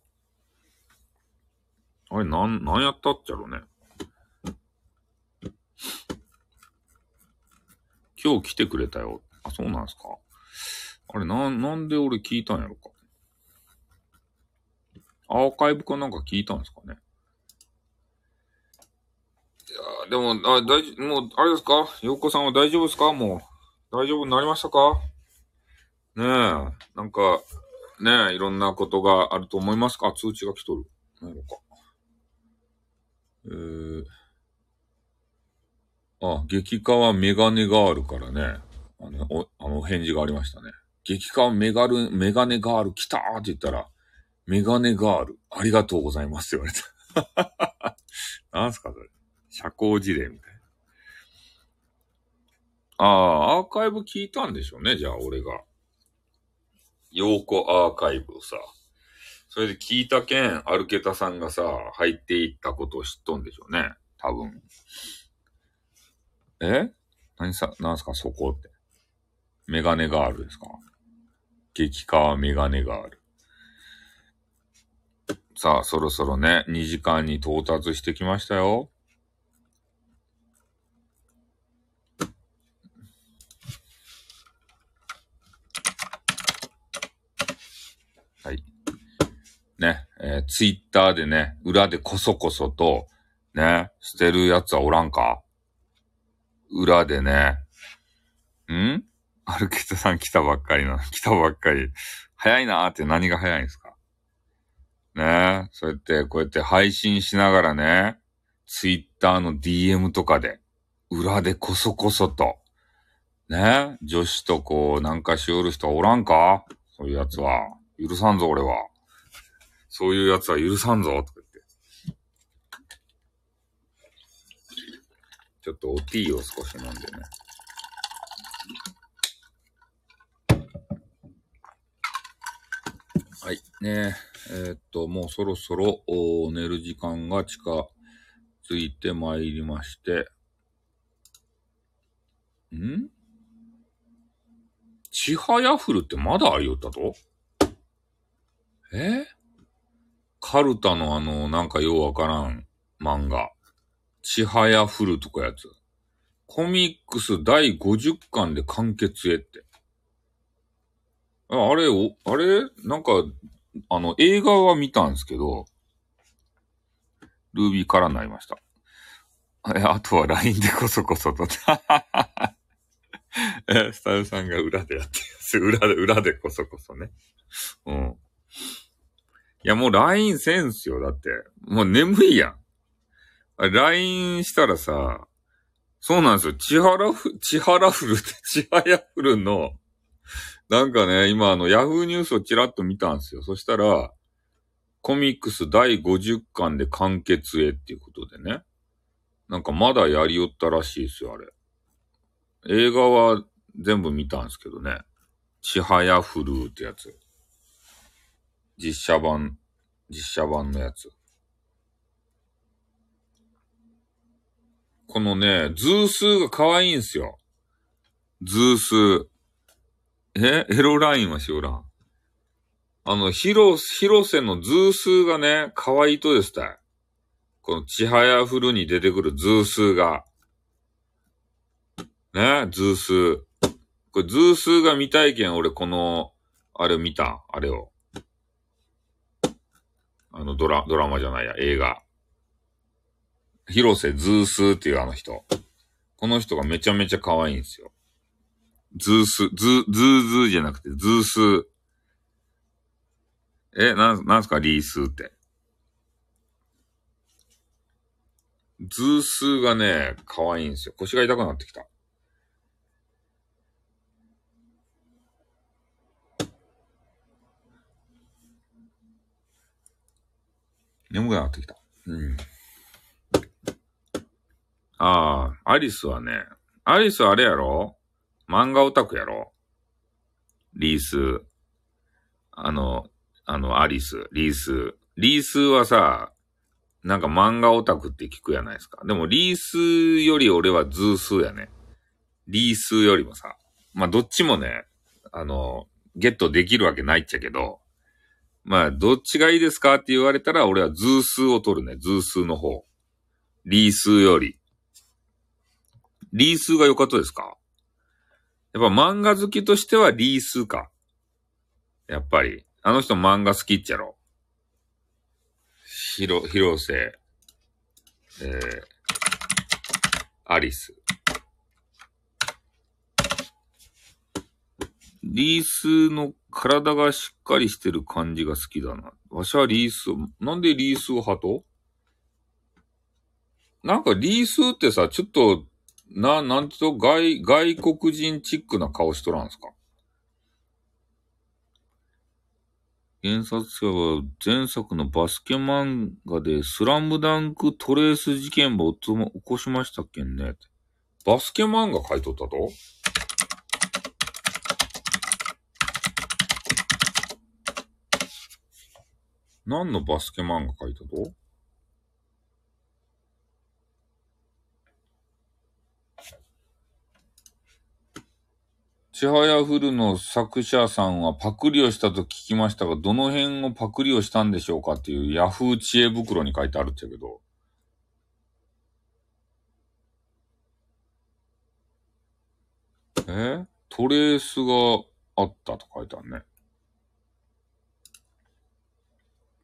あれ、なん、なんやったっちゃろね。今日来てくれたよ。あ、そうなんすか。あれ、な、なんで俺聞いたんやろか。アーカイブかなんか聞いたんですかね。いやでも、あ、大丈もう、あれですか？洋子さんは大丈夫ですか？もう、大丈夫になりましたか？ねえ、なんか、ねえ、いろんなことがあると思いますか？通知が来とる。なんか。えー、あ、激化はメガネがあるからね。あの、お、あの、返事がありましたね。激化メガル、メガネガール来たーって言ったら、メガネガール、ありがとうございますって言われた。なんすかそれ。社交辞令みたいな。ああ、アーカイブ聞いたんでしょうね、じゃあ俺が。陽子アーカイブをさ。それで聞いたけん、アルケタさんがさ、入っていったことを知っとんでしょうね。多分。え？何さ、何すか？そこって。メガネガールですか？激化はメガネガール。さあ、そろそろね、2時間に到達してきましたよ。ね、えーツイッターでね、裏でこそこそと、ね、捨てるやつはおらんか？裏でね、ん？アルケタさん来たばっかりな、来たばっかり。早いなーって何が早いんですか？ねそうやって、こうやって配信しながらね、ツイッターの DM とかで、裏でこそこそと、ね女子とこう、なんかしおる人はおらんか？そういうやつは。許さんぞ、俺は。そういうやつは許さんぞ、とか言って。ちょっとおティーを少し飲んでね。はい。ねえーっと、もうそろそろ寝る時間が近づいてまいりまして、ん？ちはやふるってまだありよったと？え？カルタのあの、なんかようわからん漫画。ちはやふるとかやつ。コミックス第50巻で完結へって。あれ、お、あれ？なんか、あの、映画は見たんですけど、ルービーからになりました。え、あとは LINE でこそこそと。え、スタイルさんが裏でやってます。裏で、裏でこそこそね。うん。いや、もう LINE せんすよ。だって。もう眠いやん。LINE したらさ、そうなんですよ。千原ふ、千原フルって、千早フルの、なんかね、今あの、ヤフーニュースをちらっと見たんですよ。そしたら、コミックス第50巻で完結へっていうことでね。なんかまだやりよったらしいですよ、あれ。映画は全部見たんですけどね。ちはやふるってやつ。実写版、実写版のやつ。このね、ズースーが可愛いんすよ。ズースー。え？エロラインはしおらん。あの、広、広瀬のズースーがね、可愛いとですたい。このちはやふるに出てくるズースーが。ね、ズースー。これズースーが見たいけん、俺この、あれ見たあれを。あのドラ、ドラマじゃないや、映画。広瀬ズースーっていうあの人。この人がめちゃめちゃ可愛いんですよ。ズース、ズー、ズーズーじゃなくて、ズースー。え、なん、なんすか、リースーって。ズースーがね、可愛いんですよ。腰が痛くなってきた。眠くなってきた。うん。ああ、アリスはね、アリスあれやろ？漫画オタクやろ？リース。あの、あの、アリス、リース。リースはさ、なんか漫画オタクって聞くやないですか。でもリースより俺はズースやね。リースよりもさ。まあどっちもね、あの、ゲットできるわけないっちゃけど、まあどっちがいいですかって言われたら俺はズースを取るね。ズースの方。リースより。リースが良かったですか？やっぱ漫画好きとしてはリースか。やっぱり。あの人漫画好きっちゃろ。ひろ、広瀬、えー、アリス。リースの体がしっかりしてる感じが好きだな。わしはリースを、なんでリース派と？なんかリースってさ、ちょっと、な、なんてうと、外、外国人チックな顔しとらんすか？原作者は前作のバスケ漫画でスラムダンクトレース事件を起こしましたっけんね。バスケ漫画書いとったと？何のバスケ漫画書いたと？ちはやふるの作者さんはパクリをしたと聞きましたが、どの辺をパクリをしたんでしょうかっていうヤフー知恵袋に書いてあるっちゃけど。え？トレースがあったと書いてあるね。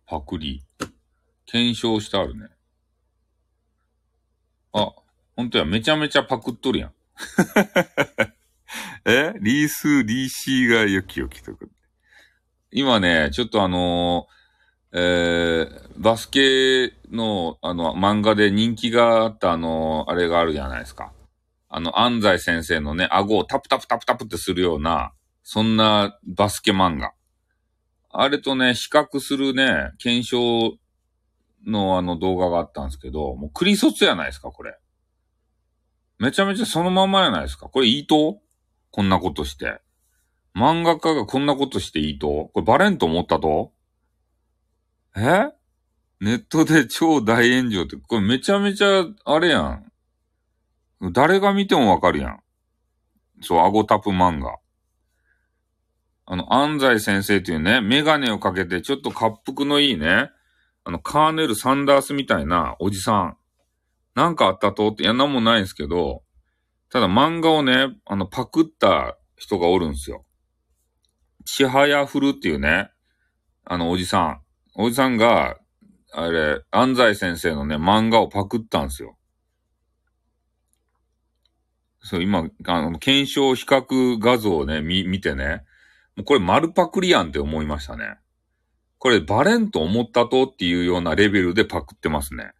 パクリ。検証してあるね。あ、ほんとや、めちゃめちゃパクっとるやん。え？リース、リーシーがよきよきとか。今ね、ちょっとあのー、えー、バスケの、あの、漫画で人気があったあのー、あれがあるじゃないですか。あの、安西先生のね、顎をタプタプタプタプってするような、そんなバスケ漫画。あれとね、比較するね、検証のあの動画があったんですけど、もうクリソツやないですか、これ。めちゃめちゃそのままやないですか。これいいとこんなことして。漫画家がこんなことしていいとこれバレんと思ったと？え？ネットで超大炎上って、これめちゃめちゃ、あれやん。誰が見てもわかるやん。そう、アゴタプ漫画。あの、安西先生っていうね、メガネをかけてちょっと滑腹のいいね、あの、カーネル・サンダースみたいなおじさん。なんかあったとって、いや、なんもないんですけど、ただ漫画をね、あの、パクった人がおるんですよ。ちはやふるっていうね、あの、おじさん。おじさんが、あれ、安西先生のね、漫画をパクったんですよ。そう、今、あの、検証比較画像をね、見、見てね、もうこれ丸パクリやんって思いましたね。これバレんと思ったとっていうようなレベルでパクってますね。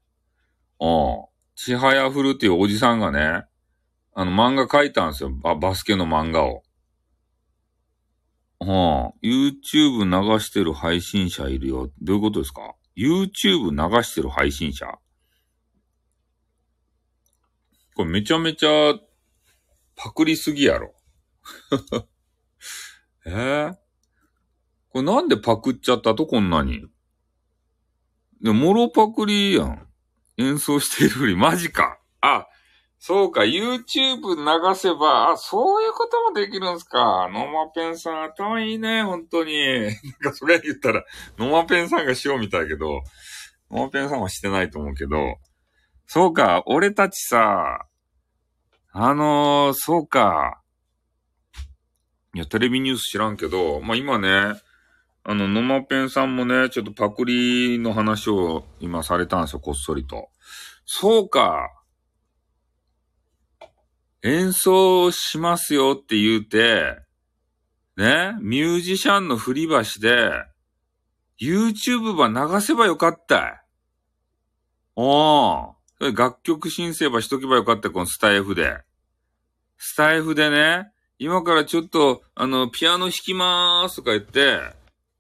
うん。ちはやふるっていうおじさんがね、あの漫画描いたんですよ。ババスケの漫画を。うん。YouTube 流してる配信者いるよ。どういうことですか ?YouTube 流してる配信者これめちゃめちゃパクリすぎやろ。えー、これなんでパクっちゃったとこんなに？でも、ろパクリやん。演奏しているふり、マジか。あ、そうか、YouTube 流せば、あ、そういうこともできるんすか。ノマペンさん、頭いいね、本当に。なんかそれ言ったら、ノマペンさんがしようみたいけど、ノマペンさんはしてないと思うけど、そうか、俺たちさ、あのー、そうか。いや、テレビニュース知らんけど、まあ、今ね、あの、ノマペンさんもね、ちょっとパクリの話を今されたんですよ、こっそりと。そうか。演奏しますよって言うて、ね、ミュージシャンの振りばして、YouTube ば流せばよかった。おー。楽曲申請ばしとけばよかった、このスタエフで。スタエフでね、今からちょっと、あの、ピアノ弾きまーすとか言って、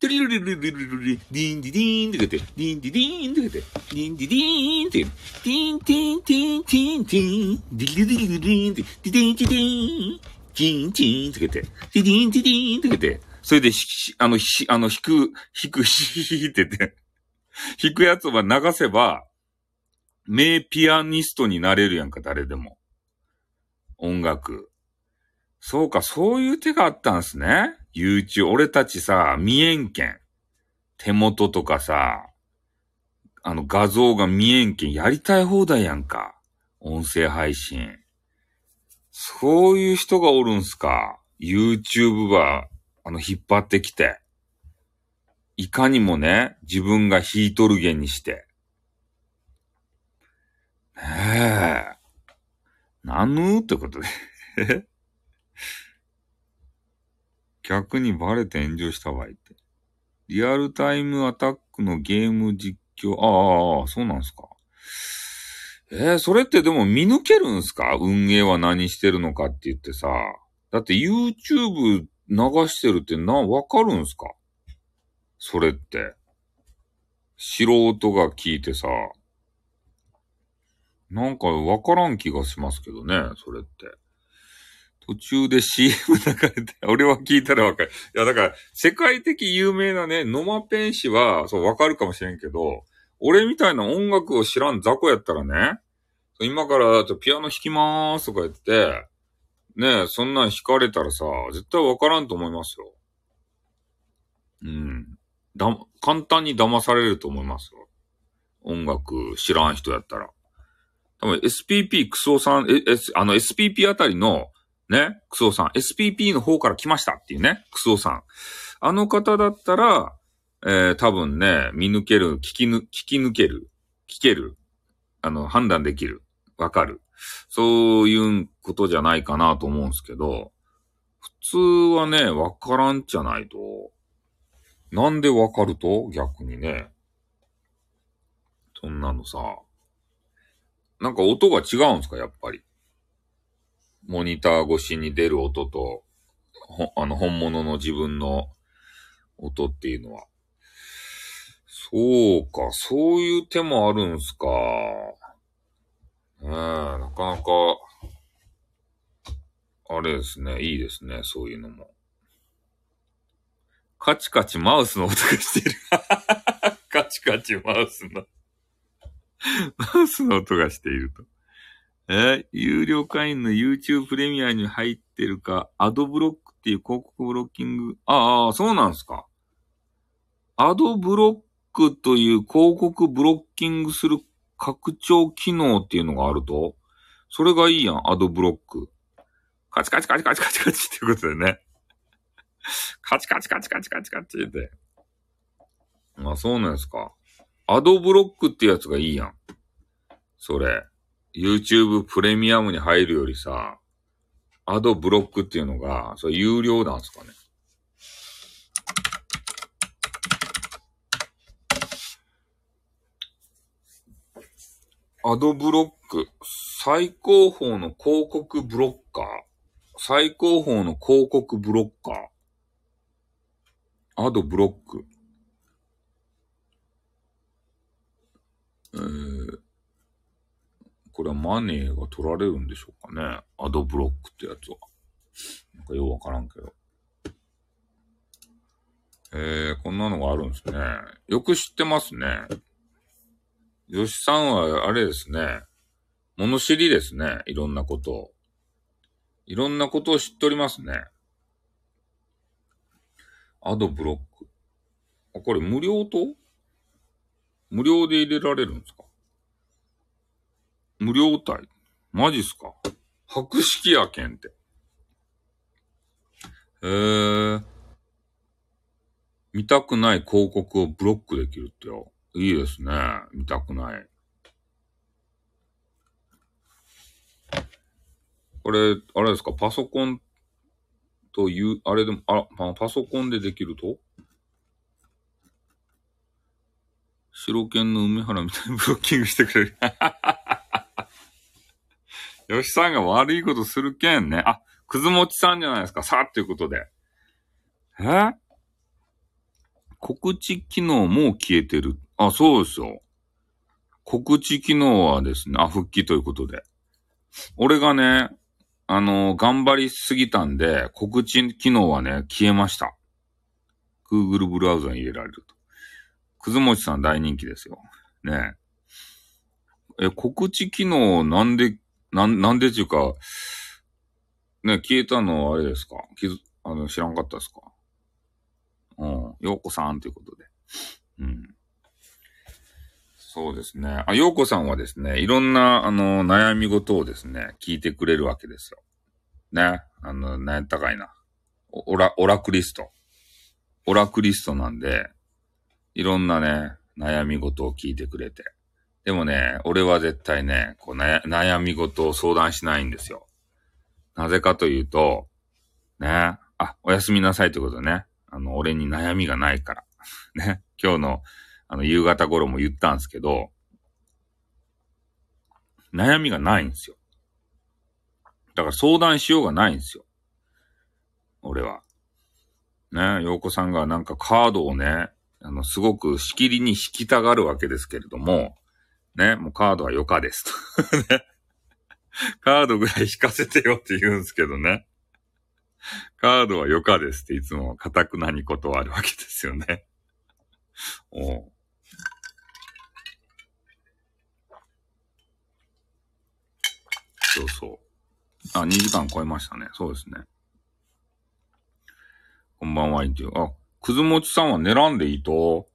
トゥリルリルリルリルリ、ディンディディーンって言って、ディンディディーンって言って、ディンディディーンって言って、ディンティンティンティンティン、ディリリリリリンって、ディディンティディーン、ティンティンって言って、ディディンティディーンって言って、それで、あの、ひ、あの、弾く、弾く、ヒヒヒって言って、弾くやつは流せば、名ピアニストになれるやんか、誰でも。音楽。そうか、そういう手があったんすね。YouTube、俺たちさ、見えんけん。手元とかさ、あの画像が見えんけん、やりたい放題やんか。音声配信。そういう人がおるんすか。YouTube は、あの、引っ張ってきて。いかにもね、自分が弾いとるげんにして。ねえ。なぬってことで。逆にバレて炎上したわいって。リアルタイムアタックのゲーム実況、ああ、そうなんすか。えー、それってでも見抜けるんすか？運営は何してるのかって言ってさ。だって YouTube 流してるってな、わかるんすか？それって。素人が聞いてさ。なんかわからん気がしますけどね、それって。途中で CM 流れて、俺は聞いたらわかる。いや、だから、世界的有名なね、ノマペン氏は、そう、わかるかもしれんけど、俺みたいな音楽を知らん雑魚やったらね、今からちょピアノ弾きまーすとか言って、ねそんなん弾かれたらさ、絶対わからんと思いますよ。うん。だ、簡単に騙されると思いますよ。音楽知らん人やったら。多分 SPP クソさん、え、え、あの SPP あたりの、ね、クソさん、SPP の方から来ましたっていうね、クソさん。あの方だったら、えー、多分ね、見抜ける、聞きぬ、聞き抜ける、聞ける、あの、判断できる、わかる。そういうことじゃないかなと思うんですけど、普通はね、わからんじゃないと。なんでわかると？逆にね。そんなのさ。なんか音が違うんすか？やっぱり。モニター越しに出る音と、あの、本物の自分の音っていうのは。そうか、そういう手もあるんすか。ええなかなか、あれですね、いいですね、そういうのも。カチカチマウスの音がしてる。カチカチマウスのマウスの音がしていると。え有料会員の YouTube プレミアに入ってるか、アドブロックっていう広告ブロッキング、ああ、そうなんですか。アドブロックという広告ブロッキングする拡張機能っていうのがあると、それがいいやん、アドブロック。カチカチカチカチカチカチっていうことでね。カチカチカチカチカチカチって。あ、そうなんですか。アドブロックってやつがいいやん。それ。YouTube プレミアムに入るよりさ、アドブロックっていうのが、それ有料なんですかね。アドブロック、最高峰の広告ブロッカー？最高峰の広告ブロッカー？アドブロック。えー、これはマネーが取られるんでしょうかね。アドブロックってやつは。なんかようわからんけど。えー、こんなのがあるんですね。よく知ってますね。よしさんは、あれですね。物知りですね。いろんなことを。いろんなことを知っておりますね。アドブロック。あ、これ無料と？無料で入れられるんですか？無料体マジっすか？白式やけんって。へえー。見たくない広告をブロックできるってよ。いいですね。見たくない。これ、あれですか、パソコンという、あれでも、あ、パソコンでできると？白犬の梅原みたいにブロッキングしてくれる。吉さんが悪いことするけんね。あ、くずもちさんじゃないですか。さあ、っていうことで。え？告知機能も消えてる。あ、そうですよ。告知機能はですね、あ、復帰ということで。俺がね、あの、頑張りすぎたんで、告知機能はね、消えました。Google ブラウザに入れられると。くずもちさん大人気ですよ。ねええ。告知機能なんで、なん、なんでっていうか、ね、消えたのはあれですか？気づ、あの、知らんかったですか？うん。ようこさんということで。うん。そうですね。あ、ようこさんはですね、いろんな、あの、悩み事をですね、聞いてくれるわけですよ。ね。あの、なんやったかいな。オラ、オラクリスト。オラクリストなんで、いろんなね、悩み事を聞いてくれて。でもね、俺は絶対ね、こう悩み事を相談しないんですよ。なぜかというと、ね、あ、おやすみなさいってことね。あの、俺に悩みがないから。ね、今日のあの、夕方頃も言ったんですけど、悩みがないんですよ。だから相談しようがないんですよ。俺は。ね、洋子さんがなんかカードをね、あの、すごくしきりに引きたがるわけですけれども、ね、もうカードは余暇です。ね。カードぐらい引かせてよって言うんですけどね。カードは余暇ですっていつも固くなに断るわけですよね。おうそうそう。あ、2時間超えましたね。そうですね。こんばんは、いってよ。あ、くずもちさんは寝らんでいいと？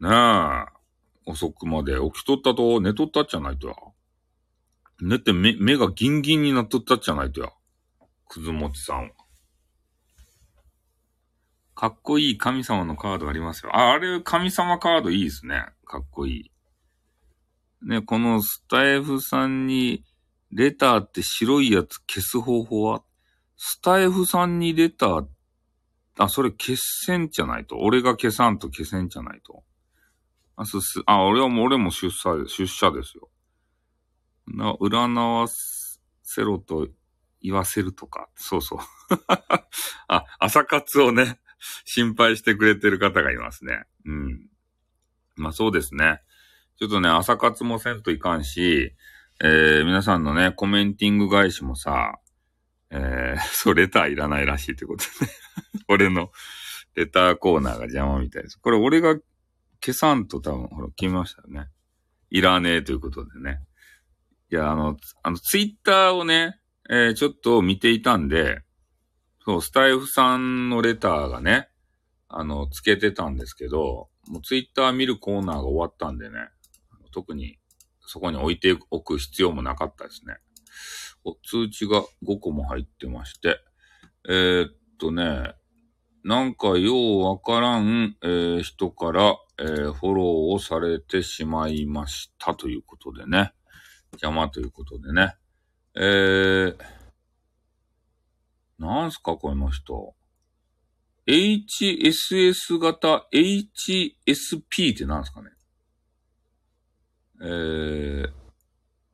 ねえ。遅くまで起きとったと、寝とったっちゃないとや。寝て目、目がギンギンになっとったっちゃないとや。くずもちさんは。かっこいい神様のカードありますよ。あ、あれ、神様カードいいですね。かっこいい。ね、このスタイフさんにレターって白いやつ消す方法は？スタイフさんにレター、あ、それ消せんじゃないと。俺が消さんと消せんじゃないと。あ、すす、あ、俺はもう、俺も出社で、出社ですよ。な、占わせろと言わせるとか。そうそう。あ、朝活をね、心配してくれてる方がいますね。うん。まあそうですね。ちょっとね、朝活もせんといかんし、えー、皆さんのね、コメンティング返しもさ、えー、そう、レターいらないらしいってことね。俺のレターコーナーが邪魔みたいです。これ俺が消さんと多分、ほら、決めましたよね。いらねえということでね。いや、あの、あの、ツイッターをね、えーちょっと見ていたんで、そう、スタイフさんのレターがね、あの、つけてたんですけど、もうツイッター見るコーナーが終わったんでね、特にそこに置いておく必要もなかったですね。お通知が5個も入ってまして、えーっとね、なんかようわからん、えー人から、えーフォローをされてしまいましたということでね。邪魔ということでね。えー、なんすかこの人。HSS 型 HSP ってなんすかねえー、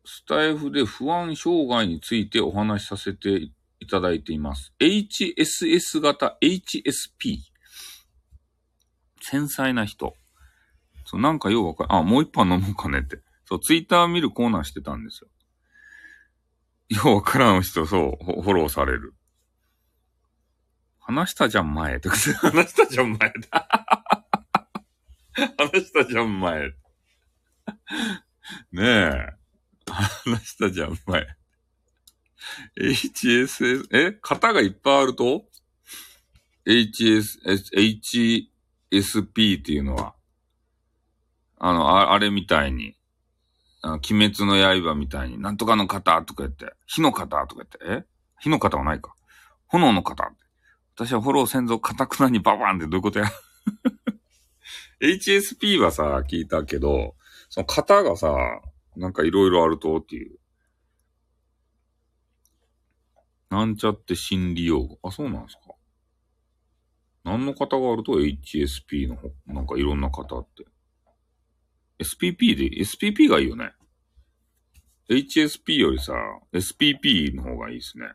スタイフで不安障害についてお話しさせていただいています。HSS 型 HSP。繊細な人。そう、なんかようわかる。あ、もう一杯飲もうかねって。そう、ツイッター見るコーナーしてたんですよ。ようわからん人、そう、フォローされる。話したじゃん前て 話したじゃん前。話したじゃん前。ねえ。話したじゃん前。HSS、え？型がいっぱいあると ?HS、HSP っていうのは、あの、ああれみたいに、あの鬼滅の刃みたいに、なんとかの型とか言って、火の型とか言って、え？火の型はないか。炎の型。私はフォロー先祖かたくなにババンってどういうことや ?HSP はさ、聞いたけど、その型がさ、なんかいろいろあるとっていう。なんちゃって心理用語。あ、そうなんですか。何の型があると HSP のほ、なんかいろんな型って。SPP で、SPP がいいよね。HSP よりさ、SPP の方がいいですね。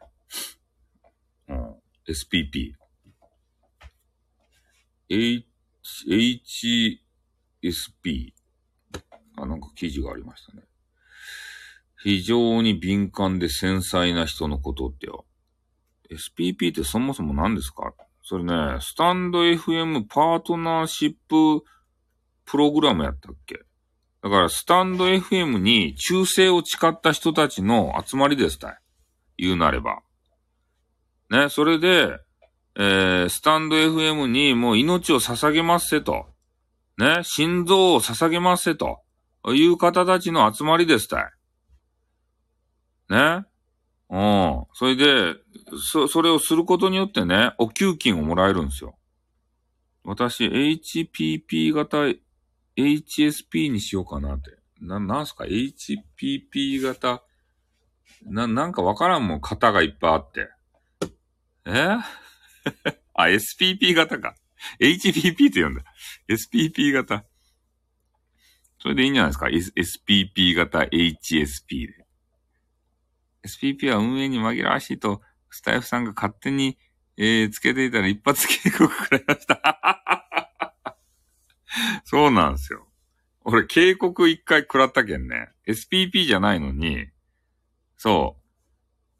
うん。SPP。H、HSP。あ、なんか記事がありましたね。非常に敏感で繊細な人のことってよ。SPP ってそもそも何ですか？それね、スタンド FM パートナーシッププログラムやったっけ？だから、スタンド FM に忠誠を誓った人たちの集まりですたい。言うなれば。ね、それで、えー、スタンド FM にもう命を捧げますせと。ね、心臓を捧げますせと。いう方たちの集まりですたい。ね。うん。それで、そ、それをすることによってね、お給金をもらえるんですよ。私、HPP 型 HSP にしようかなって。な、なんすか ?HPP 型？な、なんかわからんもん、型がいっぱいあって。え？あ、SPP 型か。HPP って呼んだ。SPP 型。それでいいんじゃないですか？S ?SPP 型 HSP で。SPP は運営に紛らわしいと、スタイフさんが勝手に、えー、つけていたら一発警告くらいました。そうなんですよ。俺、警告一回食らったけんね。SPP じゃないのに、そう。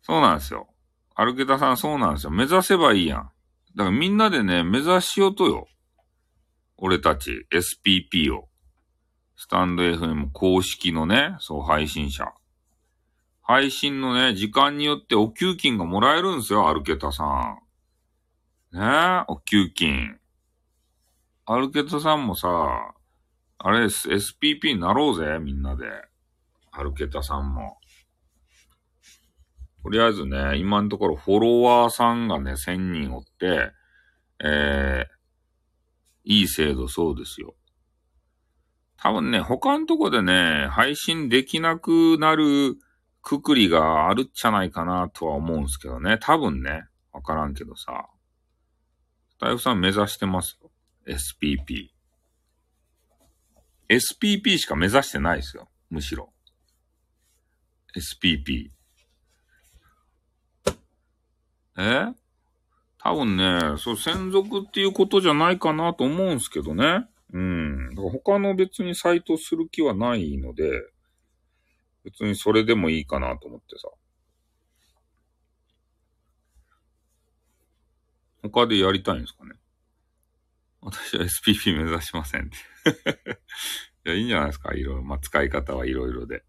そうなんですよ。アルケタさんそうなんですよ。目指せばいいやん。だからみんなでね、目指しようとよ。俺たち、SPP を。スタンド FM 公式のね、そう、配信者。配信のね、時間によってお給金がもらえるんですよ、アルケタさん。ねえ、お給金。アルケタさんもさ、あれ、SPP になろうぜ、みんなで。アルケタさんも。とりあえずね、今のところフォロワーさんがね、1000人おって、えー、いい制度そうですよ。多分ね、他のとこでね、配信できなくなるくくりがあるっちゃないかなとは思うんすけどね。多分ね、わからんけどさ。スタイフさん目指してますよ。SPP。SPP しか目指してないですよ。むしろ。SPP。え？多分ね、そう、専属っていうことじゃないかなと思うんすけどね。うん。だから他の別にサイトする気はないので、別にそれでもいいかなと思ってさ。他でやりたいんですかね？私は SPP 目指しませんって。いや、いいんじゃないですか？いろいろ。まあ、使い方はいろいろで。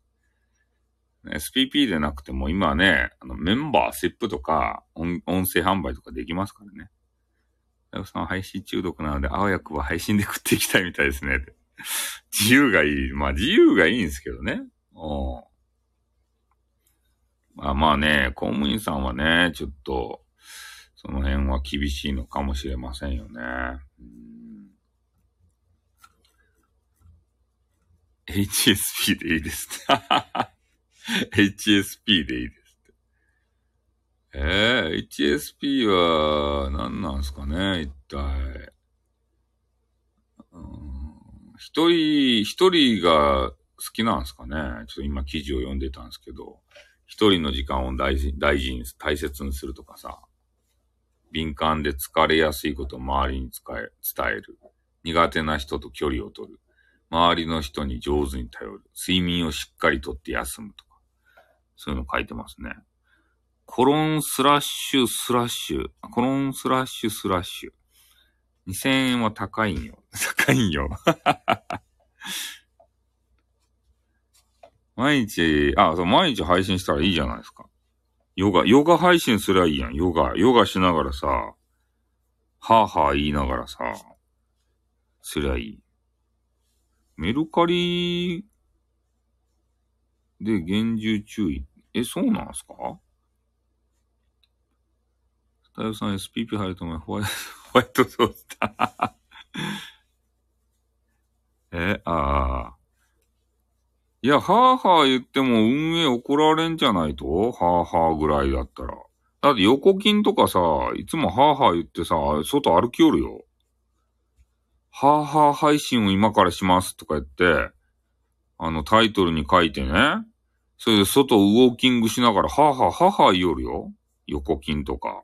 SPP でなくても今ね、あのメンバーシップとか音声販売とかできますからね。大夫さん配信中毒なので、あわよくば配信で食っていきたいみたいですね。自由がいい。まあ自由がいいんですけどね。うん。まあまあね、公務員さんはね、ちょっと、その辺は厳しいのかもしれませんよね。うん HSP でいいですね。HSP でいいですって。ええ HSP は何なんすかね、一体。うん一人、一人が好きなんですかね。ちょっと今記事を読んでたんですけど、一人の時間を大事大事に、大切にするとかさ、敏感で疲れやすいことを周りに伝え伝える。苦手な人と距離を取る。周りの人に上手に頼る。睡眠をしっかりとって休むとか。そういうの書いてますね。コロンスラッシュスラッシュ。コロンスラッシュスラッシュ。2000円は高いんよ。高いんよ。毎日、あ、そう、毎日配信したらいいじゃないですか。ヨガ、ヨガ配信すりゃいいやん。ヨガ、ヨガしながらさ、はぁはぁ言いながらさ、すりゃいい。メルカリで厳重注意。え、そうなんすか？スタイルさん SPP 入ると思う。ホワイト、ホワイトソースだ。え、ああ。いや、はぁはぁ言っても運営怒られんじゃないと？はぁはぁぐらいだったら。だって横金とかさ、いつもはぁはぁ言ってさ、外歩きよるよ。はぁはぁ配信を今からしますとか言って、あのタイトルに書いてね。それで外ウォーキングしながら、はぁはぁはぁはぁ言よるよ。横金とか。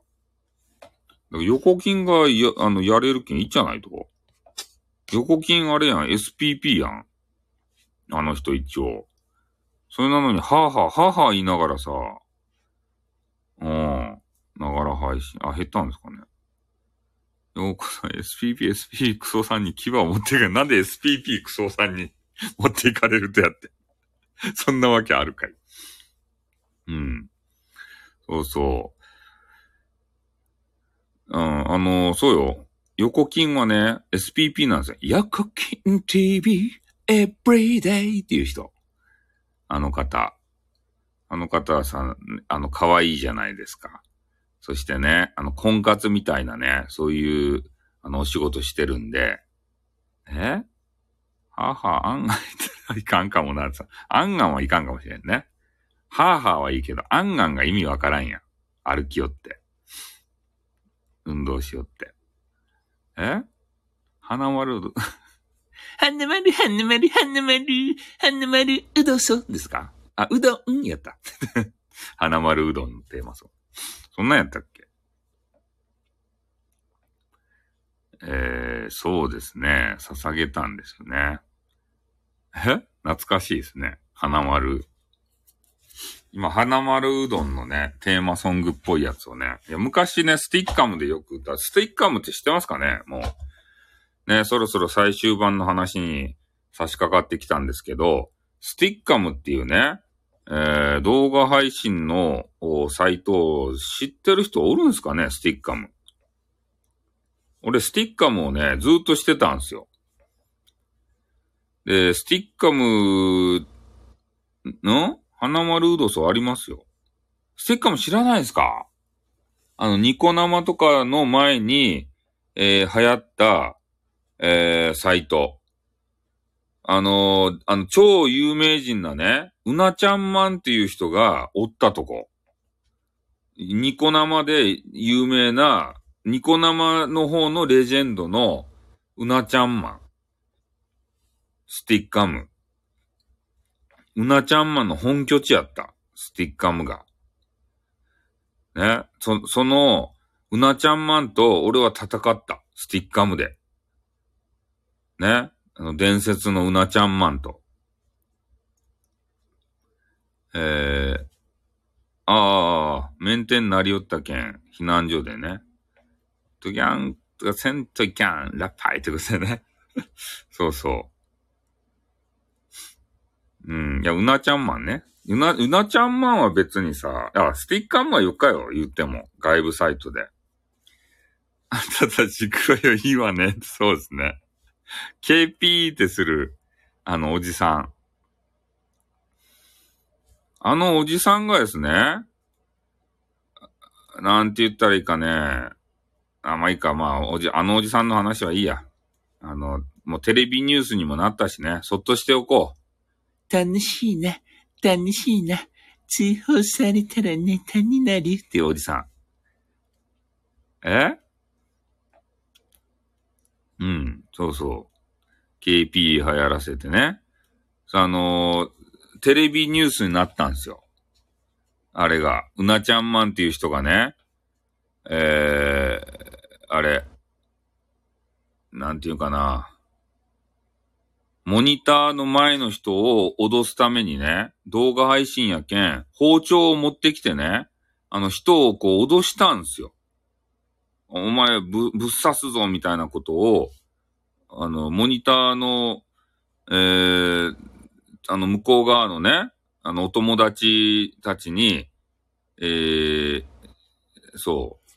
だから横金がや、あの、やれるけんいいじゃないと。横金あれやん、SPP やん。あの人一応。それなのに、はぁはぁはぁはぁ言いながらさ、うん。ながら配信。あ、減ったんですかね。ようこさん、SPP、SP クソさんに牙を持っていかなんで SPP クソさんに 持っていかれるとやって。そんなわけあるかい。うん。そうそう。うん、あの、そうよ。横金はね、SPP なんですよ。横金 TV Everyday っていう人。あの方。あの方はさ、あの、可愛いじゃないですか。そしてね、あの、婚活みたいなね、そういう、あの、お仕事してるんで、え？はは案外いかんかもな。アンガンはいかんかもしれんね。はーはーはいいけど、アンガンが意味わからんやん。歩きよって。運動しよって。え？花丸うど、花丸、花丸、花丸、花丸うどそですか？あ、うどんやった。花丸うどんのテーマソング。そんなんやったっけ？えー、そうですね。捧げたんですよね。え？懐かしいですね。花丸。今、花丸うどんのね、テーマソングっぽいやつをね。いや、昔ね、スティッカムでよく歌う。スティッカムって知ってますかね？もう。ね、そろそろ最終盤の話に差し掛かってきたんですけど、スティッカムっていうね、えー、動画配信のサイトを知ってる人おるんすかねスティッカム。俺、スティッカムをね、ずっとしてたんですよ。で、スティッカムのはなまるうどんありますよ。スティッカム知らないですか？あの、ニコ生とかの前に、えー、流行った、えー、サイト。あのーあの、超有名人なね、うなちゃんマンっていう人がおったとこ。ニコ生で有名な、ニコ生の方のレジェンドのうなちゃんマン。スティッカム。うなちゃんマンの本拠地やった。スティッカムが。ね。そ、その、うなちゃんマンと俺は戦った。スティッカムで。ね。あの、伝説のうなちゃんマンと。えー、ああ、メンテンなりよったけん、避難所でね。トギャン、とか、セントギャン、ラッパイってことでね。そうそう。うん。いや、うなちゃんマンね。うな、うなちゃんマンは別にさ、あ、スティッカーマンはよかよ、言っても。外部サイトで。あんたたちくらいいいわね。そうですね。KP ってする、あのおじさん。あのおじさんがですね、なんて言ったらいいかね。あ、まあいいか、まあ、おじ、あのおじさんの話はいいや。あの、もうテレビニュースにもなったしね、そっとしておこう。楽しいな、楽しいな。通報されたらネタになるっていうおじさん。え？うん、そうそう。KP 流行らせてね。あのー、テレビニュースになったんですよ。あれが、うなちゃんマンっていう人がね、えー、あれ、なんていうかな。モニターの前の人を脅すためにね、動画配信やけん、包丁を持ってきてね、あの人をこう脅したんですよ。お前ぶ、ぶっ刺すぞみたいなことを、あの、モニターの、えー、あの、向こう側のね、あの、お友達たちに、えー、そう、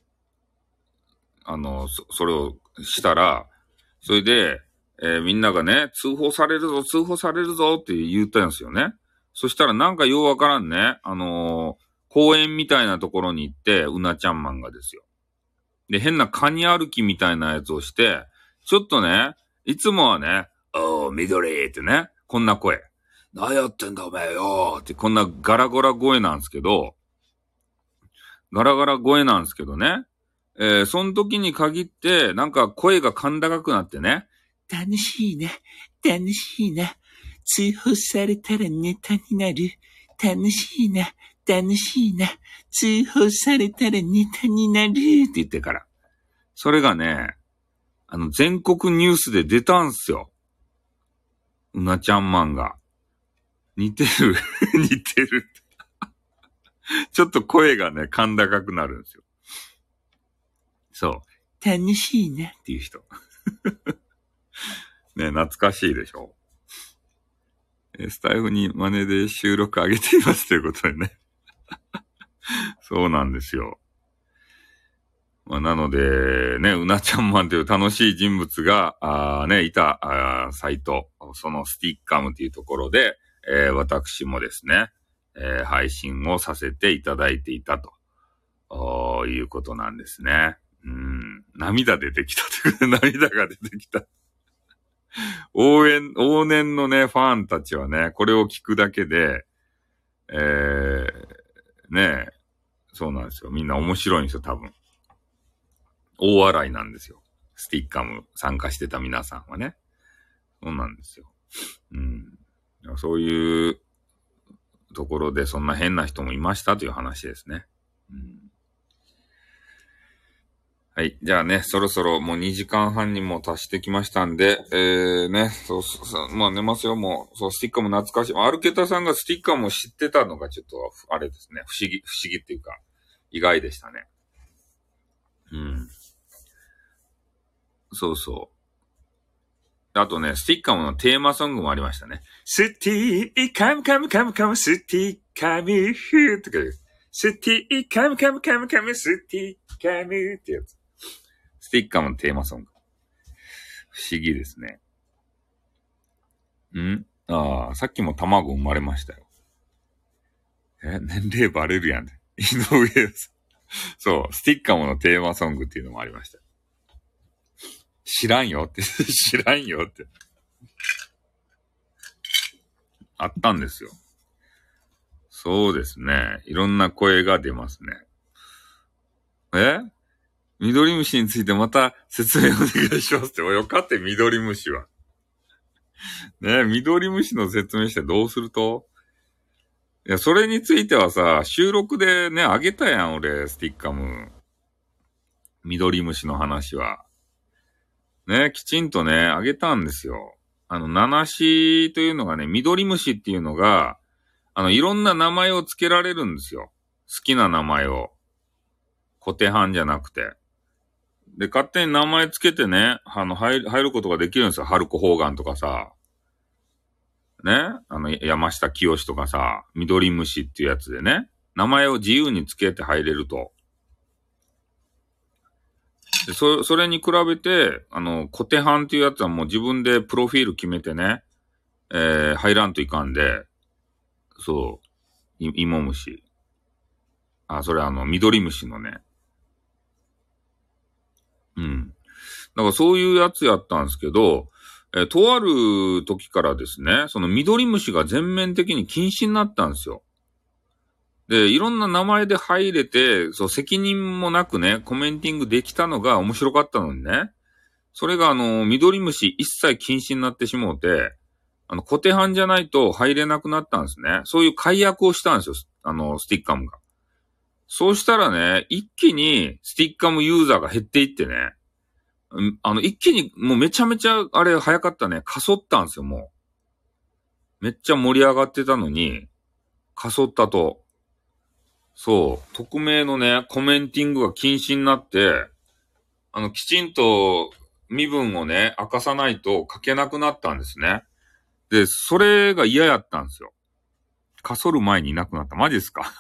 あの、そ、それをしたら、それで、えー、みんながね、通報されるぞ、通報されるぞって言ったんですよね。そしたらなんかようわからんね、あのー、公園みたいなところに行って、うなちゃんマンがですよ。で、変なカニ歩きみたいなやつをして、ちょっとね、いつもはね、おー、緑ってね、こんな声。何やってんだお前よーってこんなガラガラ声なんですけど、ガラガラ声なんですけどね。えー、その時に限って、なんか声が甲高くなってね、楽しいな、楽しいな、通報されたらネタになる。楽しいな、楽しいな、通報されたらネタになるって言ってから。それがね、あの、全国ニュースで出たんすよ。うなちゃんマンが。似てる？似てるちょっと声がね、甲高くなるんですよ。そう。楽しいねっていう人。ね、懐かしいでしょ。スタイフに真似で収録上げていますということでね。そうなんですよ。まあ、なので、ね、うなちゃんマンという楽しい人物が、あね、いたあサイト、そのスティッカムというところで、えー、私もですね、えー、配信をさせていただいていたということなんですね。うん、涙出てきたという、涙が出てきた。応援、往年のね、ファンたちはね、これを聞くだけで、えー、ねえそうなんですよ。みんな面白いんですよ、多分。大笑いなんですよ。スティッカム参加してた皆さんはね。そうなんですよ。うん。そういうところでそんな変な人もいましたという話ですね。うんはい。じゃあね、そろそろもう2時間半にも達してきましたんで、えー、ね、そうそう、まあ寝ますよ、もう。そう、スティッカーも懐かしい。アルケタさんがスティッカーも知ってたのがちょっと、あれですね、不思議、不思議っていうか、意外でしたね。うん。そうそう。あとね、スティッカーのテーマソングもありましたね。スティーカムカムカムカムスティッカムフーとか、スティーカムカムカムカムスティッカムってやつ。スティッカーのテーマソング。不思議ですね。ん？ああ、さっきも卵生まれましたよ。え、年齢バレるやん。井上です。そう、スティッカーのテーマソングっていうのもありました。知らんよって、知らんよって。あったんですよ。そうですね。いろんな声が出ますね。え？緑虫についてまた説明お願いしますって。およかって緑虫は。ね緑虫の説明してどうすると？いや、それについてはさ、収録でね、あげたやん、俺、スティッカム。緑虫の話は。ね、きちんとね、あげたんですよ。あの、七しというのがね、緑虫っていうのが、あの、いろんな名前を付けられるんですよ。好きな名前を。固定班じゃなくて。で、勝手に名前つけてね、あの、入る、入ることができるんですよ。ハルコ・ホーガンとかさ。ね、あの、山下清とかさ、緑虫っていうやつでね、名前を自由につけて入れると。でそ、それに比べて、あの、コテハンっていうやつはもう自分でプロフィール決めてね、えー、入らんといかんで、そう、い、芋虫。あ、それあの、緑虫のね。うん。だからそういうやつやったんですけど、えー、とある時からですね、その緑虫が全面的に禁止になったんですよ。で、いろんな名前で入れて、そう、責任もなくね、コメンティングできたのが面白かったのにね。それがあの、緑虫一切禁止になってしもうて、あの、固定版じゃないと入れなくなったんですね。そういう解約をしたんですよ。あの、スティッカムが。そうしたらね、一気にスティッカムユーザーが減っていってね、あの、一気にもうめちゃめちゃあれ早かったね。かそったんですよ、もう。めっちゃ盛り上がってたのに、かそったと。そう、匿名のね、コメンティングが禁止になって、あの、きちんと身分をね、明かさないと書けなくなったんですね。で、それが嫌やったんですよ。かそる前にいなくなった。マジですか？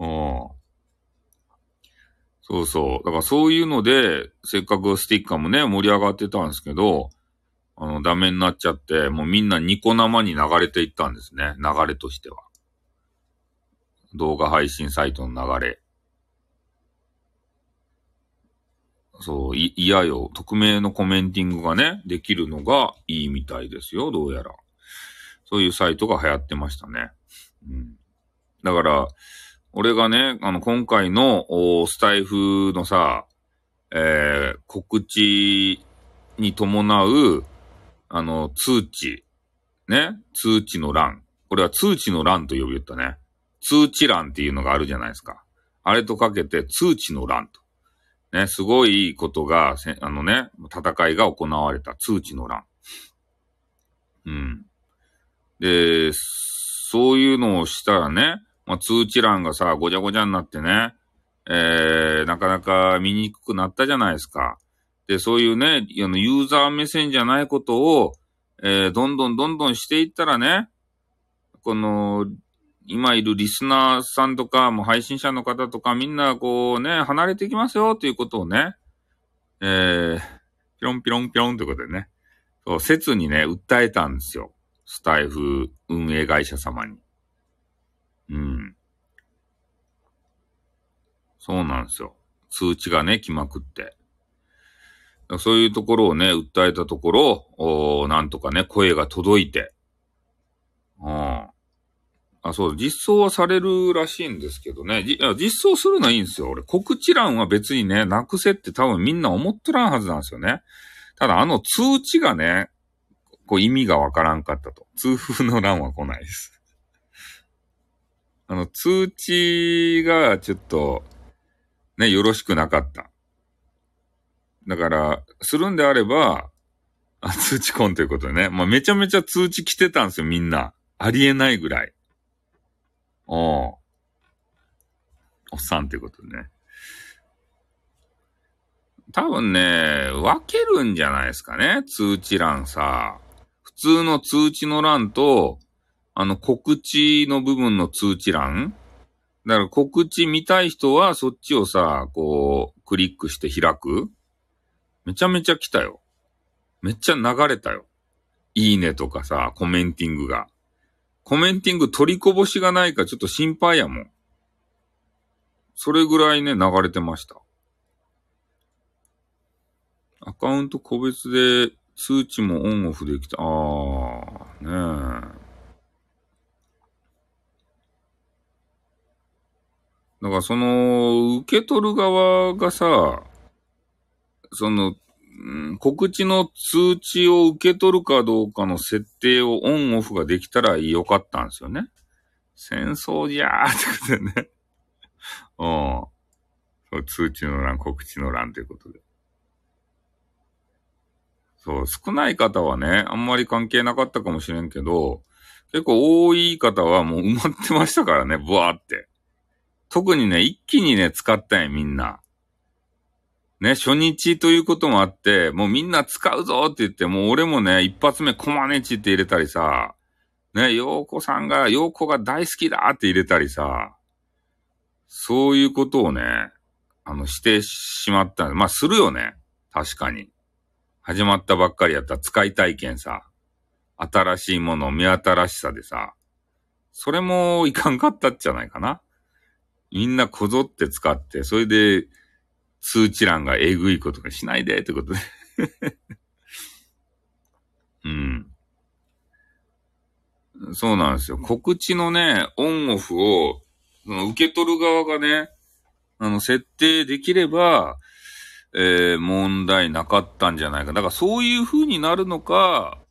うん。そうそう。だからそういうので、せっかくスティッカーもね、盛り上がってたんですけど、あの、ダメになっちゃって、もうみんなニコ生に流れていったんですね。流れとしては。動画配信サイトの流れ。そう、い、嫌よ。匿名のコメンティングがね、できるのがいいみたいですよ、どうやら。そういうサイトが流行ってましたね。うん。だから、俺がね、あの、今回の、スタイフのさ、えー、告知に伴う、あの、通知。ね？通知の欄。これは通知の欄と呼び言ったね。通知欄っていうのがあるじゃないですか。あれとかけて通知の欄と。ね、すごいことが、あのね、戦いが行われた通知の欄。うん。で、そういうのをしたらね、まあ、通知欄がさ、ごちゃごちゃになってね、えー、なかなか見にくくなったじゃないですか。で、そういうね、あの、ユーザー目線じゃないことを、えー、どんどんどんどんしていったらね、この、今いるリスナーさんとか、もう配信者の方とか、みんなこうね、離れていきますよということをね、えー、ピロンピロンピロンということでね、そう、切にね、訴えたんですよ。スタイフ運営会社様に。うん。そうなんですよ。通知がね、来まくって。そういうところをね、訴えたところ、おなんとかね、声が届いて。うん。あ、そう、実装はされるらしいんですけどね。じ実装するのはいいんですよ。俺、告知欄は別にね、なくせって多分みんな思っとらんはずなんですよね。ただ、あの通知がね、こう意味がわからんかったと。通風の欄は来ないです。あの、通知がちょっと、ね、よろしくなかった。だから、するんであれば、あ通知婚ということでね。まあ、めちゃめちゃ通知来てたんですよ、みんな。ありえないぐらい。おおっさんっていうことでね。多分ね、分けるんじゃないですかね。通知欄さ。普通の通知の欄と、あの告知の部分の通知欄だから告知見たい人はそっちをさ、こう、クリックして開くめちゃめちゃ来たよ。めっちゃ流れたよ。いいねとかさ、コメンティングが。コメンティング取りこぼしがないかちょっと心配やもん。それぐらいね、流れてました。アカウント個別で通知もオンオフできた。あー、ねえ。だからその、受け取る側がさ、その、うん、告知の通知を受け取るかどうかの設定をオンオフができたらよかったんですよね。戦争じゃーってことでね。うん。そう通知の欄、告知の欄ということで。そう、少ない方はね、あんまり関係なかったかもしれんけど、結構多い方はもう埋まってましたからね、ブワーって。特にね、一気にね、使ったんや、みんな。ね、初日ということもあって、もうみんな使うぞって言って、もう俺もね、一発目コマネチって入れたりさ、ね、陽子さんが、陽子が大好きだって入れたりさ、そういうことをね、あの、してしまった。まあ、するよね。確かに。始まったばっかりやった使い体験さ。新しいもの、目新しさでさ。それもいかんかったっじゃないかな。みんなこぞって使って、それで通知欄がえぐいことがしないでってことで。うん。そうなんですよ。告知のね、オンオフを、その受け取る側がね、あの、設定できれば、えー、問題なかったんじゃないか。だからそういう風になるのか、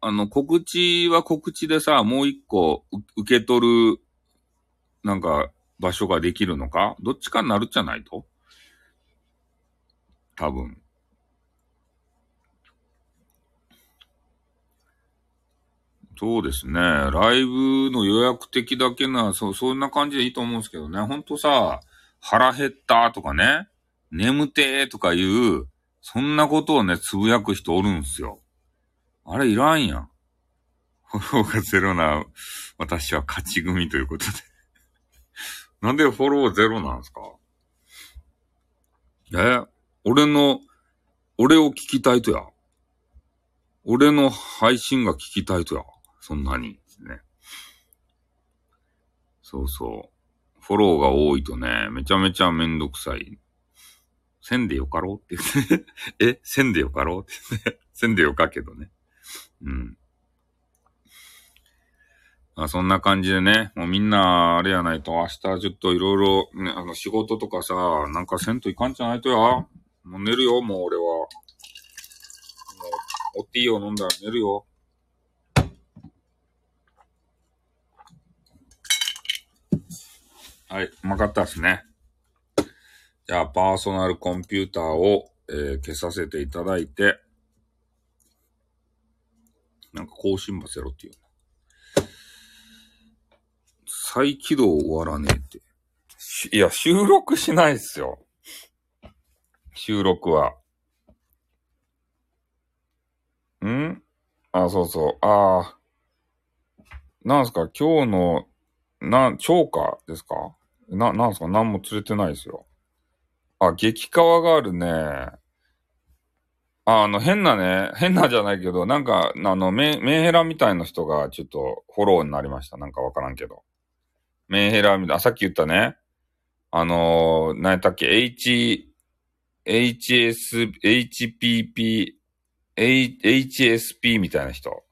あの、告知は告知でさ、もう一個受け取る、なんか、場所ができるのか？どっちかになるんじゃないと？多分。そうですね。ライブの予約的だけな、そう、そんな感じでいいと思うんですけどね。ほんとさ、腹減ったとかね、眠てーとかいう、そんなことをね、つぶやく人おるんすよ。あれいらんやん。フォローがゼロな、私は勝ち組ということで。なんでフォローゼロなんですか？え俺の、俺を聞きたいとや。俺の配信が聞きたいとや。そんなに。ね。そうそう。フォローが多いとね、めちゃめちゃめんどくさい。せんでよかろうって言って。え？せんでよかろうって言って。せんでよかけどね。うん。あそんな感じでね、もうみんな、あれやないと、明日ちょっといろいろ、ね、あの、仕事とかさ、なんかせんといかんじゃないとや。もう寝るよ、もう俺は。もう、おティーを飲んだら寝るよ。はい、うまかったですね。じゃあ、パーソナルコンピューターを、えー消させていただいて、なんか更新ばせろっていう。再起動終わらねえって。いや、収録しないっすよ。収録は。ん？あ、そうそう。ああ。なんすか？今日の、な、超過ですか？な、なんすか？何も釣れてないですよ。あ、激川があるね。あ、あの、変なね、変なじゃないけど、なんか、あの、メ、メンヘラみたいな人がちょっとフォローになりました。なんかわからんけど。メンヘラみたいな、さっき言ったね。あのー、何やったっけ ?H、HS、HPP、H、HSP みたいな人。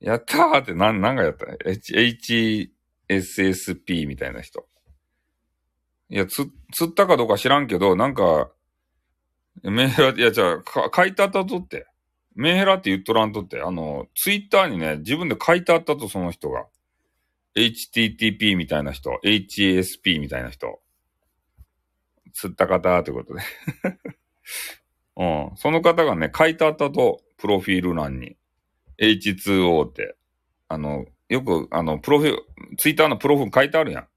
やったーって、なん、なんかやった ?H、HSSP みたいな人。いや、つ、釣ったかどうか知らんけど、なんか、メンヘラって、いや、じゃあ、書いてあったとって。メンヘラって言っとらんとって。あの、ツイッターにね、自分で書いてあったと、その人が。HTTP みたいな人、HSP みたいな人。釣った方ということで。うん。その方がね、書いてあったと、プロフィール欄に。H2O って。あの、よく、あの、プロフィール、ツイッターのプロフィール書いてあるやん。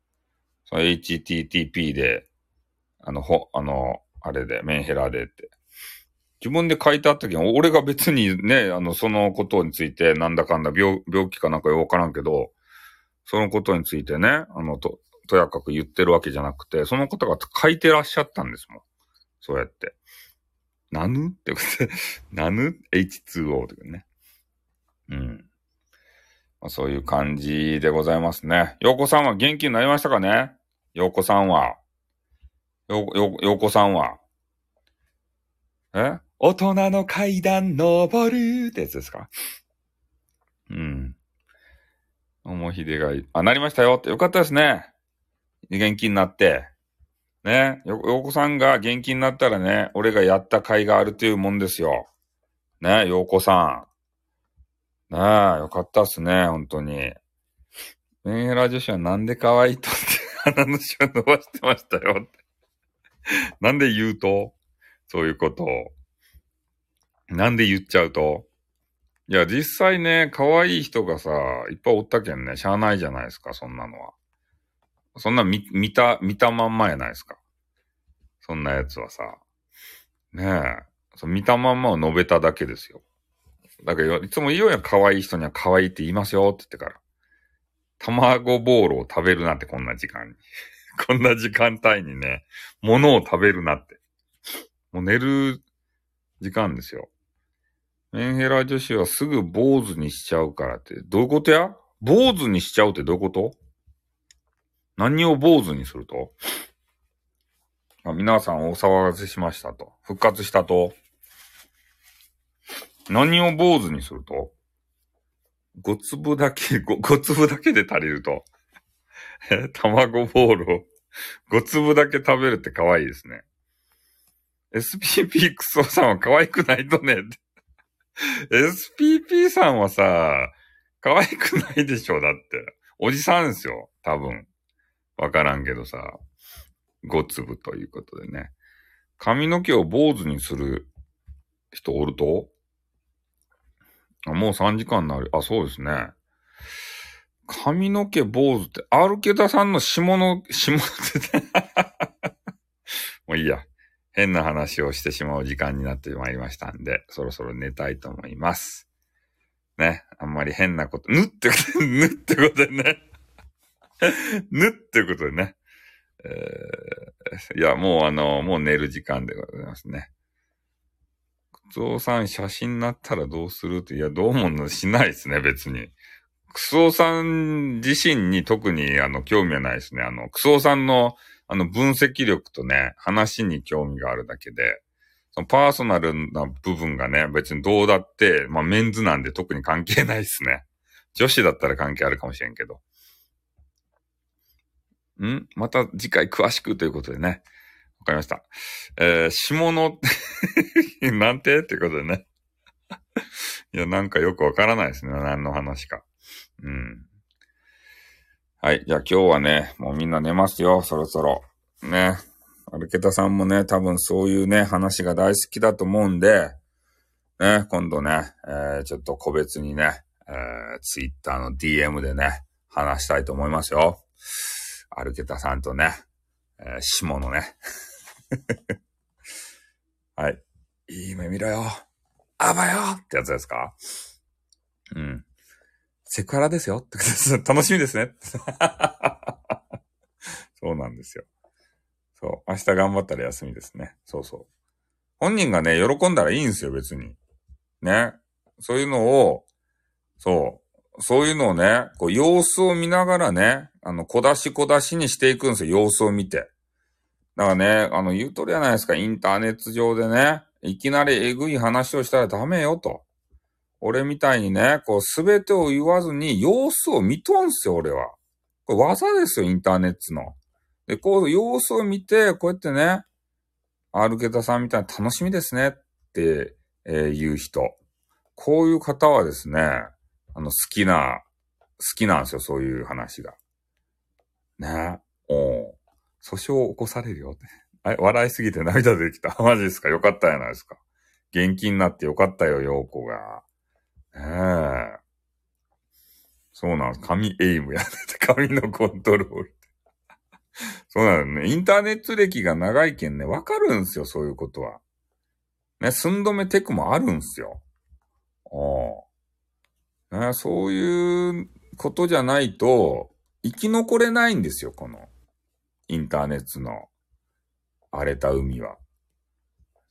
その HTTP で、あの、ほ、あの、あれで、メンヘラでって。自分で書いてあったけど、俺が別にね、あの、そのことについて、なんだかんだ病、病気かなんかよくわからんけど、そのことについてね、あの、と、とやかく言ってるわけじゃなくて、その方が書いてらっしゃったんですもん。そうやって。なぬ？ってことで、なぬ ?H2O ってことね。うん。まあ、そういう感じでございますね。ようこさんは元気になりましたかね？ようこさんは。よう、よう、ようこさんは。え？大人の階段登るってやつですか？うん。おもひでがい、あ、なりましたよってよかったですね。元気になって。ね。よ、ようこさんが元気になったらね、俺がやった甲斐があるというもんですよ。ね、ようこさん。ねえ、よかったっすね、本当に。メンヘラ女子はなんで可愛いとって鼻の下伸ばしてましたよ。なんで言うと？そういうことを。なんで言っちゃうと？いや、実際ね、可愛い人がさ、いっぱいおったけんね、しゃあないじゃないですか、そんなのは。そんな見、見た、見たまんまやないですか。そんなやつはさ。ねえ。そ見たまんまを述べただけですよ。だけど、いつも言うやん、可愛い人には可愛いって言いますよって言ってから。卵ボールを食べるなって、こんな時間に。こんな時間帯にね、物を食べるなって。もう寝る時間ですよ。メンヘラ女子はすぐ坊主にしちゃうからって、どういうことや？坊主にしちゃうってどういうこと？何を坊主にすると？あ皆さんお騒がせしましたと。復活したと。何を坊主にすると？5粒だけ、5, 5粒だけで足りると。え、卵ボールを5粒だけ食べるって可愛いですね。SPP クソさんは可愛くないとね。SPP さんはさ、可愛くないでしょ、だって。おじさんですよ、多分。わからんけどさ。5粒ということでね。髪の毛を坊主にする人おると？あもう3時間になる。あ、そうですね。髪の毛坊主って、アルケタさんの下の、下って もういいや。変な話をしてしまう時間になってまいりましたんで、そろそろ寝たいと思います。ね。あんまり変なこと、ぬってことで、ぬってことでね。ぬってことでね。えー、いや、もうあの、もう寝る時間でございますね。クソさん写真になったらどうするって、いや、どうもしないですね、別に。クソさん自身に特にあの、興味はないですね。あの、クソさんのあの、分析力とね、話に興味があるだけで、そのパーソナルな部分がね、別にどうだって、まあメンズなんで特に関係ないですね。女子だったら関係あるかもしれんけど。ん？また次回詳しくということでね。わかりました。えー、下の なんて？っていうことでね。いや、なんかよくわからないですね。何の話か。うん。はい。じゃあ今日はね、もうみんな寝ますよ、そろそろ。ね。アルケタさんもね、多分そういうね、話が大好きだと思うんで、ね、今度ね、えー、ちょっと個別にね、えー、ツイッターの DM でね、話したいと思いますよ。アルケタさんとね、えー、下のね。はい。いい夢見ろよ。あばよってやつですか？うん。セクハラですよ 楽しみですね。そうなんですよ。そう。明日頑張ったら休みですね。そうそう。本人がね、喜んだらいいんですよ、別に。ね。そういうのを、そう。そういうのをね、こう、様子を見ながらね、あの、小出し小出しにしていくんですよ、様子を見て。だからね、あの、言うとりやないですか、インターネット上でね、いきなりえぐい話をしたらダメよと。俺みたいにね、こうすべてを言わずに様子を見とんすよ、俺は。これ技ですよ、インターネットの。で、こう様子を見て、こうやってね、アルケタさんみたいな楽しみですねって、えー、言う人。こういう方はですね、あの、好きな、好きなんですよ、そういう話が。ね。お訴訟を起こされるよって。あれ笑いすぎて涙出てきた。マジですか？よかったやないですか。元気になってよかったよ、陽子が。ねえ。そうなんです。紙エイムやってて、紙のコントロール。そうなのね。インターネット歴が長いけんね、わかるんすよ、そういうことは。ね、寸止めテクもあるんすよ。ああ。ね、そういうことじゃないと、生き残れないんですよ、この、インターネットの荒れた海は。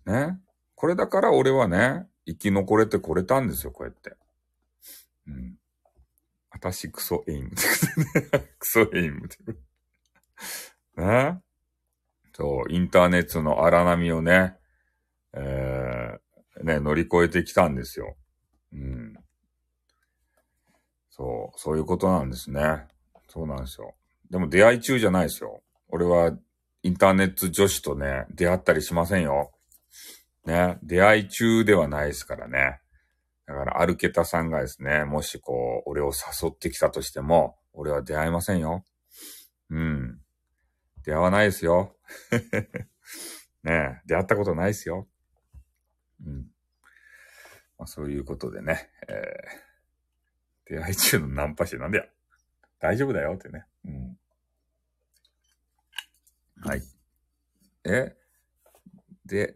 ね。これだから俺はね、生き残れてこれたんですよ、こうやって。うん。私クソエイム。クソエイム。ね？そう、インターネットの荒波をね、えー、ね、乗り越えてきたんですよ。うん。そう、そういうことなんですね。そうなんですよ。でも出会い中じゃないですよ。俺はインターネット女子とね、出会ったりしませんよ。ね、出会い中ではないですからね。だから、アルケタさんがですね、もしこう、俺を誘ってきたとしても、俺は出会いませんよ。うん。出会わないですよ。ねえ出会ったことないですよ。うん。まあ、そういうことでね、えー、出会い中のナンパしてなんでや。大丈夫だよってね。うん。はい。え？で、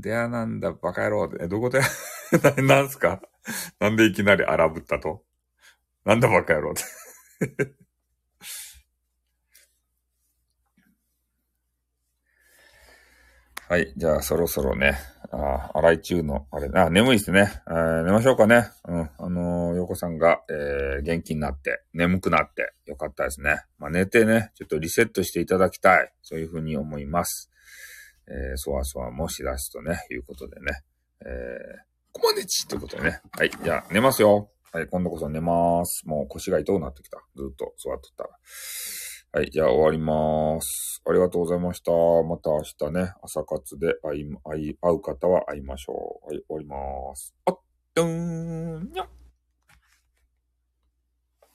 でやなんだ、バカ野郎。え、どこで、なんすか？なんでいきなり荒ぶったと？なんだバカ野郎って。はい。じゃあ、そろそろね、あ、荒井中の、あれ、あ、眠いですね。えー寝ましょうかね。うん。あのー、よこさんが、えー元気になって、眠くなって、よかったですね。まあ、寝てね、ちょっとリセットしていただきたい。そういうふうに思います。えーそわそわもしだすとね、いうことでね。えー、こまねちということでね。はい。じゃあ、寝ますよ。はい。今度こそ寝ます。もう腰が痛くなってきた。ずっと座っとったら。はい。じゃあ終わります。ありがとうございました。また明日ね、朝活で会い、会、う方は会いましょう。はい。終わります。あっ、どーん、にゃっ。